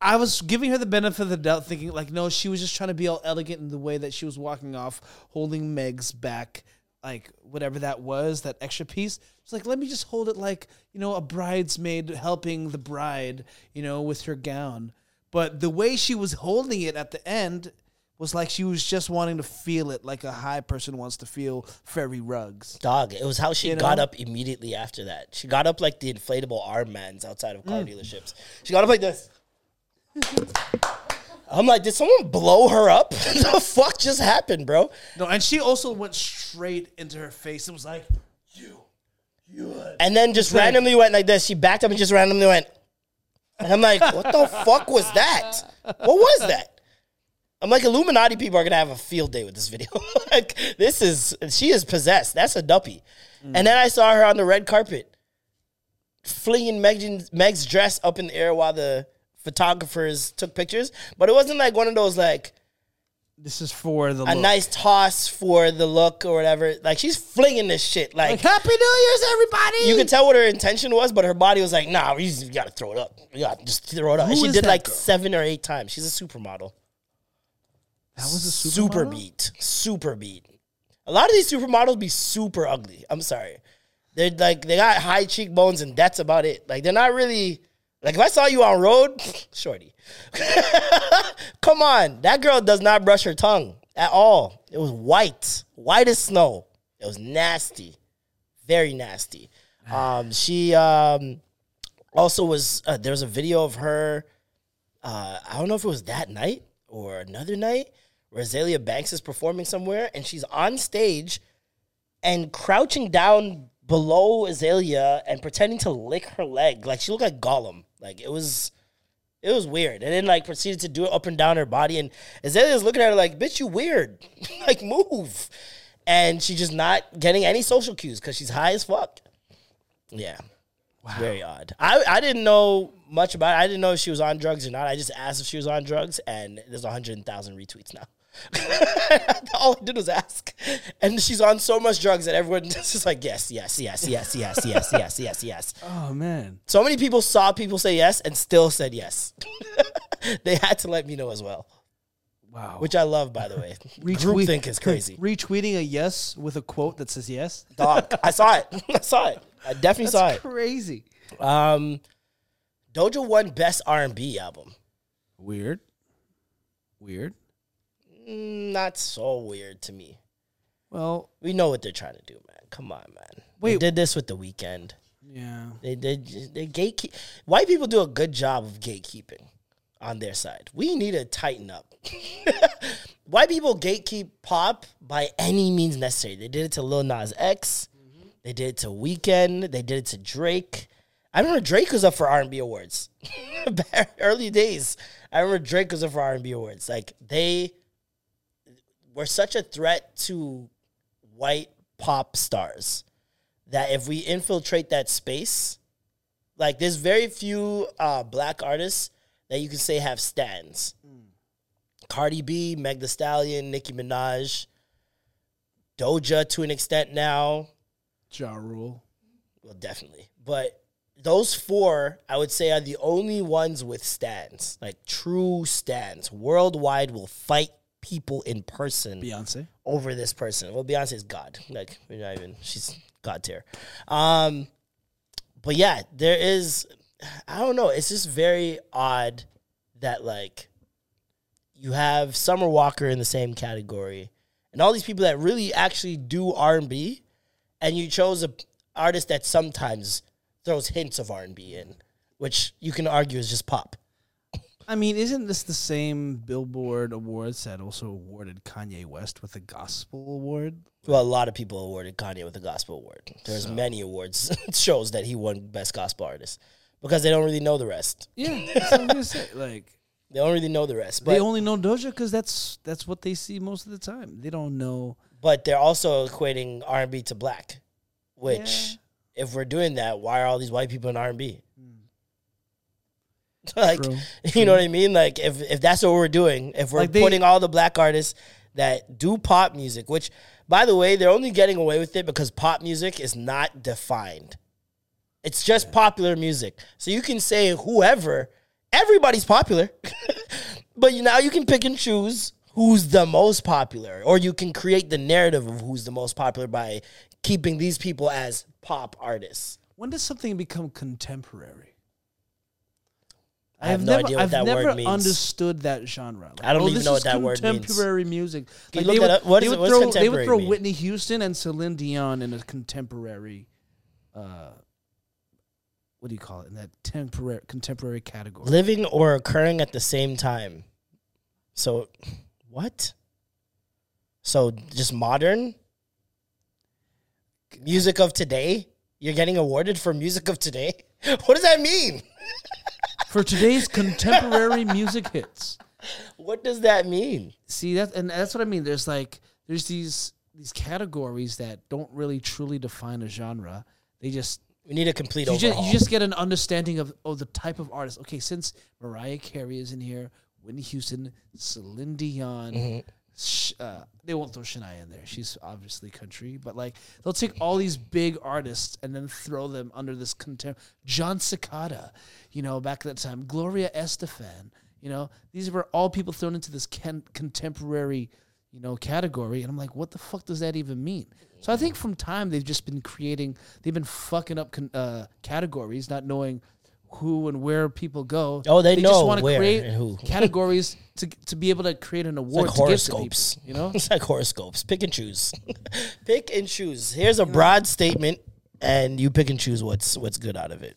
[SPEAKER 3] I was giving her the benefit of the doubt, thinking like, no, she was just trying to be all elegant in the way that she was walking off, holding Meg's back, like whatever that was, that extra piece. It's like, let me just hold it like you know a bridesmaid helping the bride, you know, with her gown. But the way she was holding it at the end was like she was just wanting to feel it, like a high person wants to feel fairy rugs.
[SPEAKER 1] Dog, it was how she
[SPEAKER 3] You
[SPEAKER 1] got
[SPEAKER 3] know?
[SPEAKER 1] up immediately after that. She got up like the inflatable arm mans outside of
[SPEAKER 3] Mm.
[SPEAKER 1] car dealerships. She got up like this. I'm like, did someone blow her up? the fuck just happened, bro?
[SPEAKER 3] No, and she also went straight into her face. It was like, you you
[SPEAKER 1] And then just randomly went like this. She backed up and just randomly went. And I'm like, what the fuck was that? What was that? I'm like, Illuminati people are gonna have a field day with this video. like, this is she is possessed. That's a duppy. And then I saw her on the red carpet, flinging Meg's, Meg's dress up in the air while the photographers took pictures. But it wasn't like one of those like
[SPEAKER 3] this is for the
[SPEAKER 1] a
[SPEAKER 3] look.
[SPEAKER 1] nice toss for the look or whatever. Like she's flinging this shit. Like,
[SPEAKER 3] Like, Happy New Year's, everybody!
[SPEAKER 1] you could tell what her intention was, but her body was like, nah, you just gotta throw it up. You gotta just throw it up. and she did like
[SPEAKER 3] girl?
[SPEAKER 1] seven or eight times. She's a supermodel.
[SPEAKER 3] That was a
[SPEAKER 1] super
[SPEAKER 3] supermodel?
[SPEAKER 1] beat. Super beat. A lot of these supermodels be super ugly. I'm sorry. They're like they got high cheekbones and that's about it. Like they're not really like if I saw you on road, shorty. Come on. That girl does not brush her tongue at all. It was white. White as snow. It was nasty. Very nasty. Um she um also was uh, there was a video of her uh, I don't know if it was that night or another night where Azealia Banks is performing somewhere and she's on stage and crouching down below Azealia and pretending to lick her leg. Like she looked like Gollum. Like it was it was weird. And then like proceeded to do it up and down her body and Azealia's looking at her like, bitch, you weird. like move. And she's just not getting any social cues because she's high as fuck. Yeah. It's very odd. I, I didn't know much about it. I didn't know if she was on drugs or not. I just asked if she was on drugs, and there's 100,000 retweets now. All I did was ask. And she's on so much drugs that everyone is just like, yes, yes, yes, yes, yes, yes, yes, yes, yes.
[SPEAKER 3] Oh man,
[SPEAKER 1] So many people saw people say yes and still said yes. they had to let me know as well,
[SPEAKER 3] wow.
[SPEAKER 1] which I love, by the way. Groupthink is crazy.
[SPEAKER 3] Retweeting a yes with a quote that says yes.
[SPEAKER 1] Dog, I saw it. I saw it. I definitely
[SPEAKER 3] That's
[SPEAKER 1] saw it.
[SPEAKER 3] crazy.
[SPEAKER 1] Um, Doja won best R and B album.
[SPEAKER 3] Weird. Weird.
[SPEAKER 1] Mm, Not so weird to me.
[SPEAKER 3] Well,
[SPEAKER 1] We know what they're trying to do, man. Come on, man.
[SPEAKER 3] Wait.
[SPEAKER 1] they did this with the Weeknd.
[SPEAKER 3] yeah.
[SPEAKER 1] They did. They gatekeep. White people do a good job of gatekeeping on their side. We need to tighten up. White people gatekeep pop by any means necessary. They did it to Lil Nas X. They did it to Weeknd. They did it to Drake. I remember Drake was up for R and B awards. Early days, I remember Drake was up for R and B awards. Like they were such a threat to white pop stars that if we infiltrate that space, like there's very few uh, black artists that you can say have stands. Cardi B, Meg Thee Stallion, Nicki Minaj, Doja to an extent now.
[SPEAKER 3] Ja Rule.
[SPEAKER 1] Well, definitely. But those four, I would say, are the only ones with stands, like true stands. Worldwide will fight people in person
[SPEAKER 3] Beyonce.
[SPEAKER 1] over this person. Well, Beyonce is God. Like we're not even she's God tier. Um, but yeah, there is. I don't know. It's just very odd that like you have Summer Walker in the same category, and all these people that really actually do R and B, and you chose a artist that sometimes throws hints of R and B in, which you can argue is just pop.
[SPEAKER 3] I mean, isn't this the same Billboard Awards that also awarded Kanye West with a Gospel Award?
[SPEAKER 1] Well, a lot of people awarded Kanye with a gospel award. There's many awards shows that he won best gospel artist because they don't really know the rest.
[SPEAKER 3] Yeah, that's what I'm gonna say. Like
[SPEAKER 1] They don't really know the rest. But
[SPEAKER 3] they only know Doja because that's that's what they see most of the time. They don't know.
[SPEAKER 1] but they're also equating R and B to black, which if we're doing that, why are all these white people in R and B? Hmm. Like,
[SPEAKER 3] True,
[SPEAKER 1] you know what I mean? Like, if if that's what we're doing, if we're
[SPEAKER 3] Like, they-
[SPEAKER 1] putting all the black artists that do pop music, which by the way, they're only getting away with it because pop music is not defined. It's just popular music. So you can say whoever, everybody's popular. but now you can pick and choose who's the most popular, or you can create the narrative of who's the most popular by keeping these people as pop artists.
[SPEAKER 3] When does something become contemporary?
[SPEAKER 1] I have
[SPEAKER 3] I've
[SPEAKER 1] no
[SPEAKER 3] never,
[SPEAKER 1] idea what
[SPEAKER 3] I've
[SPEAKER 1] that
[SPEAKER 3] never
[SPEAKER 1] word means.
[SPEAKER 3] understood that genre. Like,
[SPEAKER 1] I don't
[SPEAKER 3] oh,
[SPEAKER 1] even know what that word means.
[SPEAKER 3] Contemporary music. Like,
[SPEAKER 1] look
[SPEAKER 3] they would?
[SPEAKER 1] What
[SPEAKER 3] they would
[SPEAKER 1] it-
[SPEAKER 3] throw, They would throw
[SPEAKER 1] mean?
[SPEAKER 3] Whitney Houston and Celine Dion in a contemporary. Uh, what do you call it? In that temporary contemporary category.
[SPEAKER 1] Living or occurring at the same time. So, what? So, just modern? Music of today? You're getting awarded for music of today? What does that mean?
[SPEAKER 3] For today's contemporary music hits.
[SPEAKER 1] What does that mean?
[SPEAKER 3] See that, and that's what I mean. There's like there's these these categories that don't really truly define a genre. They just
[SPEAKER 1] We need a complete
[SPEAKER 3] you
[SPEAKER 1] overhaul.
[SPEAKER 3] just, you just get an understanding of oh the type of artist. Okay, since Mariah Carey is in here, Whitney Houston, Celine Dion.
[SPEAKER 1] Mm-hmm.
[SPEAKER 3] Uh, they won't throw Shania in there. She's obviously country, but like they'll take all these big artists and then throw them under this contem. Jon Secada, you know, back at that time, Gloria Estefan. You know, these were all people thrown into this can- contemporary, you know, category, and I'm like, what the fuck does that even mean? So I think from time they've just been creating, they've been fucking up con- uh, categories, not knowing who and where people go.
[SPEAKER 1] Oh, they know
[SPEAKER 3] wanna
[SPEAKER 1] where
[SPEAKER 3] create
[SPEAKER 1] and who.
[SPEAKER 3] categories to to be able to create an
[SPEAKER 1] It's
[SPEAKER 3] award
[SPEAKER 1] like
[SPEAKER 3] to give to
[SPEAKER 1] horoscopes.
[SPEAKER 3] people. You know,
[SPEAKER 1] it's like horoscopes. Pick and choose. pick and choose. Here's a broad statement, and you pick and choose what's what's good out of it.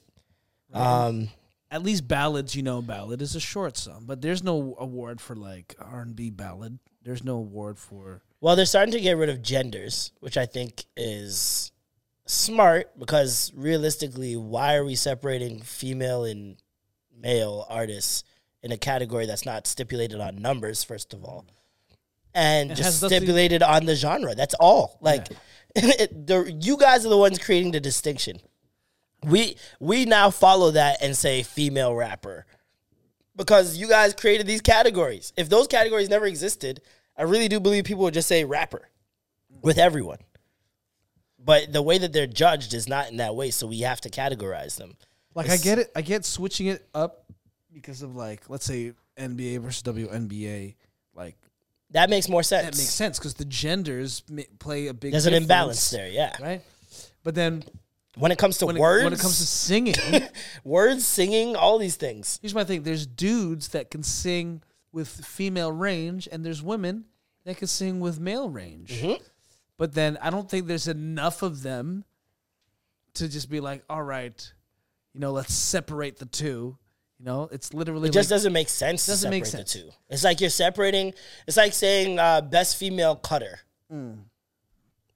[SPEAKER 1] Um,
[SPEAKER 3] at least ballads, you know, ballad is a short song, but there's no award for like R and B ballad. There's no award for
[SPEAKER 1] well, they're starting to get rid of genders, which I think is smart because realistically, why are we separating female and male artists in a category that's not stipulated on numbers? First of all, and
[SPEAKER 3] It
[SPEAKER 1] just stipulated on the genre. That's all. Like, it, the, you guys are the ones creating the distinction. We we now follow that and say female rapper because you guys created these categories. If those categories never existed, I really do believe people would just say rapper with everyone. But the way that they're judged is not in that way, so we have to categorize them.
[SPEAKER 3] like I get it. I get switching it up because of like let's say NBA versus WNBA. Like
[SPEAKER 1] That makes more sense.
[SPEAKER 3] that makes sense because the genders play a big.
[SPEAKER 1] There's an imbalance there, yeah.
[SPEAKER 3] Right, but then
[SPEAKER 1] when it comes to
[SPEAKER 3] when
[SPEAKER 1] words,
[SPEAKER 3] It, when it comes to singing,
[SPEAKER 1] words, singing, all these things.
[SPEAKER 3] here's my thing: there's dudes that can sing with female range, and there's women that can sing with male range.
[SPEAKER 1] Mm-hmm.
[SPEAKER 3] But then I don't think there's enough of them to just be like, all right, you know, let's separate the two. You know, it's literally
[SPEAKER 1] It just
[SPEAKER 3] like-
[SPEAKER 1] doesn't make sense.
[SPEAKER 3] doesn't
[SPEAKER 1] to
[SPEAKER 3] make
[SPEAKER 1] separate
[SPEAKER 3] sense.
[SPEAKER 1] The two. It's like you're separating. It's like saying uh, best female cutter.
[SPEAKER 3] Mm.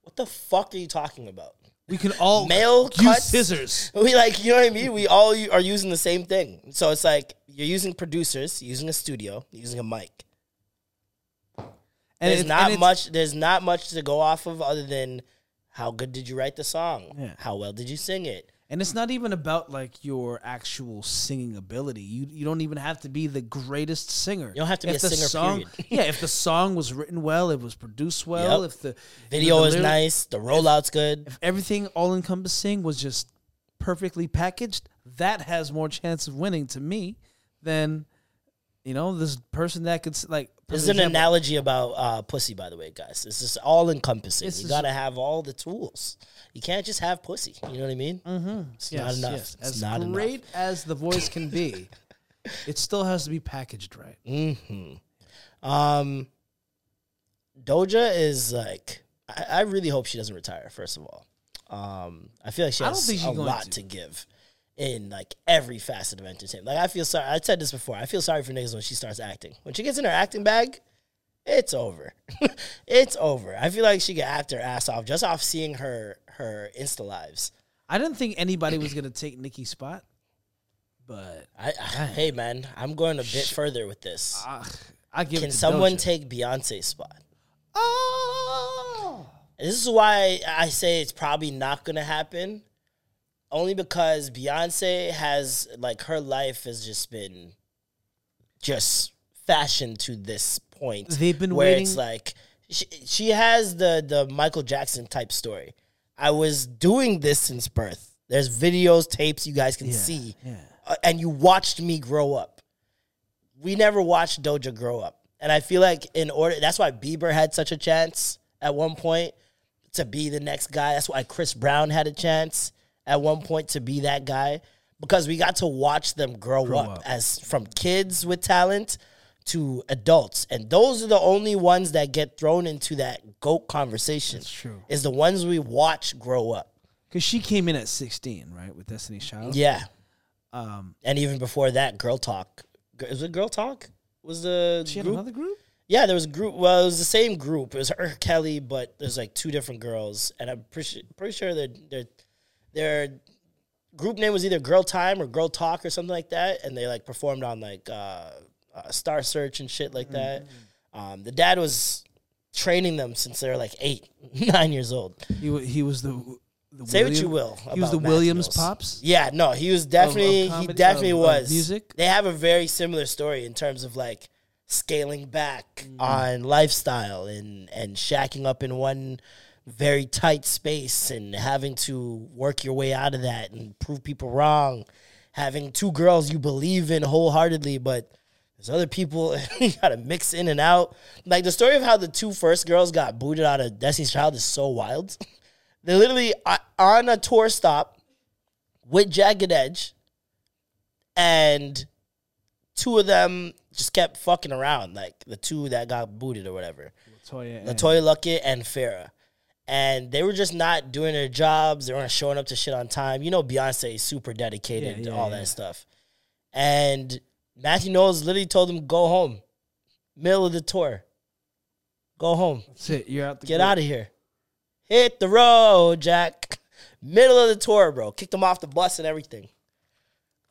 [SPEAKER 1] What the fuck are you talking about?
[SPEAKER 3] we can all
[SPEAKER 1] Male
[SPEAKER 3] use
[SPEAKER 1] cuts?
[SPEAKER 3] scissors.
[SPEAKER 1] We like, you know what I mean? We all are using the same thing. So it's like you're using producers, using a studio, using a mic.
[SPEAKER 3] And
[SPEAKER 1] there's not much. There's not much to go off of other than how good did you write the song?
[SPEAKER 3] Yeah.
[SPEAKER 1] How well did you sing it?
[SPEAKER 3] And it's not even about like your actual singing ability. You you don't even have to be the greatest singer.
[SPEAKER 1] You don't have to be
[SPEAKER 3] If
[SPEAKER 1] a
[SPEAKER 3] the
[SPEAKER 1] singer,
[SPEAKER 3] Song, yeah, if the song was written well, it was produced well,
[SPEAKER 1] Yep.
[SPEAKER 3] if the
[SPEAKER 1] Video
[SPEAKER 3] the
[SPEAKER 1] is nice. The rollout's good.
[SPEAKER 3] if everything all encompassing was just perfectly packaged, that has more chance of winning to me than you know this person that could like.
[SPEAKER 1] This is an
[SPEAKER 3] example,
[SPEAKER 1] analogy about uh, pussy, by the way, guys. It's just all encompassing.
[SPEAKER 3] This
[SPEAKER 1] You gotta have all the tools. You can't just have pussy. You know what I mean? Mm-hmm. It's not enough.
[SPEAKER 3] yes.
[SPEAKER 1] It's
[SPEAKER 3] As
[SPEAKER 1] not
[SPEAKER 3] great as the voice can be, it still has to be packaged right.
[SPEAKER 1] enough. hmm Um, Doja is like, I, I really hope she doesn't retire. First of all, um, I feel like she has a lot
[SPEAKER 3] to.
[SPEAKER 1] to. give in like every facet of entertainment. Like I feel sorry. I said this before. I feel sorry for niggas when she starts acting. When she gets in her acting bag, it's over. it's over. I feel like she could act her ass off just off seeing her her Insta lives.
[SPEAKER 3] I didn't think anybody was gonna take Nikki's spot, but
[SPEAKER 1] I, I hey man, I'm going a bit further with this.
[SPEAKER 3] uh, I give.
[SPEAKER 1] Can someone
[SPEAKER 3] Doja.
[SPEAKER 1] take Beyonce's spot?
[SPEAKER 3] Oh,
[SPEAKER 1] This is why I say it's probably not gonna happen. Only because Beyonce has like her life has just been just fashioned to this point.
[SPEAKER 3] They've been
[SPEAKER 1] where
[SPEAKER 3] waiting-
[SPEAKER 1] it's like she, she has the the Michael Jackson type story. I was doing this since birth. There's videos, tapes you guys can see,
[SPEAKER 3] yeah.
[SPEAKER 1] uh, and you watched me grow up. We never watched Doja grow up, and I feel like in order that's why Bieber had such a chance at one point to be the next guy. That's why Chris Brown had a chance at one point to be that guy because we got to watch them grow, up,
[SPEAKER 3] up.
[SPEAKER 1] as from kids with talent to adults, and those are the only ones that get thrown into that goat conversation.
[SPEAKER 3] That's true.
[SPEAKER 1] Is the ones we watch grow up.
[SPEAKER 3] because she came in at sixteen, right, with Destiny's Child.
[SPEAKER 1] Yeah,
[SPEAKER 3] Um,
[SPEAKER 1] and even before that, Girl Talk. Is it Girl Talk? Was the
[SPEAKER 3] she had
[SPEAKER 1] group?
[SPEAKER 3] another group.
[SPEAKER 1] Yeah, there was a group. Well, it was the same group. It was her, Kelly, but there's like two different girls, and I'm pretty, pretty sure their their their group name was either Girl Time or Girl Talk or something like that, and they like performed on like uh, uh, Star Search and shit like that. Um, the dad was training them since they were like eight, nine years old.
[SPEAKER 3] He he was the. the
[SPEAKER 1] Say what you will.
[SPEAKER 3] He was the
[SPEAKER 1] Matt
[SPEAKER 3] Williams
[SPEAKER 1] Mills.
[SPEAKER 3] pops.
[SPEAKER 1] Yeah, no, he was definitely he
[SPEAKER 3] comedy-
[SPEAKER 1] definitely
[SPEAKER 3] of- of
[SPEAKER 1] was
[SPEAKER 3] music?
[SPEAKER 1] They have a very similar story in terms of like scaling back
[SPEAKER 3] Mm.
[SPEAKER 1] on lifestyle and and shacking up in one very tight space and having to work your way out of that and prove people wrong. Having two girls you believe in wholeheartedly, but there's other people you gotta mix in and out. Like the story of how the two first girls got booted out of Destiny's Child is so wild. They're literally uh, on a tour stop with Jagged Edge, and two of them just kept fucking around, like the two that got booted or whatever.
[SPEAKER 3] LeToya.
[SPEAKER 1] LeToya Luckett and Farrah. And they were just not doing their jobs. They weren't showing up to shit on time. You know, Beyonce is super dedicated
[SPEAKER 3] Yeah,
[SPEAKER 1] to
[SPEAKER 3] yeah,
[SPEAKER 1] all
[SPEAKER 3] yeah.
[SPEAKER 1] that stuff. And Matthew Knowles literally told them, go home. Middle of the tour. Go home.
[SPEAKER 3] That's it. You're out. The
[SPEAKER 1] Get out of here. Hit the road, Jack. Middle of the tour, bro. Kicked them off the bus and everything.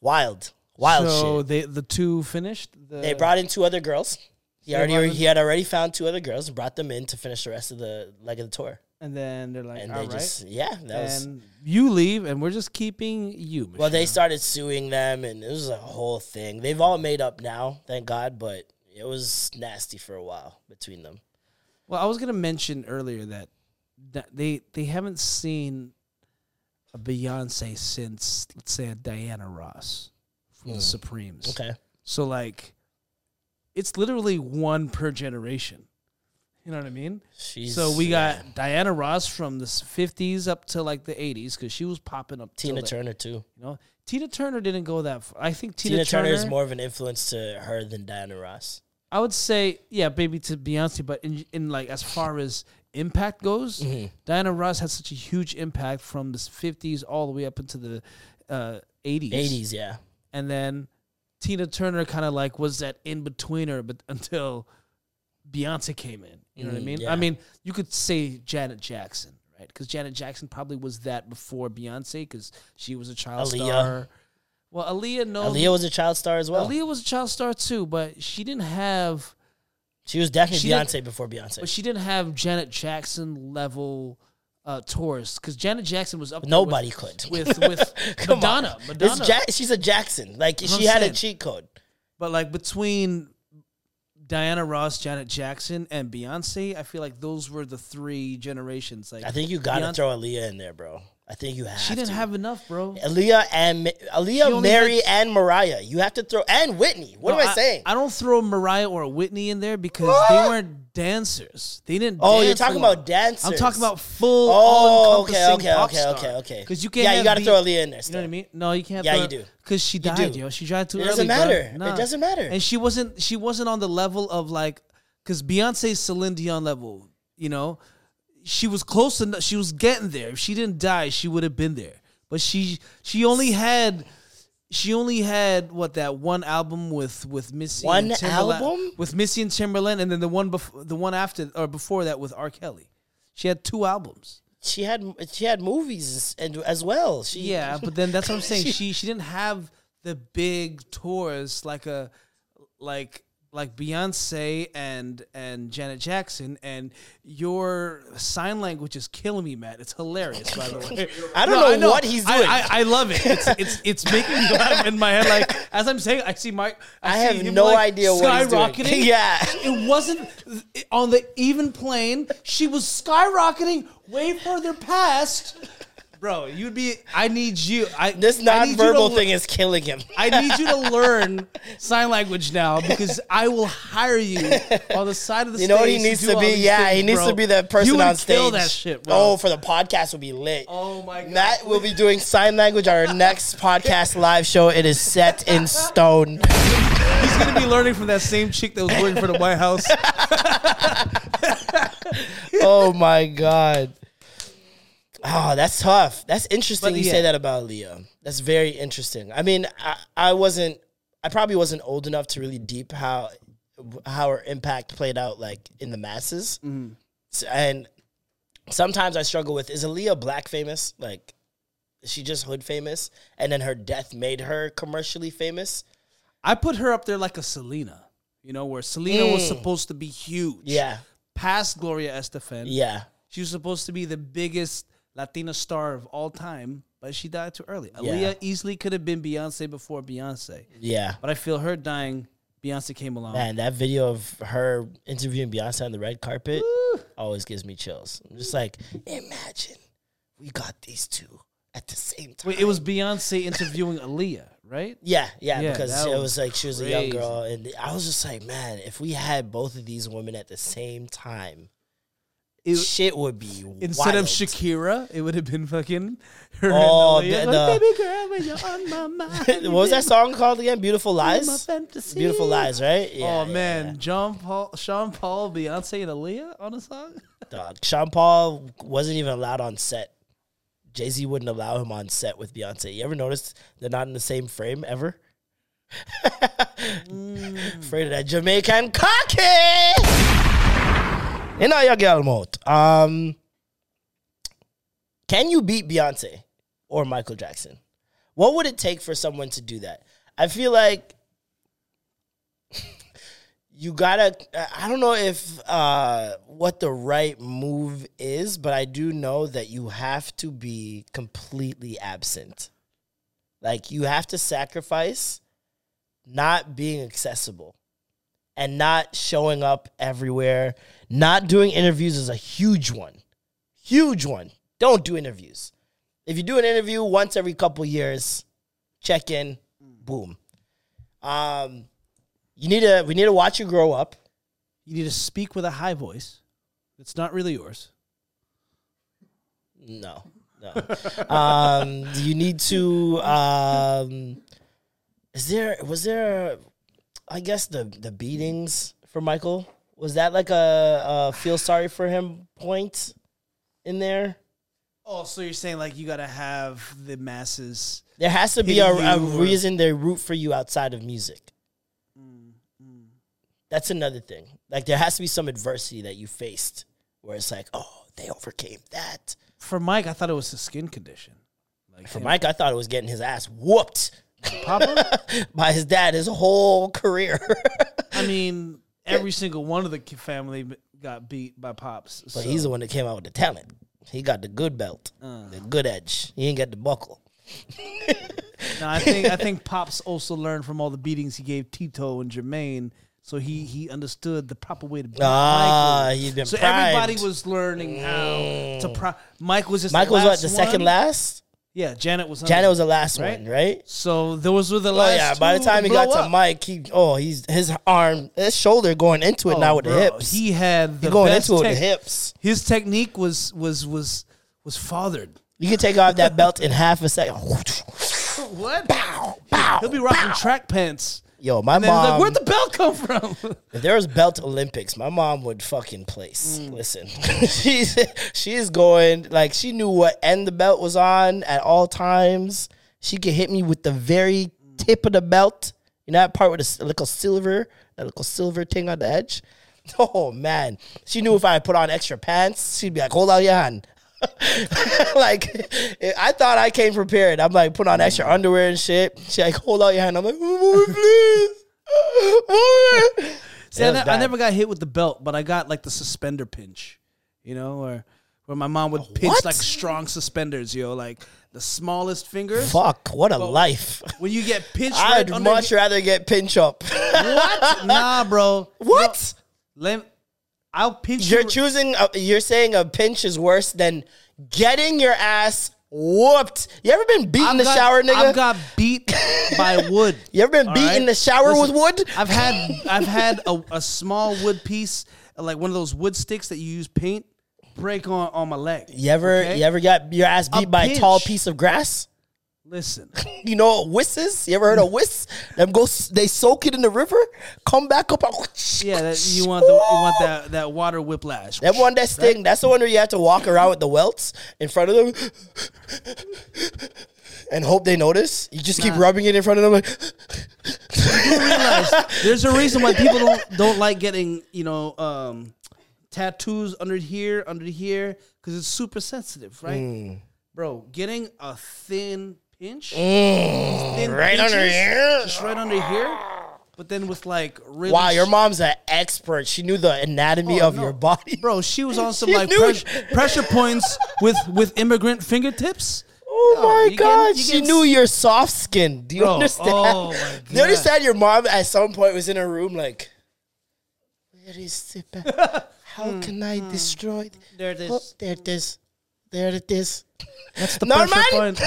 [SPEAKER 1] Wild. Wild
[SPEAKER 3] so
[SPEAKER 1] shit.
[SPEAKER 3] they the two finished. The,
[SPEAKER 1] They brought in two other girls. He already he had already found two other girls and brought them in to finish the rest of the leg of the tour.
[SPEAKER 3] And then they're like,
[SPEAKER 1] And
[SPEAKER 3] all
[SPEAKER 1] they
[SPEAKER 3] right.
[SPEAKER 1] just yeah, that was
[SPEAKER 3] and you leave, and we're just keeping you.
[SPEAKER 1] well, they started suing them and it was a whole thing. They've all made up now, thank God, but it was nasty for a while between them.
[SPEAKER 3] Well, I was gonna mention earlier that, that they they haven't seen a Beyonce since let's say a Diana Ross from the hmm. Supremes.
[SPEAKER 1] Okay.
[SPEAKER 3] So like, it's literally one per generation. You know what I mean?
[SPEAKER 1] She's-
[SPEAKER 3] so we
[SPEAKER 1] yeah.
[SPEAKER 3] got Diana Ross from the fifties up to like the eighties because she was popping up.
[SPEAKER 1] Tina
[SPEAKER 3] the-
[SPEAKER 1] Turner too.
[SPEAKER 3] You know, Tina Turner didn't go that far. I think Tina,
[SPEAKER 1] Tina,
[SPEAKER 3] Turner,
[SPEAKER 1] Turner is more of an influence to her than Diana Ross.
[SPEAKER 3] I would say, yeah, maybe to Beyonce, but in in like as far as impact goes,
[SPEAKER 1] Mm-hmm.
[SPEAKER 3] Diana Ross had such a huge impact from the fifties all the way up into the uh, eighties.
[SPEAKER 1] 80s, yeah.
[SPEAKER 3] and then Tina Turner kind of like was that in betweener, but until Beyonce came in. You know what I
[SPEAKER 1] Mm,
[SPEAKER 3] mean?
[SPEAKER 1] yeah.
[SPEAKER 3] I mean, you could say Janet Jackson, right? Because Janet Jackson probably was that before Beyonce, because she was a child
[SPEAKER 1] Aaliyah.
[SPEAKER 3] star. Well, Aaliyah, no,
[SPEAKER 1] Aaliyah was a child star as well.
[SPEAKER 3] Aaliyah was a child star too, but she didn't have,
[SPEAKER 1] she was definitely
[SPEAKER 3] she
[SPEAKER 1] Beyonce before Beyonce.
[SPEAKER 3] but she didn't have Janet Jackson level. Uh, tours because Janet Jackson was up.
[SPEAKER 1] Nobody
[SPEAKER 3] with,
[SPEAKER 1] could.
[SPEAKER 3] with with Madonna.
[SPEAKER 1] on.
[SPEAKER 3] Madonna,
[SPEAKER 1] Ja- she's a Jackson. Like
[SPEAKER 3] That's what
[SPEAKER 1] she had a cheat code.
[SPEAKER 3] But like between Diana Ross, Janet Jackson, and Beyonce, I feel like those were the three generations. Like
[SPEAKER 1] I think you got to
[SPEAKER 3] Beyonce-
[SPEAKER 1] throw Aaliyah in there, bro. I think you have.
[SPEAKER 3] She didn't
[SPEAKER 1] to.
[SPEAKER 3] have enough, bro.
[SPEAKER 1] Aaliyah and Aaliyah, Mary,
[SPEAKER 3] had-
[SPEAKER 1] and Mariah. You have to throw and Whitney. What
[SPEAKER 3] No,
[SPEAKER 1] am I, saying?
[SPEAKER 3] I don't throw Mariah or Whitney in there because they weren't dancers. They didn't.
[SPEAKER 1] Oh, you're talking about dancers.
[SPEAKER 3] I'm talking about full.
[SPEAKER 1] Oh, okay, okay, okay, okay, okay.
[SPEAKER 3] Because you can't.
[SPEAKER 1] Yeah, you gotta throw Aaliyah in there
[SPEAKER 3] You know what I mean? No, you can't.
[SPEAKER 1] Yeah,
[SPEAKER 3] throw
[SPEAKER 1] you do.
[SPEAKER 3] Because she
[SPEAKER 1] You
[SPEAKER 3] died, yo. She died too
[SPEAKER 1] It
[SPEAKER 3] early.
[SPEAKER 1] doesn't
[SPEAKER 3] bro.
[SPEAKER 1] matter. It doesn't matter.
[SPEAKER 3] And she wasn't. She wasn't on the level of like, because Beyonce's Celine Dion level. You know, she was close enough. She was getting there. If she didn't die, she would have been there. But she she only had. She only had what that one album with with Missy
[SPEAKER 1] One
[SPEAKER 3] and Timbaland,
[SPEAKER 1] album?
[SPEAKER 3] with Missy and Timbaland, and then the one before the one after or before that with R. Kelly. She had two albums.
[SPEAKER 1] she had she had movies and as well. She
[SPEAKER 3] Yeah, but then that's what I'm saying.
[SPEAKER 1] She-
[SPEAKER 3] she she didn't have the big tours like a like like Beyonce and and Janet Jackson and your sign language is killing me, Matt. It's hilarious, by the way.
[SPEAKER 1] I don't know what he's
[SPEAKER 3] I-
[SPEAKER 1] doing.
[SPEAKER 3] I, I, love it. It's it's it's making me laugh in my head. Like as I'm saying, I see my
[SPEAKER 1] I
[SPEAKER 3] see
[SPEAKER 1] have no
[SPEAKER 3] like,
[SPEAKER 1] idea what he's doing.
[SPEAKER 3] skyrocketing.
[SPEAKER 1] Yeah.
[SPEAKER 3] it wasn't on the even plane. She was skyrocketing way further past. Bro, you'd be. I need you. I
[SPEAKER 1] this
[SPEAKER 3] I need you to
[SPEAKER 1] nonverbal thing is killing him.
[SPEAKER 3] I need you to learn sign language now because I will hire you on the side of the
[SPEAKER 1] You know what he needs
[SPEAKER 3] do
[SPEAKER 1] to be? Yeah,
[SPEAKER 3] things,
[SPEAKER 1] he needs
[SPEAKER 3] bro.
[SPEAKER 1] to be the person
[SPEAKER 3] you
[SPEAKER 1] on stage.
[SPEAKER 3] Kill that shit, bro.
[SPEAKER 1] Oh, for the podcast will be lit.
[SPEAKER 3] Oh my god.
[SPEAKER 1] Matt will be doing sign language on our next podcast live show. It is set in stone.
[SPEAKER 3] He's gonna be learning from that same chick that was working for the White House.
[SPEAKER 1] oh my god. Oh, that's tough. That's interesting.
[SPEAKER 3] But
[SPEAKER 1] you
[SPEAKER 3] yeah.
[SPEAKER 1] say that about Leah. That's very interesting. I mean, I, I wasn't. I probably wasn't old enough to really deep how how her impact played out like in the masses.
[SPEAKER 3] Mm-hmm.
[SPEAKER 1] So- and sometimes I struggle with is Aaliyah black famous? Like, is she just hood famous? And then her death made her commercially famous.
[SPEAKER 3] I put her up there like a Selena, you know, where Selena was
[SPEAKER 1] Mm.
[SPEAKER 3] supposed to be huge.
[SPEAKER 1] Yeah,
[SPEAKER 3] Past Gloria Estefan.
[SPEAKER 1] yeah.
[SPEAKER 3] She was supposed to be the biggest Latina star of all time, but she died too early.
[SPEAKER 1] Yeah.
[SPEAKER 3] Aaliyah easily could have been Beyonce before Beyonce.
[SPEAKER 1] Yeah.
[SPEAKER 3] But I feel her dying, Beyonce came along.
[SPEAKER 1] Man, that video of her interviewing Beyonce on the red carpet always gives me chills. I'm just like, imagine we got these two at the same time.
[SPEAKER 3] Wait, it was Beyonce interviewing Aaliyah, right?
[SPEAKER 1] yeah, yeah,
[SPEAKER 3] Yeah,
[SPEAKER 1] because it
[SPEAKER 3] was
[SPEAKER 1] was like she was a young girl, and I was just like, man, if we had both of these women at the same time,
[SPEAKER 3] It-
[SPEAKER 1] shit would be
[SPEAKER 3] Instead of. Shakira, it would have been fucking her.
[SPEAKER 1] Oh, the-
[SPEAKER 3] Like,
[SPEAKER 1] the- oh,
[SPEAKER 3] baby girl, when you're on my mind.
[SPEAKER 1] what was that song called again? Beautiful Lies. Beautiful Lies, right?
[SPEAKER 3] oh
[SPEAKER 1] Yeah, yeah,
[SPEAKER 3] man,
[SPEAKER 1] yeah.
[SPEAKER 3] John Paul, Sean Paul, Beyonce, and Aaliyah on a song.
[SPEAKER 1] Dog. Sean Paul wasn't even allowed on set. Jay Z wouldn't allow him on set with Beyonce. You ever noticed they're not in the same frame ever? Mm. Afraid of that Jamaican cocky. Know your girl mouth. Um, can you beat Beyonce or Michael Jackson? What would it take for someone to do that? I feel like you gotta i don't know if uh what the right move is but i do know that you have to be completely absent like you have to sacrifice not being accessible and not showing up everywhere not doing interviews is a huge one huge one don't do interviews if you do an interview once every couple years check in boom um you need to we need to watch you grow up
[SPEAKER 3] You need to speak with a high voice. It's not really yours.
[SPEAKER 1] No, no. um, you need to. Um, is there? Was there? I guess the the beatings for Michael was that like a, a feel sorry for him point in there.
[SPEAKER 3] Oh, so you're saying like you gotta have the masses?
[SPEAKER 1] There has to be a, a reason they root for you outside of music.
[SPEAKER 3] Mm,
[SPEAKER 1] That's another thing. Like there has to be some adversity that you faced where it's like, oh, they overcame that.
[SPEAKER 3] For Mike, I thought it was a skin condition. Like
[SPEAKER 1] For
[SPEAKER 3] him-
[SPEAKER 1] Mike, I thought it was getting his ass whooped
[SPEAKER 3] Papa.
[SPEAKER 1] by his dad his whole career.
[SPEAKER 3] I mean, every single one of the family got beat by pops.
[SPEAKER 1] But
[SPEAKER 3] so-
[SPEAKER 1] he's the one that came out with the talent. He got the good belt,
[SPEAKER 3] Uh.
[SPEAKER 1] the good edge. He ain't got the buckle.
[SPEAKER 3] No, I think I think pops also learned from all the beatings he gave Tito and Jermaine, so he he understood the proper way to beat
[SPEAKER 1] Ah,
[SPEAKER 3] Michael.
[SPEAKER 1] he's been
[SPEAKER 3] so everybody was learning how to. Pro- Mike was just
[SPEAKER 1] Mike was what the second last.
[SPEAKER 3] Yeah, Janet was.
[SPEAKER 1] Janet was the last
[SPEAKER 3] right?
[SPEAKER 1] one, right?
[SPEAKER 3] So those were the
[SPEAKER 1] oh,
[SPEAKER 3] last Oh last.
[SPEAKER 1] yeah. By the time he got
[SPEAKER 3] blow
[SPEAKER 1] to. Mike, he oh he's his arm, his shoulder going into it
[SPEAKER 3] Oh,
[SPEAKER 1] now with
[SPEAKER 3] bro,
[SPEAKER 1] the hips.
[SPEAKER 3] He had the
[SPEAKER 1] He going
[SPEAKER 3] best
[SPEAKER 1] into it with the hips.
[SPEAKER 3] His technique was was was was fathered.
[SPEAKER 1] You can take off that belt in half a second.
[SPEAKER 3] What? Bow, bow, He'll be rocking track pants.
[SPEAKER 1] Yo, my
[SPEAKER 3] And
[SPEAKER 1] mom.
[SPEAKER 3] like, "Where'd the belt come from?"
[SPEAKER 1] if there was belt Olympics, my mom would fucking place.
[SPEAKER 3] Mm.
[SPEAKER 1] Listen, she's she's going like she knew what end the belt was on at all times. She could hit me with the very tip of the belt. You know that part with the little silver, that little silver thing on the edge. Oh man, she knew if I put on extra pants, she'd be like, "Hold out your hand." like I thought I came prepared. I'm like, put on extra underwear and shit. She like, hold out your hand. I'm like, move it, please. Move it.
[SPEAKER 3] See,
[SPEAKER 1] It
[SPEAKER 3] I, ne- I never got hit with the belt, but I got like the suspender pinch, you know, where where my mom would pinch
[SPEAKER 1] What?
[SPEAKER 3] like strong suspenders, yo, like the smallest fingers.
[SPEAKER 1] Fuck, what a life.
[SPEAKER 3] When you get pinched,
[SPEAKER 1] I'd
[SPEAKER 3] right under
[SPEAKER 1] much rather get pinch up.
[SPEAKER 3] what? Nah, bro.
[SPEAKER 1] What?
[SPEAKER 3] Let I'll pinch
[SPEAKER 1] You're
[SPEAKER 3] you.
[SPEAKER 1] choosing. A, you're saying a pinch is worse than getting your ass whooped. You ever been beat in
[SPEAKER 3] I've
[SPEAKER 1] the
[SPEAKER 3] got-
[SPEAKER 1] shower, nigga?
[SPEAKER 3] I've got beat by wood.
[SPEAKER 1] you ever been
[SPEAKER 3] All
[SPEAKER 1] beat in the shower
[SPEAKER 3] Listen,
[SPEAKER 1] with wood?
[SPEAKER 3] I've had I've had a, a small wood piece, like one of those wood sticks that you use paint, break on, on my leg.
[SPEAKER 1] You ever?
[SPEAKER 3] okay?
[SPEAKER 1] You ever got your ass
[SPEAKER 3] A
[SPEAKER 1] beat by a tall piece of grass?
[SPEAKER 3] Listen,
[SPEAKER 1] You know what whis is? You ever heard of whis? Them go. They soak it in the river, come back up.
[SPEAKER 3] yeah, that, you want the, you want that that water whiplash.
[SPEAKER 1] That one that sting. That's the one where you have to walk around with the welts in front of them and hope they notice. You just keep rubbing it in front of them like.
[SPEAKER 3] Realize there's a reason why people don't don't like getting you know um, tattoos under here, under here, because it's super sensitive, right,
[SPEAKER 1] Mm.
[SPEAKER 3] bro? Getting a thin pinch, these thin
[SPEAKER 1] Mm. right under here?
[SPEAKER 3] just right under here, but then with like really
[SPEAKER 1] Wow, your mom's an expert. She knew the anatomy
[SPEAKER 3] Oh,
[SPEAKER 1] of
[SPEAKER 3] no.
[SPEAKER 1] your body.
[SPEAKER 3] Bro, she was on some like pres- pressure points with with immigrant fingertips.
[SPEAKER 1] Oh my
[SPEAKER 3] you
[SPEAKER 1] god,
[SPEAKER 3] getting-
[SPEAKER 1] she
[SPEAKER 3] getting
[SPEAKER 1] knew your soft skin. Do you
[SPEAKER 3] Bro,
[SPEAKER 1] understand?
[SPEAKER 3] oh
[SPEAKER 1] Do you understand your mom at some point was in her room like Where is back? How can I destroy th-
[SPEAKER 3] There it is.
[SPEAKER 1] Oh, there it is. There it is.
[SPEAKER 3] That's the
[SPEAKER 1] Norman?
[SPEAKER 3] pressure point.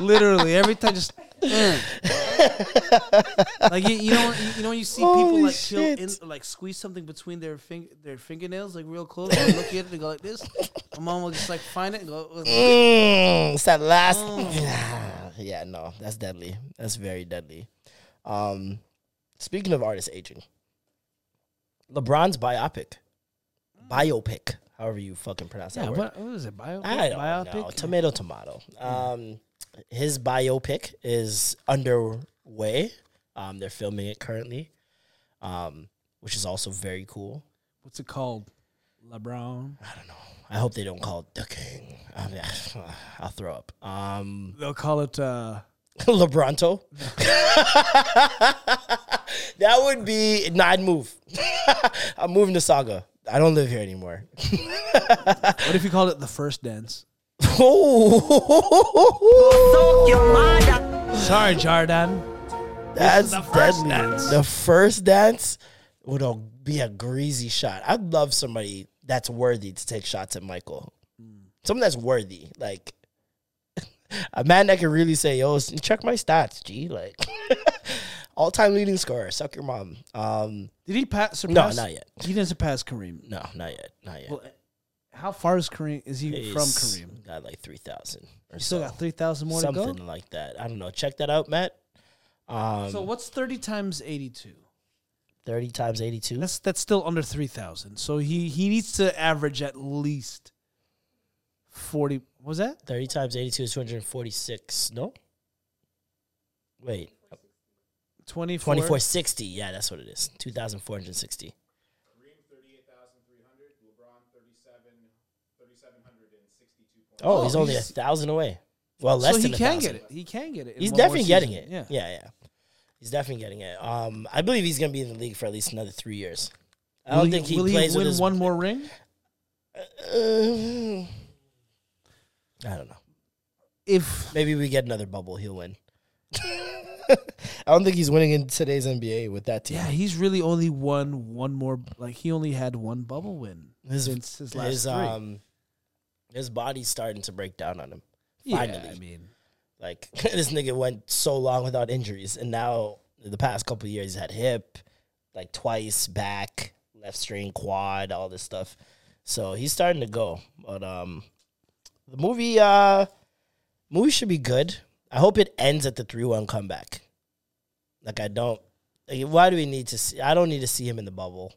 [SPEAKER 3] Literally every time, just mm. like you, you know, you, you know, when you see people
[SPEAKER 1] Holy
[SPEAKER 3] like chill in, like squeeze something between their finger, their fingernails, like real close. And look at it and go like this. My mom will just like find it and go.
[SPEAKER 1] Mm, it's that last.
[SPEAKER 3] Oh.
[SPEAKER 1] yeah, no, that's deadly. That's very deadly. Um, speaking of artists aging, LeBron's biopic, biopic, however you fucking pronounce that
[SPEAKER 3] Yeah,
[SPEAKER 1] word.
[SPEAKER 3] what, what is it? Bio,
[SPEAKER 1] I don't
[SPEAKER 3] biopic?
[SPEAKER 1] know. Tomato, tomato. Um, his biopic is underway. Um, they're filming it currently, um, which is also very cool.
[SPEAKER 3] What's it called? LeBron.
[SPEAKER 1] I don't know. I hope they don't call it the King. I mean, I'll throw up. Um,
[SPEAKER 3] They'll call it. uh
[SPEAKER 1] LeBronto. that would be. No, I'd move. I'm moving to Saga. I don't live here anymore.
[SPEAKER 3] What if you called it the first dance?
[SPEAKER 1] Oh,
[SPEAKER 3] Sorry, Jordan.
[SPEAKER 1] that's
[SPEAKER 3] the first
[SPEAKER 1] deadly.
[SPEAKER 3] dance.
[SPEAKER 1] The first dance would be a greasy shot. I'd love somebody that's worthy to take shots at Michael. Mm. Someone that's worthy, like a man that can really say, "Yo, check my stats, G." Like, All time leading scorer. Suck your mom. Um,
[SPEAKER 3] Did he pass?
[SPEAKER 1] no, not yet.
[SPEAKER 3] He didn't surpass Kareem.
[SPEAKER 1] No, not yet. Not yet.
[SPEAKER 3] Well, how far is Kareem? Is he
[SPEAKER 1] He's
[SPEAKER 3] from Kareem?
[SPEAKER 1] Got like three thousand.
[SPEAKER 3] He still got three thousand more
[SPEAKER 1] something
[SPEAKER 3] to go.
[SPEAKER 1] Something like that. I don't know. Check that out, Matt. Um,
[SPEAKER 3] So what's thirty times eighty-two?
[SPEAKER 1] thirty times eighty-two.
[SPEAKER 3] That's that's still under three thousand. So he he needs to average at least forty. What was that?
[SPEAKER 1] Thirty times eighty-two is two hundred forty-six. No. Wait.
[SPEAKER 3] Twenty four.
[SPEAKER 1] Twenty-four sixty. Yeah, that's what it is. Two thousand four hundred sixty. Oh, he's only a thousand away. Well, less
[SPEAKER 3] so
[SPEAKER 1] than
[SPEAKER 3] he can get it. He can get it.
[SPEAKER 1] He's definitely getting it.
[SPEAKER 3] Yeah.
[SPEAKER 1] Yeah. yeah, He's definitely getting it. Um, I believe he's gonna be in the league for at least another three years. I
[SPEAKER 3] Will
[SPEAKER 1] don't think he
[SPEAKER 3] will
[SPEAKER 1] plays
[SPEAKER 3] win
[SPEAKER 1] with his
[SPEAKER 3] one more ring.
[SPEAKER 1] Uh, I don't know.
[SPEAKER 3] If
[SPEAKER 1] Maybe we get another bubble, he'll win. I don't think he's winning in today's NBA with that team.
[SPEAKER 3] yeah, he's really only won one more. Like he only had one bubble win
[SPEAKER 1] his
[SPEAKER 3] since his last
[SPEAKER 1] his
[SPEAKER 3] three.
[SPEAKER 1] um his body's starting to break down on him.
[SPEAKER 3] yeah,
[SPEAKER 1] Finally,
[SPEAKER 3] I mean,
[SPEAKER 1] like this nigga went so long without injuries, and now the past couple of years he's had hip, like twice, back, left string, quad, all this stuff. So he's starting to go. But um, the movie uh, movie should be good. I hope it ends at the three one comeback. Like I don't. Like, why do we need to see? I don't need to see him in the bubble.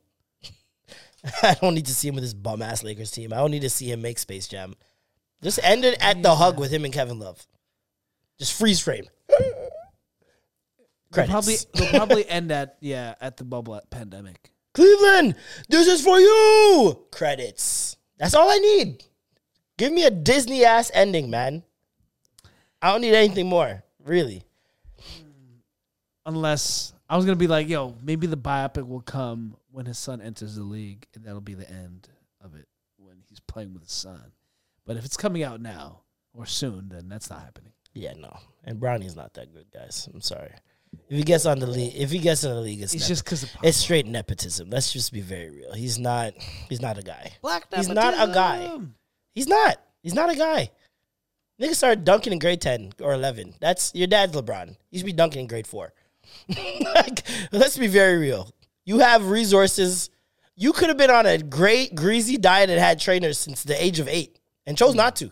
[SPEAKER 1] I don't need to see him with his bum ass Lakers team. I don't need to see him make Space Jam. Just end it at the hug with him and Kevin Love. Just freeze frame.
[SPEAKER 3] they'll
[SPEAKER 1] Credits.
[SPEAKER 3] probably they'll probably end at yeah at the bubble at pandemic.
[SPEAKER 1] Cleveland, this is for you. Credits. That's all I need. Give me a Disney ass ending, man. I don't need anything more, really.
[SPEAKER 3] Unless I was gonna be like, yo, maybe the biopic will come when his son enters the league, and that'll be the end of it when he's playing with his son. But if it's coming out now or soon, then that's not happening.
[SPEAKER 1] Yeah, no. And Bronny's not that good, guys. I'm sorry. If he gets on the league, if he gets in the league, it's,
[SPEAKER 3] It's
[SPEAKER 1] nepo-
[SPEAKER 3] just because
[SPEAKER 1] it's straight nepotism. Let's just be very real. He's not. He's not a guy.
[SPEAKER 3] black.
[SPEAKER 1] He's not a guy. He's not. He's not a guy. Niggas started dunking in grade 10 or 11. That's your dad's LeBron. He should be dunking in grade 4. like, let's be very real. You have resources. You could have been on a great greasy diet and had trainers since the age of 8 and chose not to.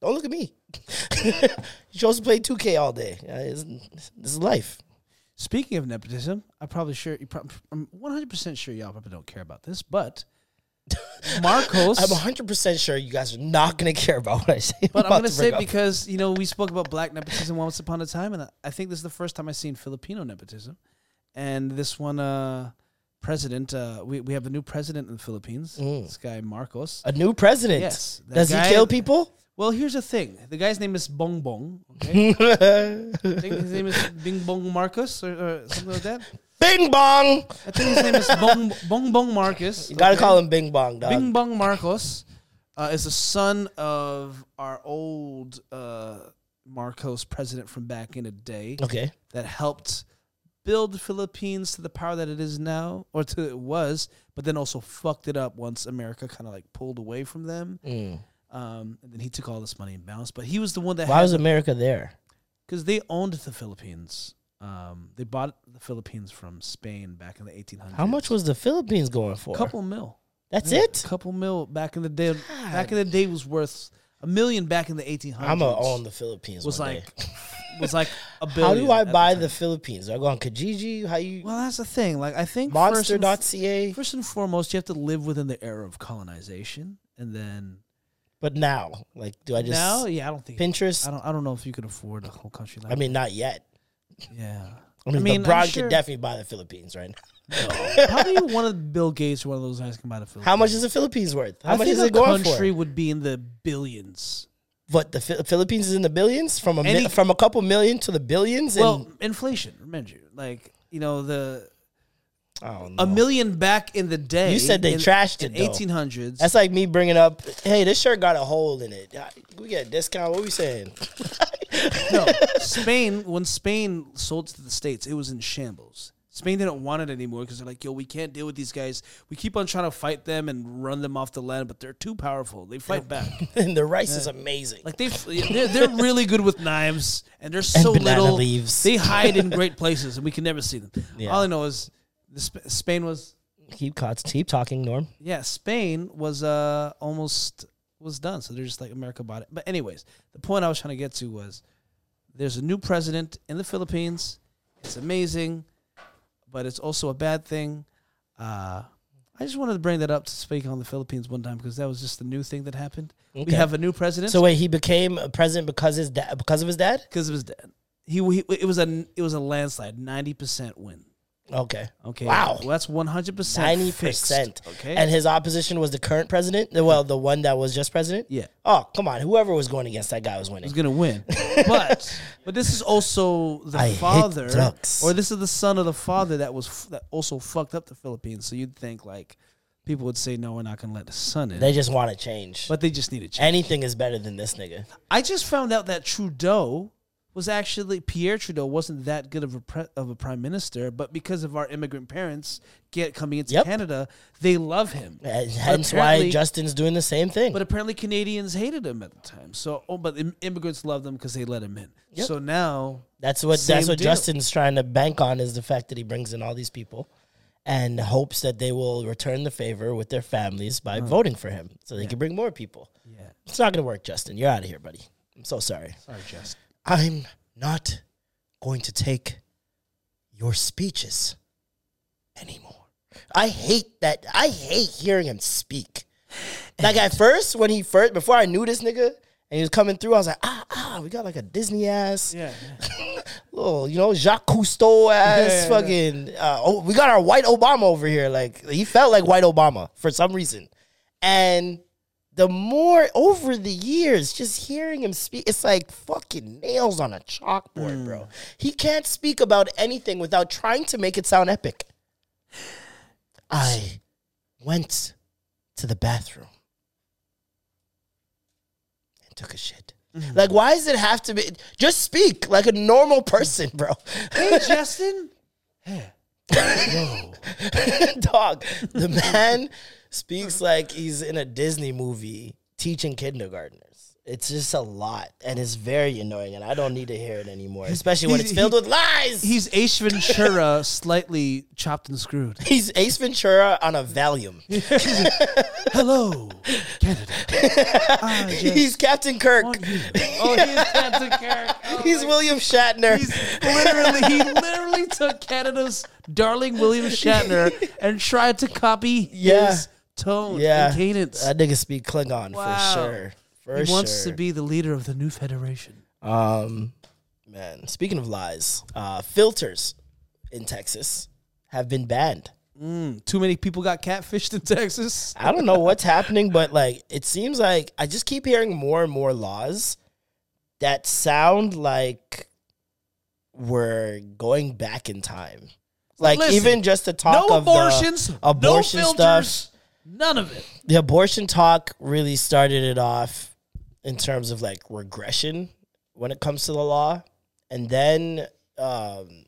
[SPEAKER 1] Don't look at me. you chose to play 2K all day. Uh, This is life.
[SPEAKER 3] Speaking of nepotism, I probably sure you I'm 100 percent sure y'all probably don't care about this, but Marcos.
[SPEAKER 1] I'm 100% sure you guys are not going to care about what I say.
[SPEAKER 3] But I'm
[SPEAKER 1] about
[SPEAKER 3] gonna say
[SPEAKER 1] up.
[SPEAKER 3] because you know we spoke about black nepotism once upon a time, and I- think this is the first time I've seen Filipino nepotism. And this one, uh, president, uh, we we have a new president in the Philippines.
[SPEAKER 1] Mm.
[SPEAKER 3] This guy Marcos.
[SPEAKER 1] a new president.
[SPEAKER 3] Yes,
[SPEAKER 1] Does
[SPEAKER 3] guy-
[SPEAKER 1] he kill people?
[SPEAKER 3] Well, here's the thing: the guy's name is Bong Bong. Okay, I think his name is Bing Bong Marcos or, or something like that.
[SPEAKER 1] Bing bong.
[SPEAKER 3] I think his name is Bong Bong Bong Marcos.
[SPEAKER 1] You gotta
[SPEAKER 3] okay?
[SPEAKER 1] call him Bing Bong, dog.
[SPEAKER 3] Bing Bong Marcos uh, is the son of our old uh, Marcos president from back in the day
[SPEAKER 1] Okay.
[SPEAKER 3] that helped build the Philippines to the power that it is now, or to it was, but then also fucked it up once America kind of like pulled away from them. Um, and then he took all this money and bounced. But he was the one that
[SPEAKER 1] Why was America there?
[SPEAKER 3] because they owned the Philippines. Um, they bought the Philippines from Spain back in the 1800s.
[SPEAKER 1] How much was the Philippines going for?
[SPEAKER 3] A couple mil?
[SPEAKER 1] That's
[SPEAKER 3] Yeah,
[SPEAKER 1] it.
[SPEAKER 3] A couple mil back in the day. Back in the day was worth a million. Back in the 1800s,
[SPEAKER 1] I'm gonna own the Philippines.
[SPEAKER 3] was like was like a billion.
[SPEAKER 1] How do I
[SPEAKER 3] at the
[SPEAKER 1] buy the Philippines? Do I go on Kijiji? How you
[SPEAKER 3] Well, that's the thing. Like I think first and,
[SPEAKER 1] Monster.ca?
[SPEAKER 3] first and foremost, you have to live within the era of colonization, and then
[SPEAKER 1] But now, like, do I just
[SPEAKER 3] now, yeah, I don't think
[SPEAKER 1] Pinterest?
[SPEAKER 3] I don't. I don't know if you could afford a whole country. Like
[SPEAKER 1] I mean, not yet.
[SPEAKER 3] Yeah.
[SPEAKER 1] I mean,
[SPEAKER 3] I mean,
[SPEAKER 1] LeBron
[SPEAKER 3] I'm
[SPEAKER 1] could definitely buy the Philippines, right?
[SPEAKER 3] how Probably one of Bill Gates or one of those guys can buy the Philippines.
[SPEAKER 1] How much is the Philippines worth? How
[SPEAKER 3] I
[SPEAKER 1] much
[SPEAKER 3] think
[SPEAKER 1] is
[SPEAKER 3] a
[SPEAKER 1] it going
[SPEAKER 3] country
[SPEAKER 1] for?
[SPEAKER 3] would be in the billions.
[SPEAKER 1] What the Philippines is in the billions from a mi-
[SPEAKER 3] Any-
[SPEAKER 1] from a couple million to the billions.
[SPEAKER 3] Well,
[SPEAKER 1] and,
[SPEAKER 3] inflation. Remember, like you know the
[SPEAKER 1] I don't
[SPEAKER 3] a million back in the day.
[SPEAKER 1] You said they
[SPEAKER 3] in,
[SPEAKER 1] trashed it, though.
[SPEAKER 3] eighteen hundreds.
[SPEAKER 1] That's like me bringing up, hey, this shirt got a hole in it. We get a discount. What we saying?
[SPEAKER 3] no Spain. When Spain sold to the states, it was in shambles. Spain didn't want it anymore because they're like, yo, we can't deal with these guys. We keep on trying to fight them and run them off the land, but they're too powerful. They fight back.
[SPEAKER 1] and the rice is amazing.
[SPEAKER 3] Like they, they're, they're really good with knives, and they're so
[SPEAKER 1] banana
[SPEAKER 3] little.
[SPEAKER 1] leaves.
[SPEAKER 3] They hide in great places, and we can never see them.
[SPEAKER 1] Yeah.
[SPEAKER 3] All I know is the Sp- Spain was
[SPEAKER 1] keep keep talking, Norm.
[SPEAKER 3] yeah, Spain was uh almost was done. So they're just like America bought it. But anyways, the point I was trying to get to was there's a new president in the Philippines. It's amazing, but it's also a bad thing. Uh I just wanted to bring that up to speak on the Philippines one time because that was just the new thing that happened. We have a new president.
[SPEAKER 1] So wait, he became a president because his dad because of his dad.
[SPEAKER 3] because of his dad. He, he it was a it was a landslide, ninety percent win.
[SPEAKER 1] Okay.
[SPEAKER 3] Okay,
[SPEAKER 1] Wow.
[SPEAKER 3] well, that's one hundred percent
[SPEAKER 1] Ninety percent.
[SPEAKER 3] Okay,
[SPEAKER 1] And his opposition was the current president. Well, the one that was just president.
[SPEAKER 3] yeah,
[SPEAKER 1] Oh, come on! Whoever was going against that guy was winning.
[SPEAKER 3] he's gonna win. but but this is also the
[SPEAKER 1] I
[SPEAKER 3] father, or this is the son of the father that was f- that also fucked up the Philippines. So you'd think like people would say, no, we're not gonna let the son in.
[SPEAKER 1] They just want to change.
[SPEAKER 3] but they just need to change.
[SPEAKER 1] Anything is better than this nigga.
[SPEAKER 3] I just found out that Trudeau was actually Pierre Trudeau wasn't that good of a pre, of a prime minister, but because of our immigrant parents get coming into
[SPEAKER 1] Yep.
[SPEAKER 3] Canada, they love him. But
[SPEAKER 1] hence why Justin's doing the same thing.
[SPEAKER 3] But apparently Canadians hated him at the time. So, oh, but im- immigrants loved him because they let him in.
[SPEAKER 1] Yep.
[SPEAKER 3] So now,
[SPEAKER 1] That's what that's what
[SPEAKER 3] deal.
[SPEAKER 1] Justin's trying to bank on is the fact that he brings in all these people and hopes that they will return the favor with their families by voting for him so they can bring more people.
[SPEAKER 3] yeah,
[SPEAKER 1] It's not gonna work, Justin. You're out of here, buddy. I'm so sorry.
[SPEAKER 3] sorry, Jess.
[SPEAKER 1] I'm not going to take your speeches anymore. I hate that. I hate hearing him speak. Like at first, when he first, before I knew this nigga and he was coming through, I was like, ah, ah, we got like a Disney ass,
[SPEAKER 3] Yeah,
[SPEAKER 1] little, you know, Jacques Cousteau ass,
[SPEAKER 3] Yeah,
[SPEAKER 1] fucking. Uh, oh, we got our white Obama over here. Like he felt like white Obama for some reason, and the more over the years, just hearing him speak, it's like fucking nails on a chalkboard, bro. Mm. He can't speak about anything without trying to make it sound epic. I went to the bathroom and took a shit. Mm. Like, why does it have to be? Just speak like a normal person, bro.
[SPEAKER 3] hey, Justin.
[SPEAKER 1] Dog, the man speaks like he's in a Disney movie teaching kindergartners. It's just a lot, and it's very annoying, and I don't need to hear it anymore, especially when it's filled with lies.
[SPEAKER 3] He's Ace Ventura, slightly chopped and screwed.
[SPEAKER 1] He's Ace Ventura on a Valium.
[SPEAKER 3] Hello, Canada. I just
[SPEAKER 1] He's Captain Kirk.
[SPEAKER 3] want you. Oh, he's Captain Kirk. Oh
[SPEAKER 1] He's
[SPEAKER 3] my
[SPEAKER 1] William Shatner.
[SPEAKER 3] He's literally he literally took Canada's darling William Shatner and tried to copy
[SPEAKER 1] Yeah.
[SPEAKER 3] his tone
[SPEAKER 1] yeah,
[SPEAKER 3] and cadence.
[SPEAKER 1] that nigga speak Klingon
[SPEAKER 3] Wow.
[SPEAKER 1] for sure. For
[SPEAKER 3] he wants to be the leader of the new federation.
[SPEAKER 1] Um, man, speaking of lies, uh, filters in Texas have been banned.
[SPEAKER 3] Mm, too many people got catfished in Texas.
[SPEAKER 1] I don't know what's happening, but like it seems like I just keep hearing more and more laws that sound like we're going back in time. Like
[SPEAKER 3] Listen,
[SPEAKER 1] even just to talk
[SPEAKER 3] no
[SPEAKER 1] of the
[SPEAKER 3] abortions,
[SPEAKER 1] abortion
[SPEAKER 3] no
[SPEAKER 1] stuff.
[SPEAKER 3] None of it.
[SPEAKER 1] The abortion talk really started it off in terms of like regression when it comes to the law, and then um,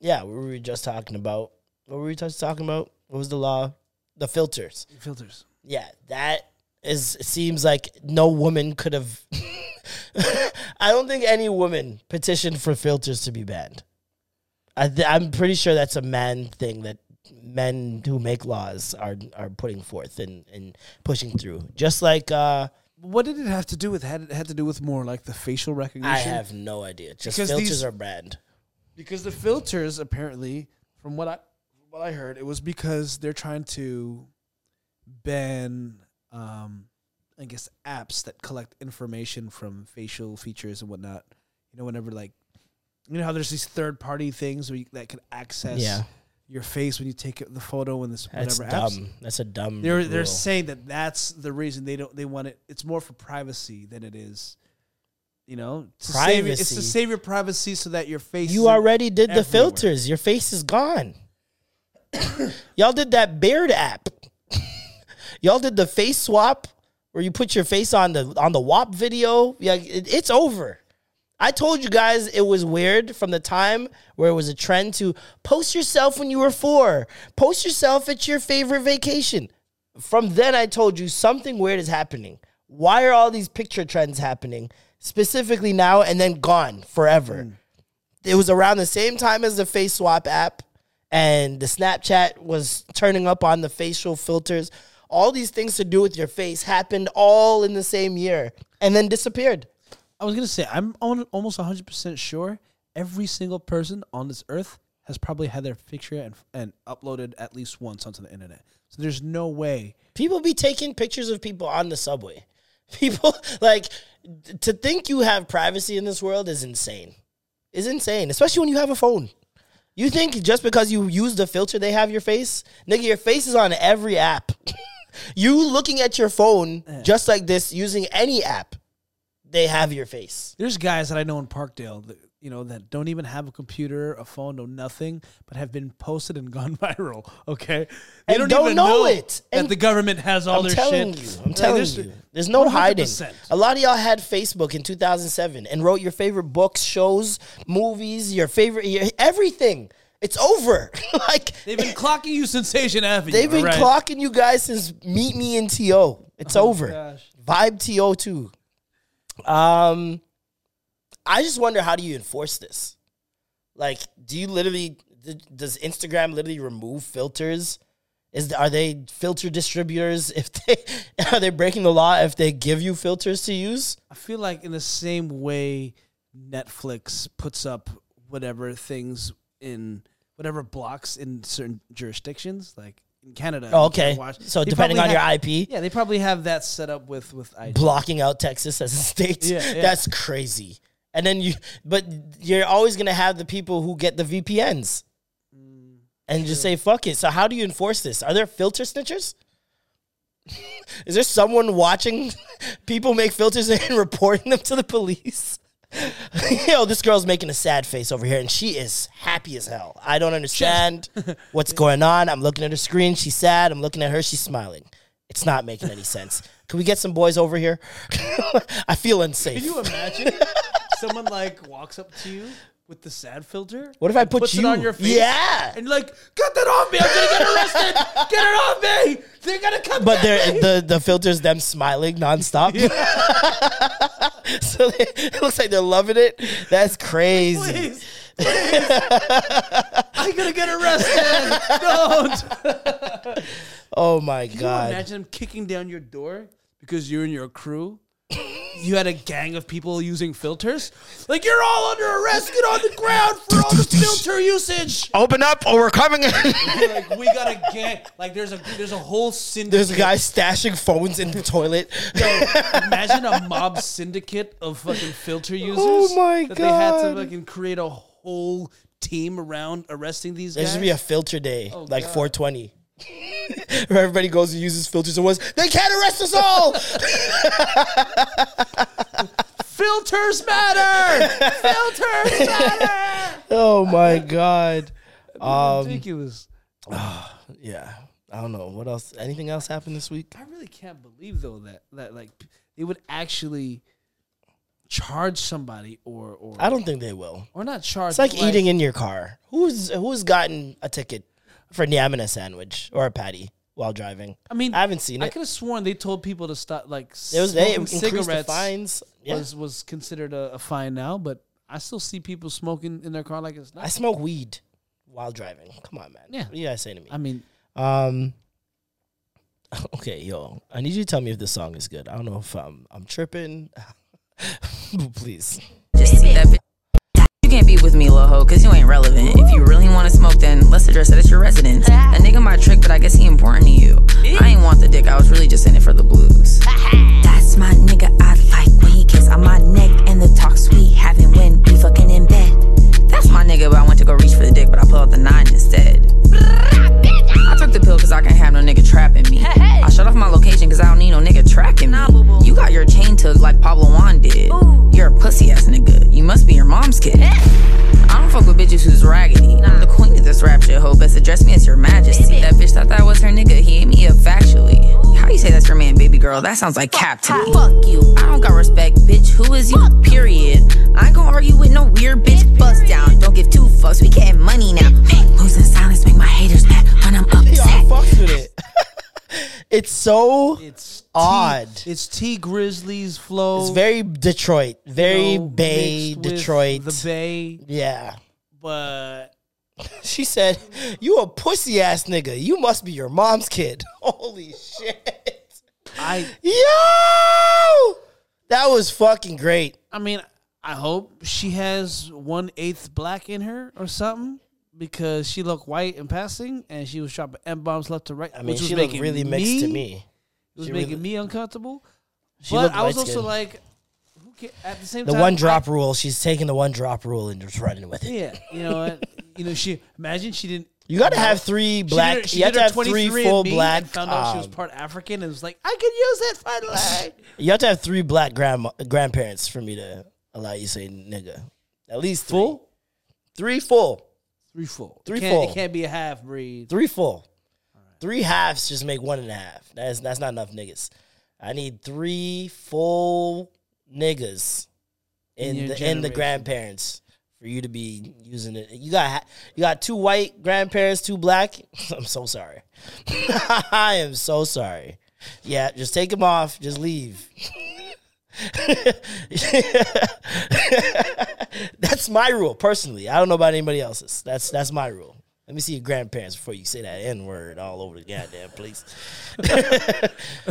[SPEAKER 1] yeah, what were we just talking about? What were we just talking about? What was the law? The filters.
[SPEAKER 3] Filters.
[SPEAKER 1] Yeah, that is it seems like no woman could have I don't think any woman petitioned for filters to be banned. I th- I'm pretty sure that's a man thing that men who make laws are are putting forth and, and pushing through. Just like uh
[SPEAKER 3] What did it have to do with? Had it had to do with more like the facial recognition?
[SPEAKER 1] I have no idea. Just
[SPEAKER 3] Because
[SPEAKER 1] filters
[SPEAKER 3] these-
[SPEAKER 1] are banned.
[SPEAKER 3] because the filters apparently, from what I what I heard, it was because they're trying to ban, um, I guess, apps that collect information from facial features and whatnot. You know, whenever like, you know how there's these third party things where you, that can access
[SPEAKER 1] Yeah.
[SPEAKER 3] Your face when you take the photo and this
[SPEAKER 1] That's
[SPEAKER 3] whatever apps.
[SPEAKER 1] dumb. That's a dumb.
[SPEAKER 3] They're they're saying that that's the reason they don't they want it. It's more for privacy than it is. You know, to save it's to save your privacy so that your face.
[SPEAKER 1] You already did the filters. Your face is gone. Y'all did that beard app. Y'all did the face swap where you put your face on the on the WAP video. Yeah, it, it's over. I told you guys it was weird from the time where it was a trend to post yourself when you were four, post yourself at your favorite vacation. From then, I told you something weird is happening. Why are all these picture trends happening specifically now and then gone forever? Hmm. It was around the same time as the face swap app, and the Snapchat was turning up on the facial filters. All these things to do with your face happened all in the same year and then disappeared.
[SPEAKER 3] I was gonna say I'm on, almost 100 percent sure every single person on this earth has probably had their picture and and uploaded at least once onto the internet. So there's no way.
[SPEAKER 1] People be taking pictures of people on the subway. People like to think you have privacy in this world is insane. Is insane, especially when you have a phone. You think just because you use the filter they have your face? Nigga, your face is on every app. you looking at your phone eh. just like this using any app, they have your face.
[SPEAKER 3] There's guys that I know in Parkdale that you know that don't even have a computer, a phone, no nothing, but have been posted and gone viral. Okay, they
[SPEAKER 1] And don't even know it.
[SPEAKER 3] that
[SPEAKER 1] And
[SPEAKER 3] the government has all
[SPEAKER 1] I'm
[SPEAKER 3] their
[SPEAKER 1] telling
[SPEAKER 3] shit.
[SPEAKER 1] you. I'm telling
[SPEAKER 3] there's-
[SPEAKER 1] you. There's no hiding.
[SPEAKER 3] 100%.
[SPEAKER 1] A lot of y'all had Facebook in 2007 and wrote your favorite books, shows, movies, your favorite, your, everything. It's over. like
[SPEAKER 3] They've been clocking you Sensation Avenue.
[SPEAKER 1] they've been
[SPEAKER 3] right?
[SPEAKER 1] clocking you guys since Meet Me in To. It's oh over.
[SPEAKER 3] gosh.
[SPEAKER 1] Vibe To too. Um, I just wonder how do you enforce this? Like, do you literally does Instagram literally remove filters? Is are they filter distributors? If they are they breaking the law if they give you filters to use?
[SPEAKER 3] I feel like in the same way Netflix puts up whatever things in whatever blocks in certain jurisdictions, like in Canada.
[SPEAKER 1] Oh, okay. So
[SPEAKER 3] they
[SPEAKER 1] depending on your IP?
[SPEAKER 3] yeah, they probably have that set up with with
[SPEAKER 1] blocking out Texas as a state.
[SPEAKER 3] Yeah, yeah.
[SPEAKER 1] That's crazy. And then you, but you're always gonna have the people who get the VPNs, mm, and just say fuck it. So how do you enforce this? Are there filter snitchers? Is there someone watching people make filters and reporting them to the police? Yo, this girl's making a sad face over here, and she is happy as hell. I don't understand what's going on. I'm looking at her screen. She's sad. I'm looking at her. She's smiling. It's not making any sense. Can we get some boys over here? I feel unsafe.
[SPEAKER 3] Can you imagine someone like walks up to you with the sad filter?
[SPEAKER 1] What if I put
[SPEAKER 3] puts
[SPEAKER 1] you-
[SPEAKER 3] it on your face?
[SPEAKER 1] Yeah.
[SPEAKER 3] and like, get that off me! I'm gonna get arrested! get it off me! They're gonna come.
[SPEAKER 1] but
[SPEAKER 3] get
[SPEAKER 1] they're,
[SPEAKER 3] me!
[SPEAKER 1] the the filters them smiling nonstop. so they, it looks like they're loving it. That's crazy.
[SPEAKER 3] Please, please. I'm gonna get arrested. Don't.
[SPEAKER 1] Oh my
[SPEAKER 3] Can you
[SPEAKER 1] god.
[SPEAKER 3] imagine them kicking down your door because you're in your crew? You had a gang of people using filters. Like you're all under arrest. Get on the ground for all the filter usage.
[SPEAKER 1] Open up or we're coming in.
[SPEAKER 3] like we got a gang. Like there's a there's a whole syndicate.
[SPEAKER 1] There's a guy stashing phones in the toilet.
[SPEAKER 3] Yo, imagine a mob syndicate of fucking filter oh users.
[SPEAKER 1] Oh my
[SPEAKER 3] that They had to fucking create a whole team around arresting these
[SPEAKER 1] There
[SPEAKER 3] guys.
[SPEAKER 1] should be a filter day,
[SPEAKER 3] Oh,
[SPEAKER 1] like
[SPEAKER 3] God.
[SPEAKER 1] 420. Where everybody goes and uses filters and was they can't arrest us all.
[SPEAKER 3] Filters matter. Filters matter.
[SPEAKER 1] oh my god. Um,
[SPEAKER 3] Ridiculous.
[SPEAKER 1] yeah. I don't know what else. Anything else happened this week?
[SPEAKER 3] I really can't believe though that that like they would actually charge somebody or or
[SPEAKER 1] I don't think they will.
[SPEAKER 3] or not charge.
[SPEAKER 1] It's like
[SPEAKER 3] but,
[SPEAKER 1] eating in your car. Who's who's gotten a ticket for Nyam a sandwich or a patty while driving?
[SPEAKER 3] I mean,
[SPEAKER 1] I haven't seen it.
[SPEAKER 3] I could have sworn they told people to stop like
[SPEAKER 1] It was they
[SPEAKER 3] smoking
[SPEAKER 1] increased the
[SPEAKER 3] cigarettes
[SPEAKER 1] fines. Yeah.
[SPEAKER 3] was was considered a, a fine now, but I still see people smoking in their car like it's not.
[SPEAKER 1] I smoke weed while driving. Come on, man.
[SPEAKER 3] Yeah.
[SPEAKER 1] What do you guys say to me?
[SPEAKER 3] I mean,
[SPEAKER 1] Um. Okay, yo, I need you to tell me if this song is good. I don't know if I'm I'm tripping. Please.
[SPEAKER 9] Just see that bitch. You can't be with me, little hoe, cause you ain't relevant. If you really wanna smoke, then let's address it at your residence. That nigga my trick, but I guess he important to you. I ain't want the dick, I was really just in it for the blues.
[SPEAKER 10] That's my nigga I like when he kiss on my neck and the talks we having when we fucking in bed.
[SPEAKER 9] That's my nigga, but I went to go reach for the dick, but I pulled out the nine instead. I took the pill cause I can't have no nigga trapping me. I shut off my location cause I don't need no nigga tracking me. You got your chain tugged like Pablo Juan did. You're a pussy ass nigga. You must be your mom's kid. I don't fuck with bitches who's raggedy. I'm the queen of this rap shit, ho. Best address me as your majesty. That bitch thought that was her nigga. He ate me up factually. How you say that's your man, baby girl? That sounds like cap to me. Fuck you. I don't got respect, bitch. Who is you? Period. I ain't gonna argue with no weird bitch. Bust down. Don't give two fucks. We getting money now. Moves in silence make my haters mad when I'm
[SPEAKER 1] Yo, I
[SPEAKER 9] upset.
[SPEAKER 1] fucks with it. it's so
[SPEAKER 3] It's
[SPEAKER 1] odd.
[SPEAKER 3] T, it's Tee Grizzley's flow.
[SPEAKER 1] It's very Detroit, very
[SPEAKER 3] you know,
[SPEAKER 1] Bay, Detroit.
[SPEAKER 3] The Bay,
[SPEAKER 1] yeah.
[SPEAKER 3] but
[SPEAKER 1] She said, "You a pussy ass nigga. You must be your mom's kid." Holy shit.
[SPEAKER 3] I
[SPEAKER 1] Yo! That was fucking great.
[SPEAKER 3] I mean, I hope she has one eighth black in her or something because she looked white in passing and she was dropping m bombs left to right.
[SPEAKER 1] I mean,
[SPEAKER 3] which was
[SPEAKER 1] looked really mixed to me.
[SPEAKER 3] It was
[SPEAKER 1] She
[SPEAKER 3] making
[SPEAKER 1] really-
[SPEAKER 3] me uncomfortable.
[SPEAKER 1] She
[SPEAKER 3] but I was also
[SPEAKER 1] light-skinned.
[SPEAKER 3] like, at the same time.
[SPEAKER 1] The
[SPEAKER 3] time,
[SPEAKER 1] one
[SPEAKER 3] I-
[SPEAKER 1] drop rule. She's taking the one drop rule and just running with it.
[SPEAKER 3] yeah, you know what? you know, she imagine she didn't.
[SPEAKER 1] You got to have three
[SPEAKER 3] she did
[SPEAKER 1] black.
[SPEAKER 3] she
[SPEAKER 1] you have to have three full black.
[SPEAKER 3] And found out she was
[SPEAKER 1] um,
[SPEAKER 3] part African and was like, I could use it finally.
[SPEAKER 1] You have to have three black grandma grandparents for me to allow you to say nigga. At least three.
[SPEAKER 3] Full?
[SPEAKER 1] Three full.
[SPEAKER 3] Three full.
[SPEAKER 1] Three
[SPEAKER 3] it can't,
[SPEAKER 1] full.
[SPEAKER 3] It can't be a half breed.
[SPEAKER 1] Three full. Three halves just make one and a half. That's that's not enough niggas. I need three full niggas in
[SPEAKER 3] In
[SPEAKER 1] the in the grandparents for you to be using it. You got you got two white grandparents, two black. I'm so sorry. I am so sorry. Yeah, just take them off. Just leave. that's my rule personally. I don't know about anybody else's. That's that's my rule. Let me see your grandparents before you say that N word all over the goddamn place.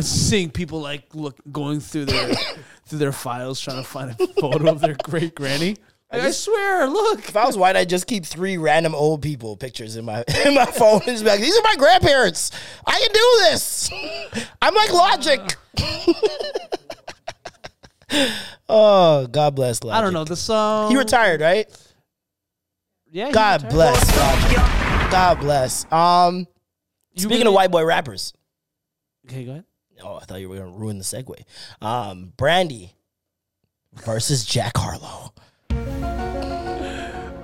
[SPEAKER 3] Seeing people like look going through their through their files trying to find a photo of their great granny. Like, I swear, look.
[SPEAKER 1] If I was white, I'd just keep three random old people pictures in my in my phone. It's like, these are my grandparents. I can do this. I'm like Logic. oh, God bless Logic.
[SPEAKER 3] I don't know the song.
[SPEAKER 1] He retired, right?
[SPEAKER 3] Yeah.
[SPEAKER 1] God bless Logic. God bless. Um, speaking
[SPEAKER 3] really-
[SPEAKER 1] of white boy rappers.
[SPEAKER 3] Okay, go ahead.
[SPEAKER 1] Oh, I thought you were gonna ruin the segue. Um, Brandy versus Jack Harlow.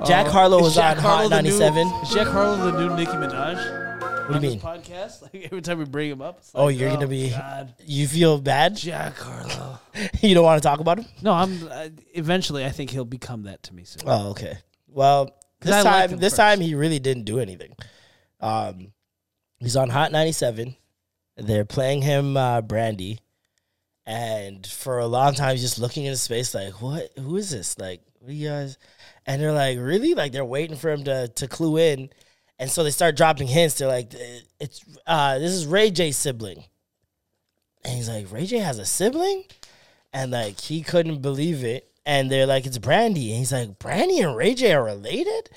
[SPEAKER 1] Jack
[SPEAKER 3] Uh,
[SPEAKER 1] Harlow was
[SPEAKER 3] Jack
[SPEAKER 1] on
[SPEAKER 3] Harlow
[SPEAKER 1] Hot
[SPEAKER 3] the new-
[SPEAKER 1] 97.
[SPEAKER 3] Is Jack Harlow the new Nicki Minaj?
[SPEAKER 1] What do you mean?
[SPEAKER 3] Podcast. Like every time we bring him up.
[SPEAKER 1] Oh,
[SPEAKER 3] like,
[SPEAKER 1] you're gonna be.
[SPEAKER 3] God.
[SPEAKER 1] You feel bad?
[SPEAKER 3] Jack Harlow.
[SPEAKER 1] you don't want to talk about him?
[SPEAKER 3] No, I'm. Uh, eventually, I think he'll become that to me soon.
[SPEAKER 1] Oh, okay. Well, this time, this
[SPEAKER 3] first.
[SPEAKER 1] time he really didn't do anything. Um, he's on Hot 97. They're playing him uh, Brandy, and for a long time, he's just looking into space like, "What? Who is this? Like, what are you guys?" And they're like, "Really?" Like they're waiting for him to to clue in, and so they start dropping hints. They're like, "It's uh, this is Ray J's sibling," and he's like, "Ray J has a sibling," and like he couldn't believe it. And they're like, "It's Brandy," and he's like, "Brandy and Ray J are related,"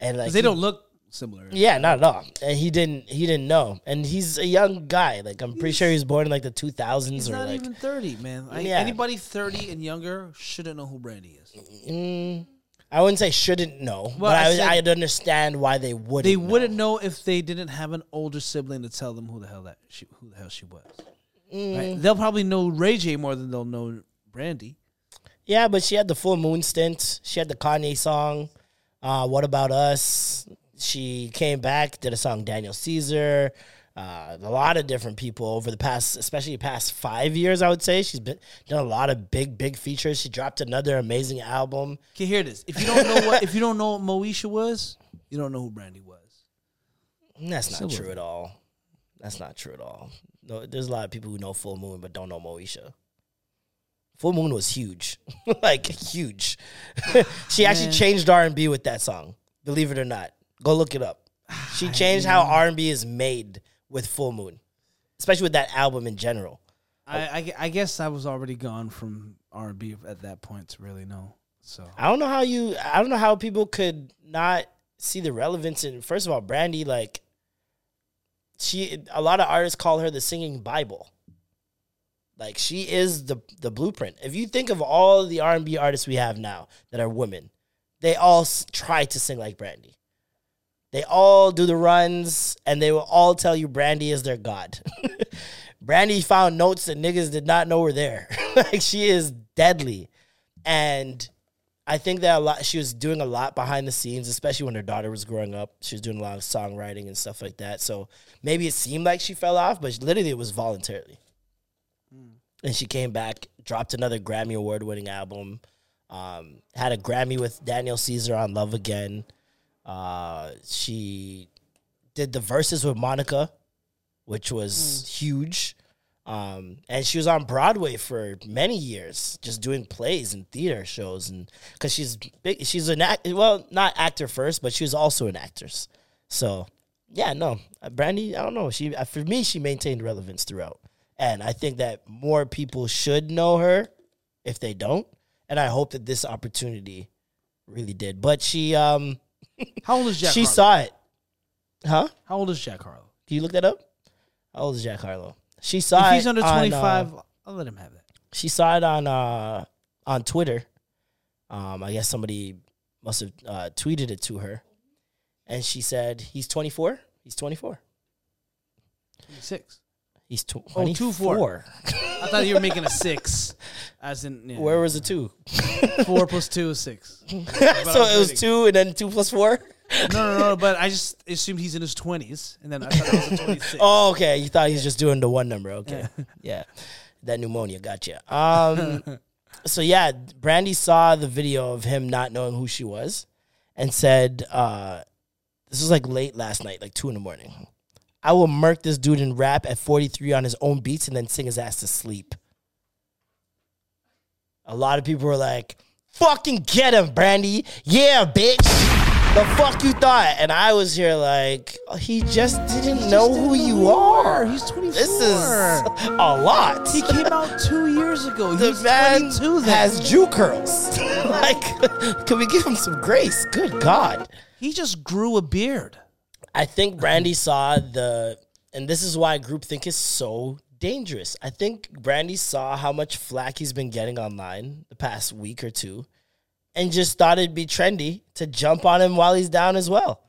[SPEAKER 1] and like
[SPEAKER 3] they
[SPEAKER 1] he-
[SPEAKER 3] don't look similar.
[SPEAKER 1] yeah, not at all. And he didn't he didn't know. And he's a young guy. Like I'm pretty sure he was born in like the 2000s
[SPEAKER 3] He's
[SPEAKER 1] or
[SPEAKER 3] not
[SPEAKER 1] like
[SPEAKER 3] even thirty, man. I,
[SPEAKER 1] Yeah.
[SPEAKER 3] Anybody thirty and younger shouldn't know who Brandy is.
[SPEAKER 1] mm, I wouldn't say shouldn't know,
[SPEAKER 3] Well,
[SPEAKER 1] but
[SPEAKER 3] I
[SPEAKER 1] I,
[SPEAKER 3] said-
[SPEAKER 1] I'd understand why they wouldn't.
[SPEAKER 3] They
[SPEAKER 1] know.
[SPEAKER 3] wouldn't know if they didn't have an older sibling to tell them who the hell that she, who the hell she was.
[SPEAKER 1] Mm.
[SPEAKER 3] Right? They'll probably know Ray J more than they'll know Brandy.
[SPEAKER 1] Yeah, but she had the full moon stint. She had the Kanye song. Uh, what about us? She came back, did a song Daniel Caesar. Uh, a lot of different people over the past, especially the past five years, I would say she's been done a lot of big, big features. She dropped another amazing album.
[SPEAKER 3] Okay, hear this. If you don't know what if you don't know what Moesha was, you don't know who Brandy was.
[SPEAKER 1] That's not true at all. That's not true at all. No, there's a lot of people who know Full Moon but don't know Moesha. Full Moon was huge, like huge. she actually changed R and B with that song. Believe it or not, go look it up. She changed how R and B is made with Full Moon, especially with that album in general.
[SPEAKER 3] I, I, I guess I was already gone from R and B at that point to really know. So
[SPEAKER 1] I don't know how you. I don't know how people could not see the relevance in. First of all, Brandy, like she, a lot of artists call her the singing Bible. Like she is the the blueprint. If you think of all the R and B artists we have now that are women, they all s- try to sing like Brandy. They all do the runs, and they will all tell you Brandy is their god. Brandy found notes that niggas did not know were there. like she is deadly, and I think that a lot. She was doing a lot behind the scenes, especially when her daughter was growing up. She was doing a lot of songwriting and stuff like that. So maybe it seemed like she fell off, but literally it was voluntarily. and she came back, dropped another Grammy award winning album. Um, had a Grammy with Daniel Caesar on Love Again. Uh, she did the Verzuz with Monica, which was huge. Um, and she was on Broadway for many years, just doing plays and theater shows, and because she's big, she's an act. Well, not actor first, but she was also an actress. So, yeah, no, uh, Brandy, I don't know. She uh, for me, she maintained relevance throughout, and I think that more people should know her if they don't, and I hope that this opportunity really did. But she, um,
[SPEAKER 3] How old is Jack?
[SPEAKER 1] she
[SPEAKER 3] Harlow?
[SPEAKER 1] saw it, huh?
[SPEAKER 3] How old is Jack Harlow?
[SPEAKER 1] Can you look that up? How old is Jack Harlow? She saw
[SPEAKER 3] If
[SPEAKER 1] it.
[SPEAKER 3] he's under
[SPEAKER 1] uh,
[SPEAKER 3] twenty five, I'll let him have that.
[SPEAKER 1] she saw it on uh on Twitter. Um, I guess somebody must have uh, tweeted it to her, and she said he's 24. He's 24.
[SPEAKER 3] Twenty six.
[SPEAKER 1] He's tw-
[SPEAKER 3] Oh,
[SPEAKER 1] 24.
[SPEAKER 3] two four. I thought you were making a six, as in yeah.
[SPEAKER 1] Where was the two?
[SPEAKER 3] four plus two is six.
[SPEAKER 1] so it was two, and then two plus four.
[SPEAKER 3] No, no, no. But I just assumed he's in his twenties, and then I thought it was a twenty six.
[SPEAKER 1] Oh, okay. You thought he's just doing the one number. Okay. Yeah. That pneumonia got you. Um, so, yeah, Brandy saw the video of him not knowing who she was and said, uh, this was like late last night, like two in the morning. I will murk this dude in rap at 43 on his own beats and then sing his ass to sleep. A lot of people were like, fucking get him, Brandy. Yeah, bitch. The fuck you thought? And I was here like, he just didn't know who you are.
[SPEAKER 3] He's twenty four.
[SPEAKER 1] This is a lot.
[SPEAKER 3] He came out two years ago.
[SPEAKER 1] the
[SPEAKER 3] He's
[SPEAKER 1] man
[SPEAKER 3] twenty two. Then
[SPEAKER 1] has Jew curls. like, can we give him some grace? Good God.
[SPEAKER 3] he just grew a beard.
[SPEAKER 1] I think Brandy saw the, and this is why groupthink is so dangerous. I think Brandy saw how much flack he's been getting online the past week or two, and just thought it'd be trendy to jump on him while he's down as well.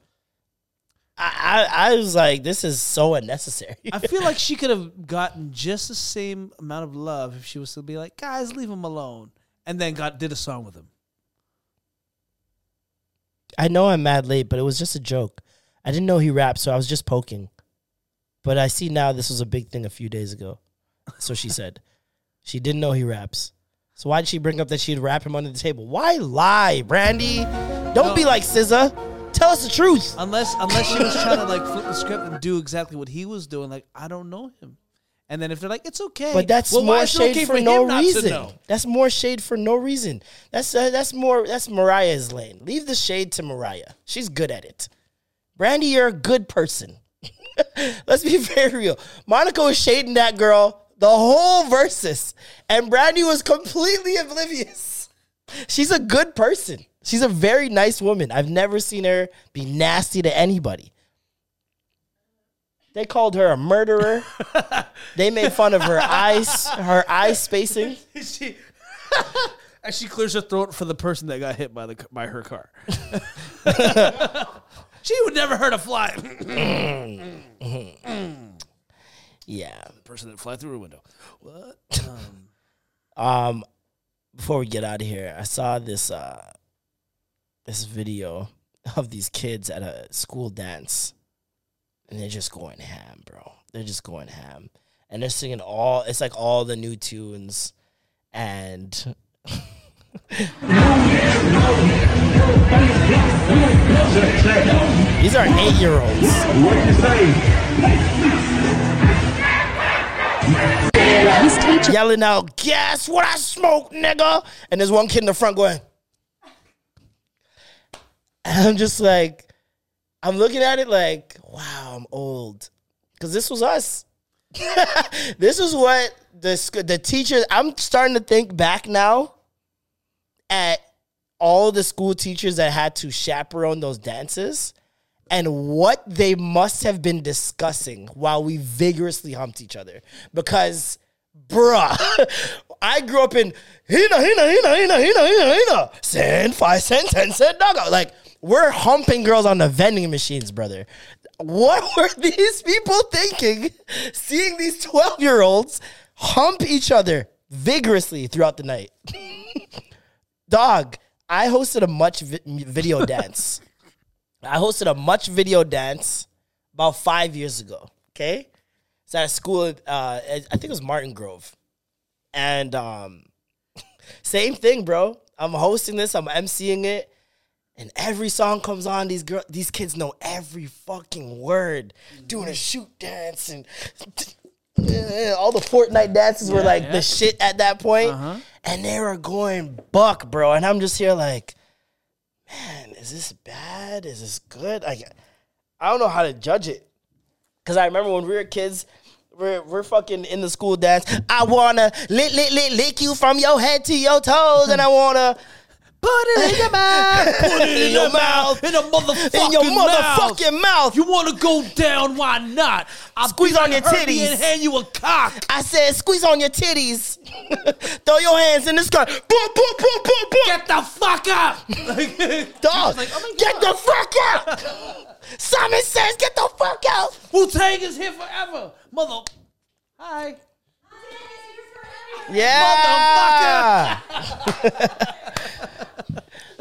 [SPEAKER 1] I, I, I was like, this is so unnecessary.
[SPEAKER 3] I feel like she could have gotten just the same amount of love if she was to be like, guys, leave him alone, and then got did a song with him.
[SPEAKER 1] I know I'm mad late, but it was just a joke. I didn't know he rapped, so I was just poking. But I see now this was a big thing a few days ago. So she said. She didn't know he raps. So why did she bring up that she'd rap him under the table? Why lie, Brandy? Don't be like SZA. Tell us the truth.
[SPEAKER 3] Unless unless she was trying to like flip the script and do exactly what he was doing, like I don't know him. And then if they're like, it's okay,
[SPEAKER 1] But that's
[SPEAKER 3] well, why
[SPEAKER 1] more
[SPEAKER 3] is it
[SPEAKER 1] shade
[SPEAKER 3] okay
[SPEAKER 1] for,
[SPEAKER 3] him
[SPEAKER 1] no
[SPEAKER 3] not to
[SPEAKER 1] reason.
[SPEAKER 3] know?
[SPEAKER 1] That's more shade for no reason. That's uh, that's more that's Mariah's lane. Leave the shade to Mariah. She's good at it. Brandy, you're a good person. Let's be very real. Monica was shading that girl the whole Verzuz, and Brandy was completely oblivious. She's a good person. She's a very nice woman. I've never seen her be nasty to anybody. They called her a murderer. they made fun of her eyes, her eye spacing.
[SPEAKER 3] she, and she clears her throat for the person that got hit by the by her car. She would never hurt a fly.
[SPEAKER 1] Yeah.
[SPEAKER 3] the person that fly through a window. What? Um,
[SPEAKER 1] Um, before we get out of here, I saw this uh this video of these kids at a school dance, and they're just going ham, bro. They're just going ham, and they're singing all. It's like all the new tunes, and. These are eight year olds. Yelling out, guess what I smoke, nigga? And there's one kid in the front going, and I'm just like, I'm looking at it like, wow, I'm old. Because this was us. this is what the, the teachers, I'm starting to think back now at all the school teachers that had to chaperone those dances and what they must have been discussing while we vigorously humped each other. Because, bruh, I grew up in Hina, Hina, Hina, Hina, Hina, Hina, Hina, cent, five cent, ten doggo. Like, we're humping girls on the vending machines, brother. What were these people thinking seeing these 12 year olds hump each other vigorously throughout the night? Dog, I hosted a much vi- video dance. I hosted a much video dance about five years ago. Okay, it's at a school. Uh, I think it was Martin Grove, and um, same thing, bro. I'm hosting this. I'm emceeing it, and every song comes on. These girl, these kids know every fucking word. Doing a shoot dance and all the Fortnite dances were
[SPEAKER 3] Yeah,
[SPEAKER 1] like
[SPEAKER 3] yeah.
[SPEAKER 1] the shit at that point,
[SPEAKER 3] Uh-huh.
[SPEAKER 1] and they were going buck, bro. And I'm just here like, man, is this bad? Is this good? Like, I don't know how to judge it. Cause I remember when we were kids, we're we're fucking in the school dance. I wanna lick lick lick lick you from your head to your toes, and I wanna
[SPEAKER 3] put it in your mouth,
[SPEAKER 1] put it in your mouth,
[SPEAKER 3] in a motherfucking
[SPEAKER 1] in your
[SPEAKER 3] mouth.
[SPEAKER 1] motherfucking mouth.
[SPEAKER 3] You want to go down? Why not? I'll
[SPEAKER 1] Squeeze on your titties.
[SPEAKER 3] and hand you a cock.
[SPEAKER 1] I said, squeeze on your titties, throw your hands in the sky, boom boom boom boom boom.
[SPEAKER 3] Get the fuck up,
[SPEAKER 1] dog.
[SPEAKER 3] oh
[SPEAKER 1] get the fuck out. Simon says, get the fuck out.
[SPEAKER 3] Wu Tang is here forever, mother. Hi.
[SPEAKER 1] Yeah.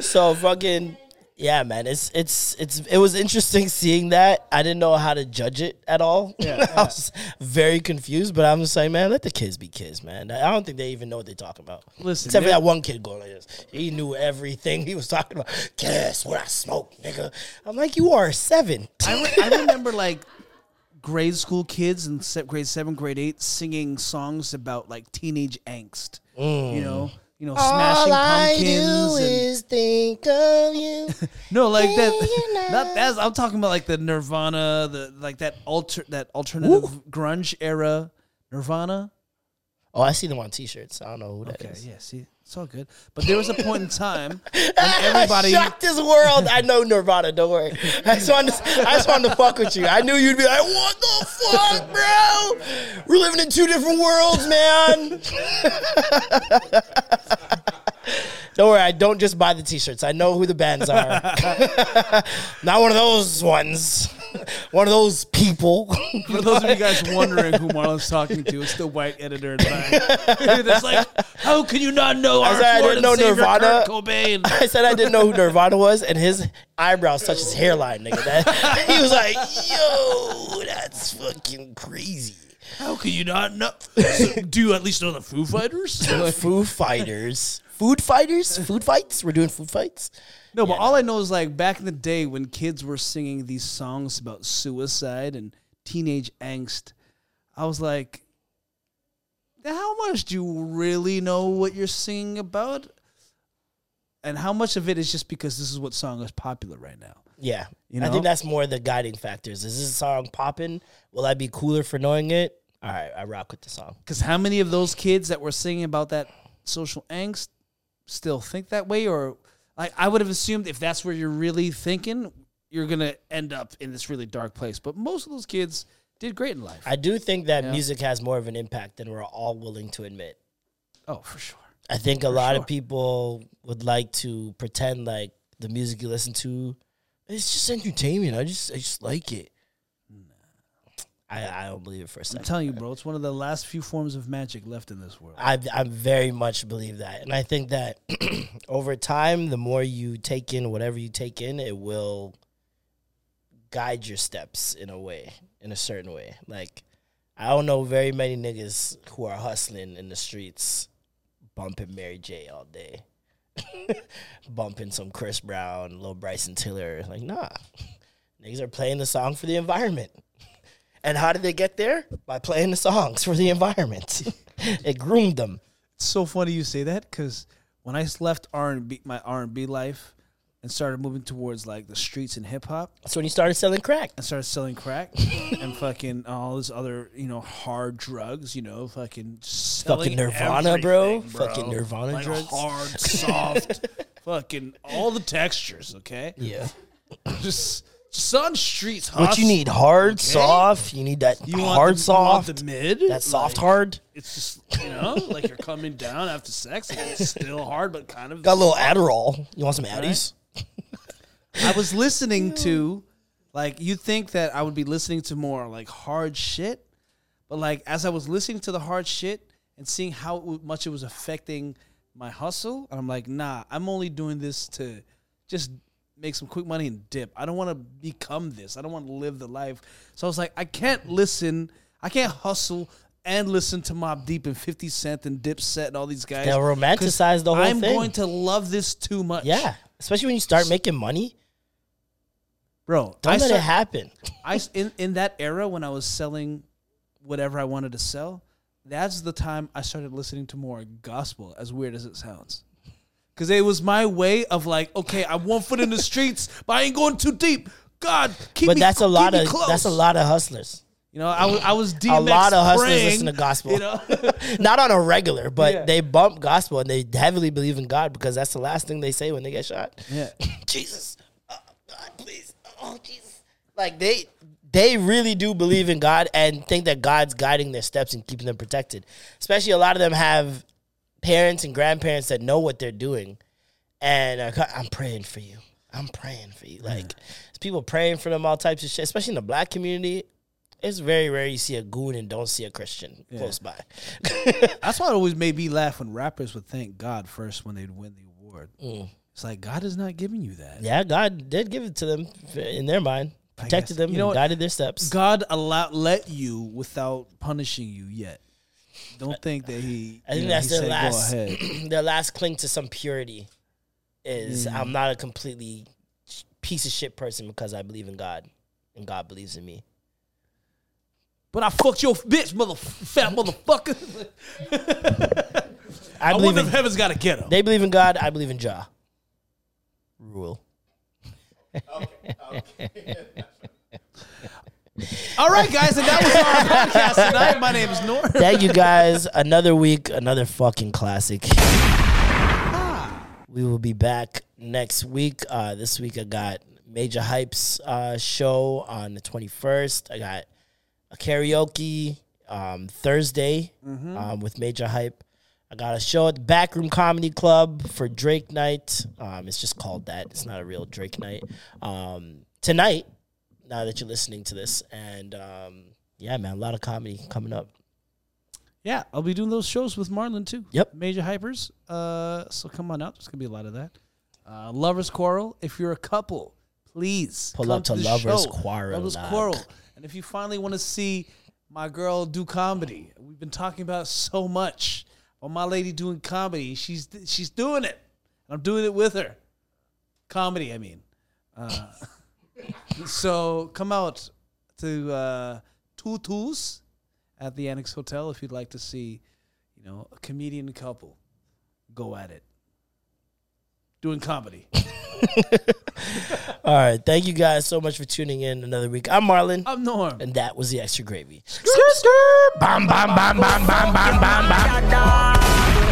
[SPEAKER 1] So fucking yeah, man. It's it's it's it was interesting seeing that. I didn't know how to judge it at all.
[SPEAKER 3] Yeah,
[SPEAKER 1] I was very confused, but I'm just like, man, let the kids be kids, man. I don't think they even know what they're talking about.
[SPEAKER 3] Listen,
[SPEAKER 1] except for that one kid going like this. He knew everything he was talking about. Guess what I smoke, nigga. I'm like, you are seven.
[SPEAKER 3] I, re- I remember like grade school kids in grade seven, grade eight singing songs about like teenage angst. You mm. know, you know, smashing
[SPEAKER 1] All I do
[SPEAKER 3] and,
[SPEAKER 1] is think of you.
[SPEAKER 3] no, like that. Not that. I'm talking about like the Nirvana, the like that alter that alternative grunge era Nirvana.
[SPEAKER 1] Oh, I see them on T-shirts. I don't know who that is.
[SPEAKER 3] Okay, yeah, see, it's all good. But there was a point in time when everybody.
[SPEAKER 1] shocked this world. I know Nirvana. Don't worry. I just wanted, to, I just wanted to fuck with you. I knew you'd be like, "What the fuck, bro? We're living in two different worlds, man." Don't worry, I don't just buy the t-shirts. I know who the bands are. Not one of those ones. One of those people.
[SPEAKER 3] For those of you guys wondering who Marlon's talking to, it's the white editor in the back. That's like, how can you not know
[SPEAKER 1] I said I didn't know Nirvana.
[SPEAKER 3] Kurt Cobain?
[SPEAKER 1] I said I didn't know who Nirvana was, and his eyebrows touched his hairline, nigga. That, he was like, "Yo, that's fucking crazy."
[SPEAKER 3] How can you not know? Do you at least know the Foo Fighters?
[SPEAKER 1] The Foo Fighters, food fighters, food fights. We're doing food fights.
[SPEAKER 3] No, but all I know is like back in the day when kids were singing these songs about suicide and teenage angst, I was like, how much do you really know what you're singing about? And how much of it is just because this is what song is popular right now?
[SPEAKER 1] Yeah,
[SPEAKER 3] You
[SPEAKER 1] I think that's more the guiding factors. Is this song popping? Will I be cooler for knowing it? All right, I rock with the song.
[SPEAKER 3] Because how many of those kids that were singing about that social angst still think that way? Or like I would have assumed if that's where you're really thinking, you're gonna end up in this really dark place. But most of those kids did great in life.
[SPEAKER 1] I do think that
[SPEAKER 3] Yeah.
[SPEAKER 1] music has more of an impact than we're all willing to admit.
[SPEAKER 3] oh, for sure.
[SPEAKER 1] I think a lot
[SPEAKER 3] sure.
[SPEAKER 1] of people would like to pretend like the music you listen to it's just entertainment. I just I just like it. I, I don't believe it for
[SPEAKER 3] I'm telling you, bro, it's one of the last few forms of magic left in this world.
[SPEAKER 1] I I very much believe that, and I think that over time, the more you take in whatever you take in, it will guide your steps in a way, in a certain way. Like I don't know very many niggas who are hustling in the streets, bumping Mary J all day, bumping some Chris Brown, Lil Bryson Tiller. Like nah, niggas are playing the song for the environment. And how did they get there? By playing the songs for the environment. it groomed them.
[SPEAKER 3] It's so funny you say that because when I left R and B, my R and B life, and started moving towards like the streets and hip hop,
[SPEAKER 1] that's when you started selling crack.
[SPEAKER 3] I started selling crack and fucking all this other you know hard drugs. You know, fucking
[SPEAKER 1] Fucking Nirvana, bro.
[SPEAKER 3] bro.
[SPEAKER 1] Fucking Nirvana
[SPEAKER 3] like
[SPEAKER 1] drugs.
[SPEAKER 3] hard, soft, fucking all the textures. Okay,
[SPEAKER 1] Yeah.
[SPEAKER 3] just just on streets.
[SPEAKER 1] What you need? Hard,
[SPEAKER 3] okay?
[SPEAKER 1] soft. You need that
[SPEAKER 3] You want
[SPEAKER 1] hard,
[SPEAKER 3] the, you want
[SPEAKER 1] soft.
[SPEAKER 3] the mid,
[SPEAKER 1] that soft,
[SPEAKER 3] like,
[SPEAKER 1] hard.
[SPEAKER 3] It's just you know, like you're coming down after sex, and it's still hard, but kind of
[SPEAKER 1] Got a little. Adderall. You want some Addies?
[SPEAKER 3] I was listening to, like, you'd think that I would be listening to more like hard shit, but like as I was listening to the hard shit and seeing how much it was affecting my hustle, and I'm like, nah, I'm only doing this to just make some quick money and dip. I don't want to become this. I don't want to live the life. So I was like, I can't listen. I can't hustle and listen to Mobb Deep and 50 Cent and Dipset and all these guys.
[SPEAKER 1] They'll romanticize the whole
[SPEAKER 3] I'm
[SPEAKER 1] thing.
[SPEAKER 3] going to love this too much.
[SPEAKER 1] Yeah, especially when you start making money.
[SPEAKER 3] Bro,
[SPEAKER 1] Don't
[SPEAKER 3] I
[SPEAKER 1] let
[SPEAKER 3] start-
[SPEAKER 1] it happen.
[SPEAKER 3] I in in that era when I was selling whatever I wanted to sell, that's the time I started listening to more gospel. As weird as it sounds, because it was my way of like, okay, I'm one foot in the streets, but I ain't going too deep. God, keep
[SPEAKER 1] but
[SPEAKER 3] me.
[SPEAKER 1] that's a lot of
[SPEAKER 3] close.
[SPEAKER 1] that's a lot of hustlers.
[SPEAKER 3] You know, I was I was DMX
[SPEAKER 1] a lot of hustlers
[SPEAKER 3] praying,
[SPEAKER 1] listen to gospel.
[SPEAKER 3] You know,
[SPEAKER 1] Not on a regular, but
[SPEAKER 3] Yeah.
[SPEAKER 1] they bump gospel and they heavily believe in God because that's the last thing they say when they get shot.
[SPEAKER 3] yeah.
[SPEAKER 1] Jesus, oh, God, please, oh Jesus. Like they they really do believe in God and think that God's guiding their steps and keeping them protected. Especially a lot of them have parents and grandparents that know what they're doing, and are, I'm praying for you. I'm praying for you. Like there's people praying for them, all types of shit. Especially in the black community, it's very rare you see a goon and don't see a Christian close by.
[SPEAKER 3] That's why it always made me laugh when rappers would thank God first when they'd win the award.
[SPEAKER 1] Mm.
[SPEAKER 3] It's like God is not giving you that.
[SPEAKER 1] Yeah, God did give it to them in their mind, protected
[SPEAKER 3] guess.
[SPEAKER 1] them,
[SPEAKER 3] You know
[SPEAKER 1] guided their steps.
[SPEAKER 3] God allowed let you without punishing you yet. Don't think that he.
[SPEAKER 1] I think
[SPEAKER 3] know,
[SPEAKER 1] that's their
[SPEAKER 3] said,
[SPEAKER 1] last their last cling to some purity is
[SPEAKER 3] Mm.
[SPEAKER 1] I'm not a completely piece of shit person because I believe in God and God believes in me.
[SPEAKER 3] But I fucked your bitch, mother fat motherfucker.
[SPEAKER 1] I,
[SPEAKER 3] I,
[SPEAKER 1] believe
[SPEAKER 3] wonder
[SPEAKER 1] in,
[SPEAKER 3] if heaven's got a ghetto.
[SPEAKER 1] they believe in God, I believe in Jah. Rule.
[SPEAKER 3] All right, guys, and that was our podcast tonight. My name is Norm.
[SPEAKER 1] Thank you guys. Another week, another fucking classic. We will be back next week. Uh, this week I got Major Hypes uh, show on the 21st. I got a karaoke um, Thursday um, with Major Hype. I got a show at the Backroom Comedy Club for Drake Night. Um, it's just called that. It's not a real Drake Night. Um, tonight, now that you're listening to this, and um, yeah, man, a lot of comedy coming up.
[SPEAKER 3] Yeah, I'll be doing those shows with Marlon too.
[SPEAKER 1] Yep.
[SPEAKER 3] Major hypers. Uh, so come on out. There's gonna be a lot of that. Uh, Lovers Quarrel. If you're a couple, please
[SPEAKER 1] Pull
[SPEAKER 3] come
[SPEAKER 1] up to
[SPEAKER 3] the
[SPEAKER 1] Lovers
[SPEAKER 3] show.
[SPEAKER 1] Quarrel,
[SPEAKER 3] Lovers
[SPEAKER 1] dog.
[SPEAKER 3] Quarrel. And if you finally want to see my girl do comedy, we've been talking about so much. Well, my lady doing comedy, she's she's doing it. I'm doing it with her. Comedy, I mean. Uh, so come out to uh, Tutus at the Annex Hotel if you'd like to see, you know, a comedian couple go at it. Doing comedy.
[SPEAKER 1] All right. Thank you guys so much for tuning in another week. I'm Marlon.
[SPEAKER 3] I'm Norm.
[SPEAKER 1] And that was the extra gravy. Skirt, skirt. Bam, bam, bam, bam, bam, bam, bam, bam.